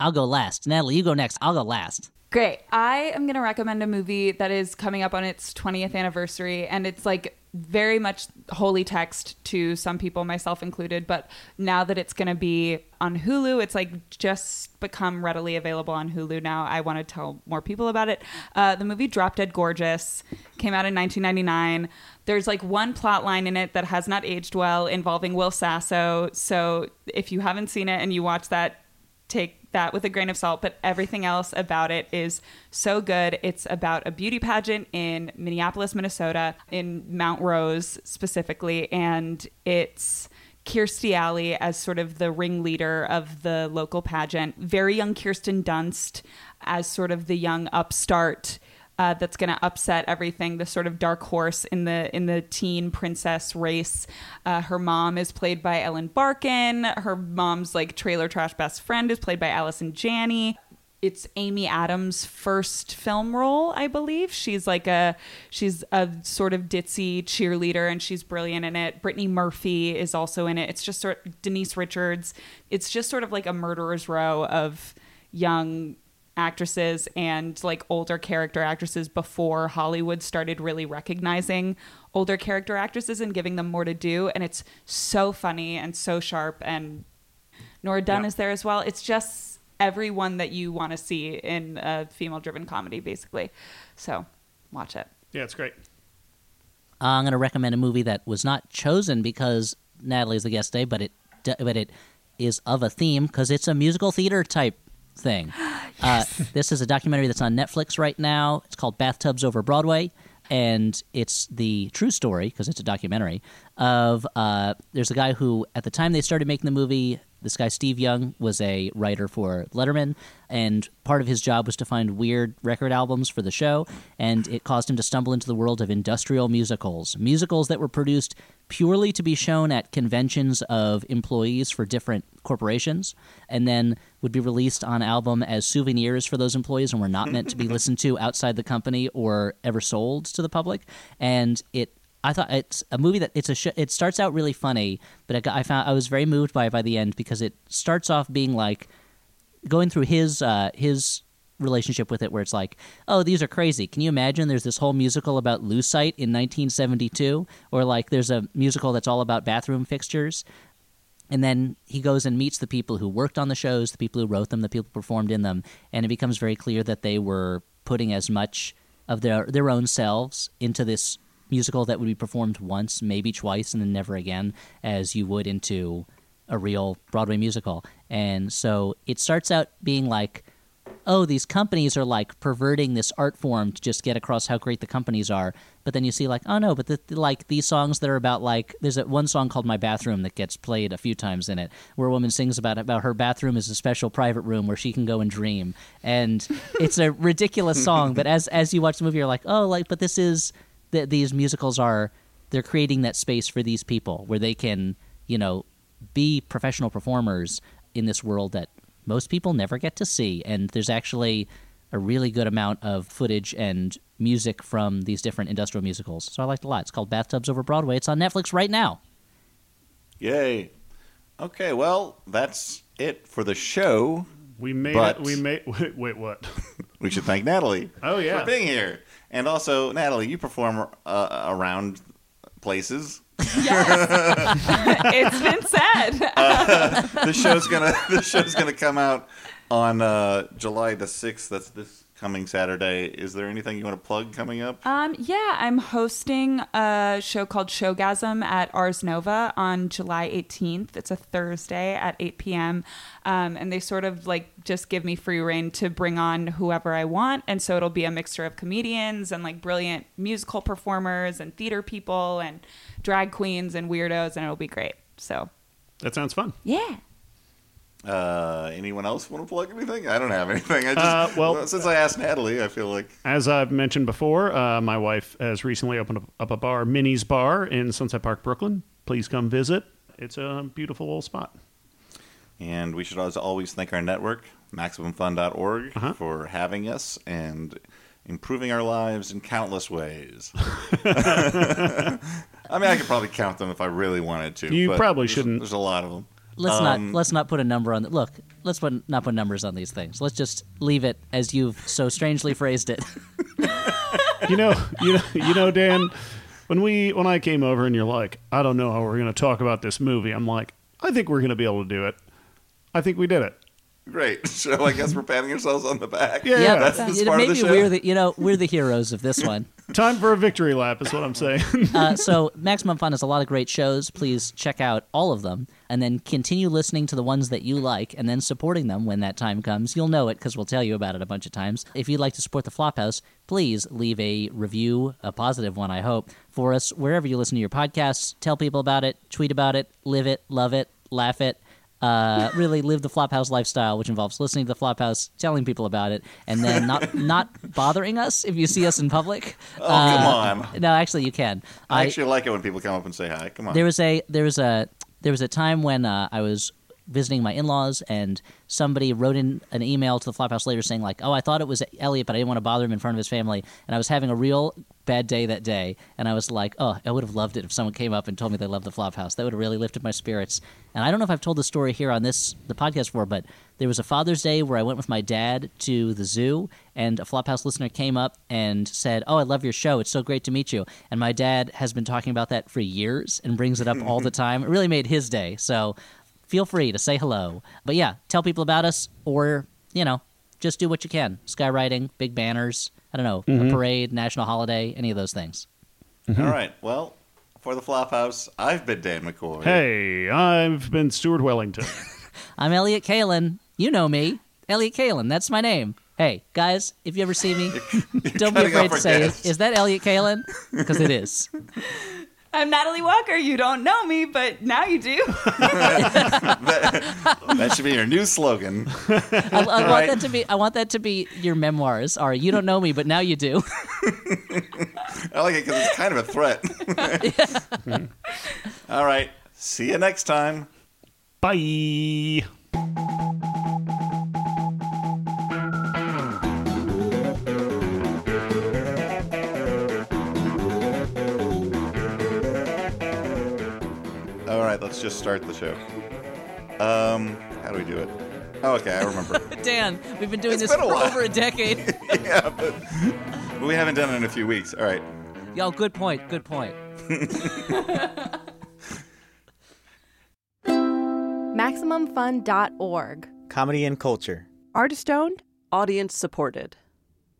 B: I'll go last. Natalie, you go next. I'll go last.
D: Great. I am going to recommend a movie that is coming up on its 20th anniversary, and it's like very much holy text to some people, myself included. But now that it's going to be on Hulu, it's like just become readily available on Hulu now. I want to tell more people about it. Uh, the movie Drop Dead Gorgeous came out in 1999. There's like one plot line in it that has not aged well involving Will Sasso. So if you haven't seen it and you watch that, take that with a grain of salt, but everything else about it is so good. It's about a beauty pageant in Minneapolis, Minnesota, in Mount Rose specifically, and it's Kirstie Alley as sort of the ringleader of the local pageant. Very young Kirsten Dunst as sort of the young upstart uh, that's going to upset everything. The sort of dark horse in the in the teen princess race. Uh, her mom is played by Ellen Barkin. Her mom's like trailer trash best friend is played by Allison Janney it's Amy Adams' first film role, I believe. She's like a she's a sort of ditzy cheerleader and she's brilliant in it. Brittany Murphy is also in it. It's just sort of Denise Richards. It's just sort of like a murderer's row of young actresses and like older character actresses before Hollywood started really recognizing older character actresses and giving them more to do and it's so funny and so sharp and Nora Dunn
C: Yeah.
D: is there as well. It's just everyone that you want to see in a female driven comedy basically. So, watch it.
C: Yeah, it's great.
B: I'm going to recommend a movie that was not chosen because Natalie's the guest today, but it but it is of a theme because it's a musical theater type thing. uh, this is a documentary that's on Netflix right now. It's called Bathtubs Over Broadway, and it's the true story because it's a documentary of uh, there's a guy who at the time they started making the movie. This guy Steve Young was a writer for Letterman, and part of his job was to find weird record albums for the show. And it caused him to stumble into the world of industrial musicals, musicals that were produced purely to be shown at conventions of employees for different corporations, and then would be released on album as souvenirs for those employees, and were not meant to be listened to outside the company or ever sold to the public. And it I thought it's a movie that it's a sh- it starts out really funny, but I, I found I was very moved by it by the end because it starts off being like going through his uh, his relationship with it, where it's like, oh, these are crazy. Can you imagine? There's this whole musical about Lucite in 1972, or like there's a musical that's all about bathroom fixtures. And then he goes and meets the people who worked on the shows, the people who wrote them, the people who performed in them, and it becomes very clear that they were putting as much of their their own selves into this musical that would be performed once, maybe twice, and then never again, as you would into a real Broadway musical. And so it starts out being like, oh, these companies are like perverting this art form to just get across how great the companies are. But then you see like, oh no, but the, like these songs that are about like, there's one song called "My Bathroom" that gets played a few times in it, where a woman sings about about her bathroom is a special private room where she can go and dream, and it's a ridiculous song. But as as you watch the movie, you're like, oh, like, but this is that these musicals are they're creating that space for these people where they can, you know, be professional performers in this world that most people never get to see. And there's actually a really good amount of footage and music from these different industrial musicals. So I liked it a lot. It's called Bathtubs Over Broadway. It's on Netflix right now.
A: Yay. Okay, well, that's it for the show.
C: We made
A: But-
C: it. We made. Wait, wait what?
A: We should thank Natalie.
C: Oh, yeah.
A: for being here. And also, Natalie, you perform uh, around places.
D: it's been said.
A: Uh, the show's gonna the show's gonna come out on uh, July the sixth. That's this coming Saturday. Is there anything you want to plug coming up?
D: Um, yeah, I'm hosting a show called Showgasm at Ars Nova on July 18th. It's a Thursday at 8 p.m. Um, and they sort of like just give me free reign to bring on whoever I want. And so it'll be a mixture of comedians and like brilliant musical performers and theater people and drag queens and weirdos, and it'll be great. So,
C: That sounds fun.
D: yeah.
A: Uh, anyone else want to plug anything? I don't have anything. I just
C: Uh, well-
A: since I asked Natalie, I feel like
C: As I've mentioned before, uh, my wife has recently opened up- a bar, Minnie's Bar, in Sunset Park, Brooklyn. Please come visit. It's a beautiful little spot.
A: And we should always, always thank our network, MaximumFun.org,
C: Uh-huh.
A: for having us and improving our lives in countless ways. I mean, I could probably count them if I really wanted to.
C: You
A: but
C: probably
A: there's-
C: shouldn't.
A: There's a lot of them.
B: Let's
A: Um,
B: not let's not put a number on the look. Let's put not put numbers on these things. Let's just leave it as you've so strangely phrased it.
C: you know, you know, you know, Dan. When we when I came over and you're like, I don't know how we're going to talk about this movie. I'm like, I think we're going to be able to do it. I think we did it.
A: Great. So I guess we're patting ourselves on the back.
C: Yeah,
A: That's the
B: You know,
A: part of the
B: maybe
A: show.
B: we're the you know we're the heroes of this one.
C: Time for a victory lap is what I'm saying.
B: uh, so Maximum Fun has a lot of great shows. Please check out all of them, and then continue listening to the ones that you like, and then supporting them when that time comes. You'll know it because we'll tell you about it a bunch of times. If you'd like to support the Flophouse, please leave a review, a positive one, I hope, for us wherever you listen to your podcasts. Tell people about it, tweet about it, live it, love it, laugh it. Uh, really live the Flophouse lifestyle, which involves listening to the Flophouse, telling people about it, and then not not bothering us if you see us in public.
A: Oh, come
B: Uh,
A: on.
B: No, actually, you can.
A: I actually like it when people come up and say hi. Come on.
B: There was a there was a there was a time when uh, I was visiting my in-laws and somebody wrote in an email to the Flophouse later saying like, "Oh, I thought it was Elliott, but I didn't want to bother him in front of his family." And I was having a real bad day that day, and I was like, "Oh, I would have loved it if someone came up and told me they loved the Flophouse. That would have really lifted my spirits." And I don't know if I've told the story here on this the podcast before, but there was a Father's Day where I went with my dad to the zoo, and a Flophouse listener came up and said, "Oh, I love your show. It's so great to meet you." And my dad has been talking about that for years and brings it up all the time. It really made his day. So feel free to say hello. But yeah, tell people about us, or you know, just do what you can. Skywriting, big banners. I don't know,
C: Mhm.
B: a parade, national holiday, any of those things.
A: All right. Well, for the Flophouse, I've been Dan McCoy.
C: hey, I've been Stuart Wellington.
B: I'm Elliott Kalan. You know me, Elliott Kalan. That's my name. Hey guys, if you ever see me, don't be afraid to say,
A: guests.
B: "Is that Elliott Kalan?" Because it is.
D: I'm Natalie Walker. You don't know me, but now you do.
A: That should be your new slogan.
B: I, I want
A: Right.
B: that to be. I want that to be your memoirs. Are you don't know me, but now you do.
A: I like it because it's kind of a threat. All right. See you next time.
C: Bye.
A: All right. Let's just start the show. Um, how do we do it? Oh, okay. I remember.
B: Dan, we've been doing
A: It's
B: this
A: been a
B: for
A: while.
B: over a decade.
A: yeah, but, but we haven't done it in a few weeks. All right.
B: Yo, good point. Good point.
L: MaximumFun.org.
M: Comedy and culture.
N: Artist owned, audience supported.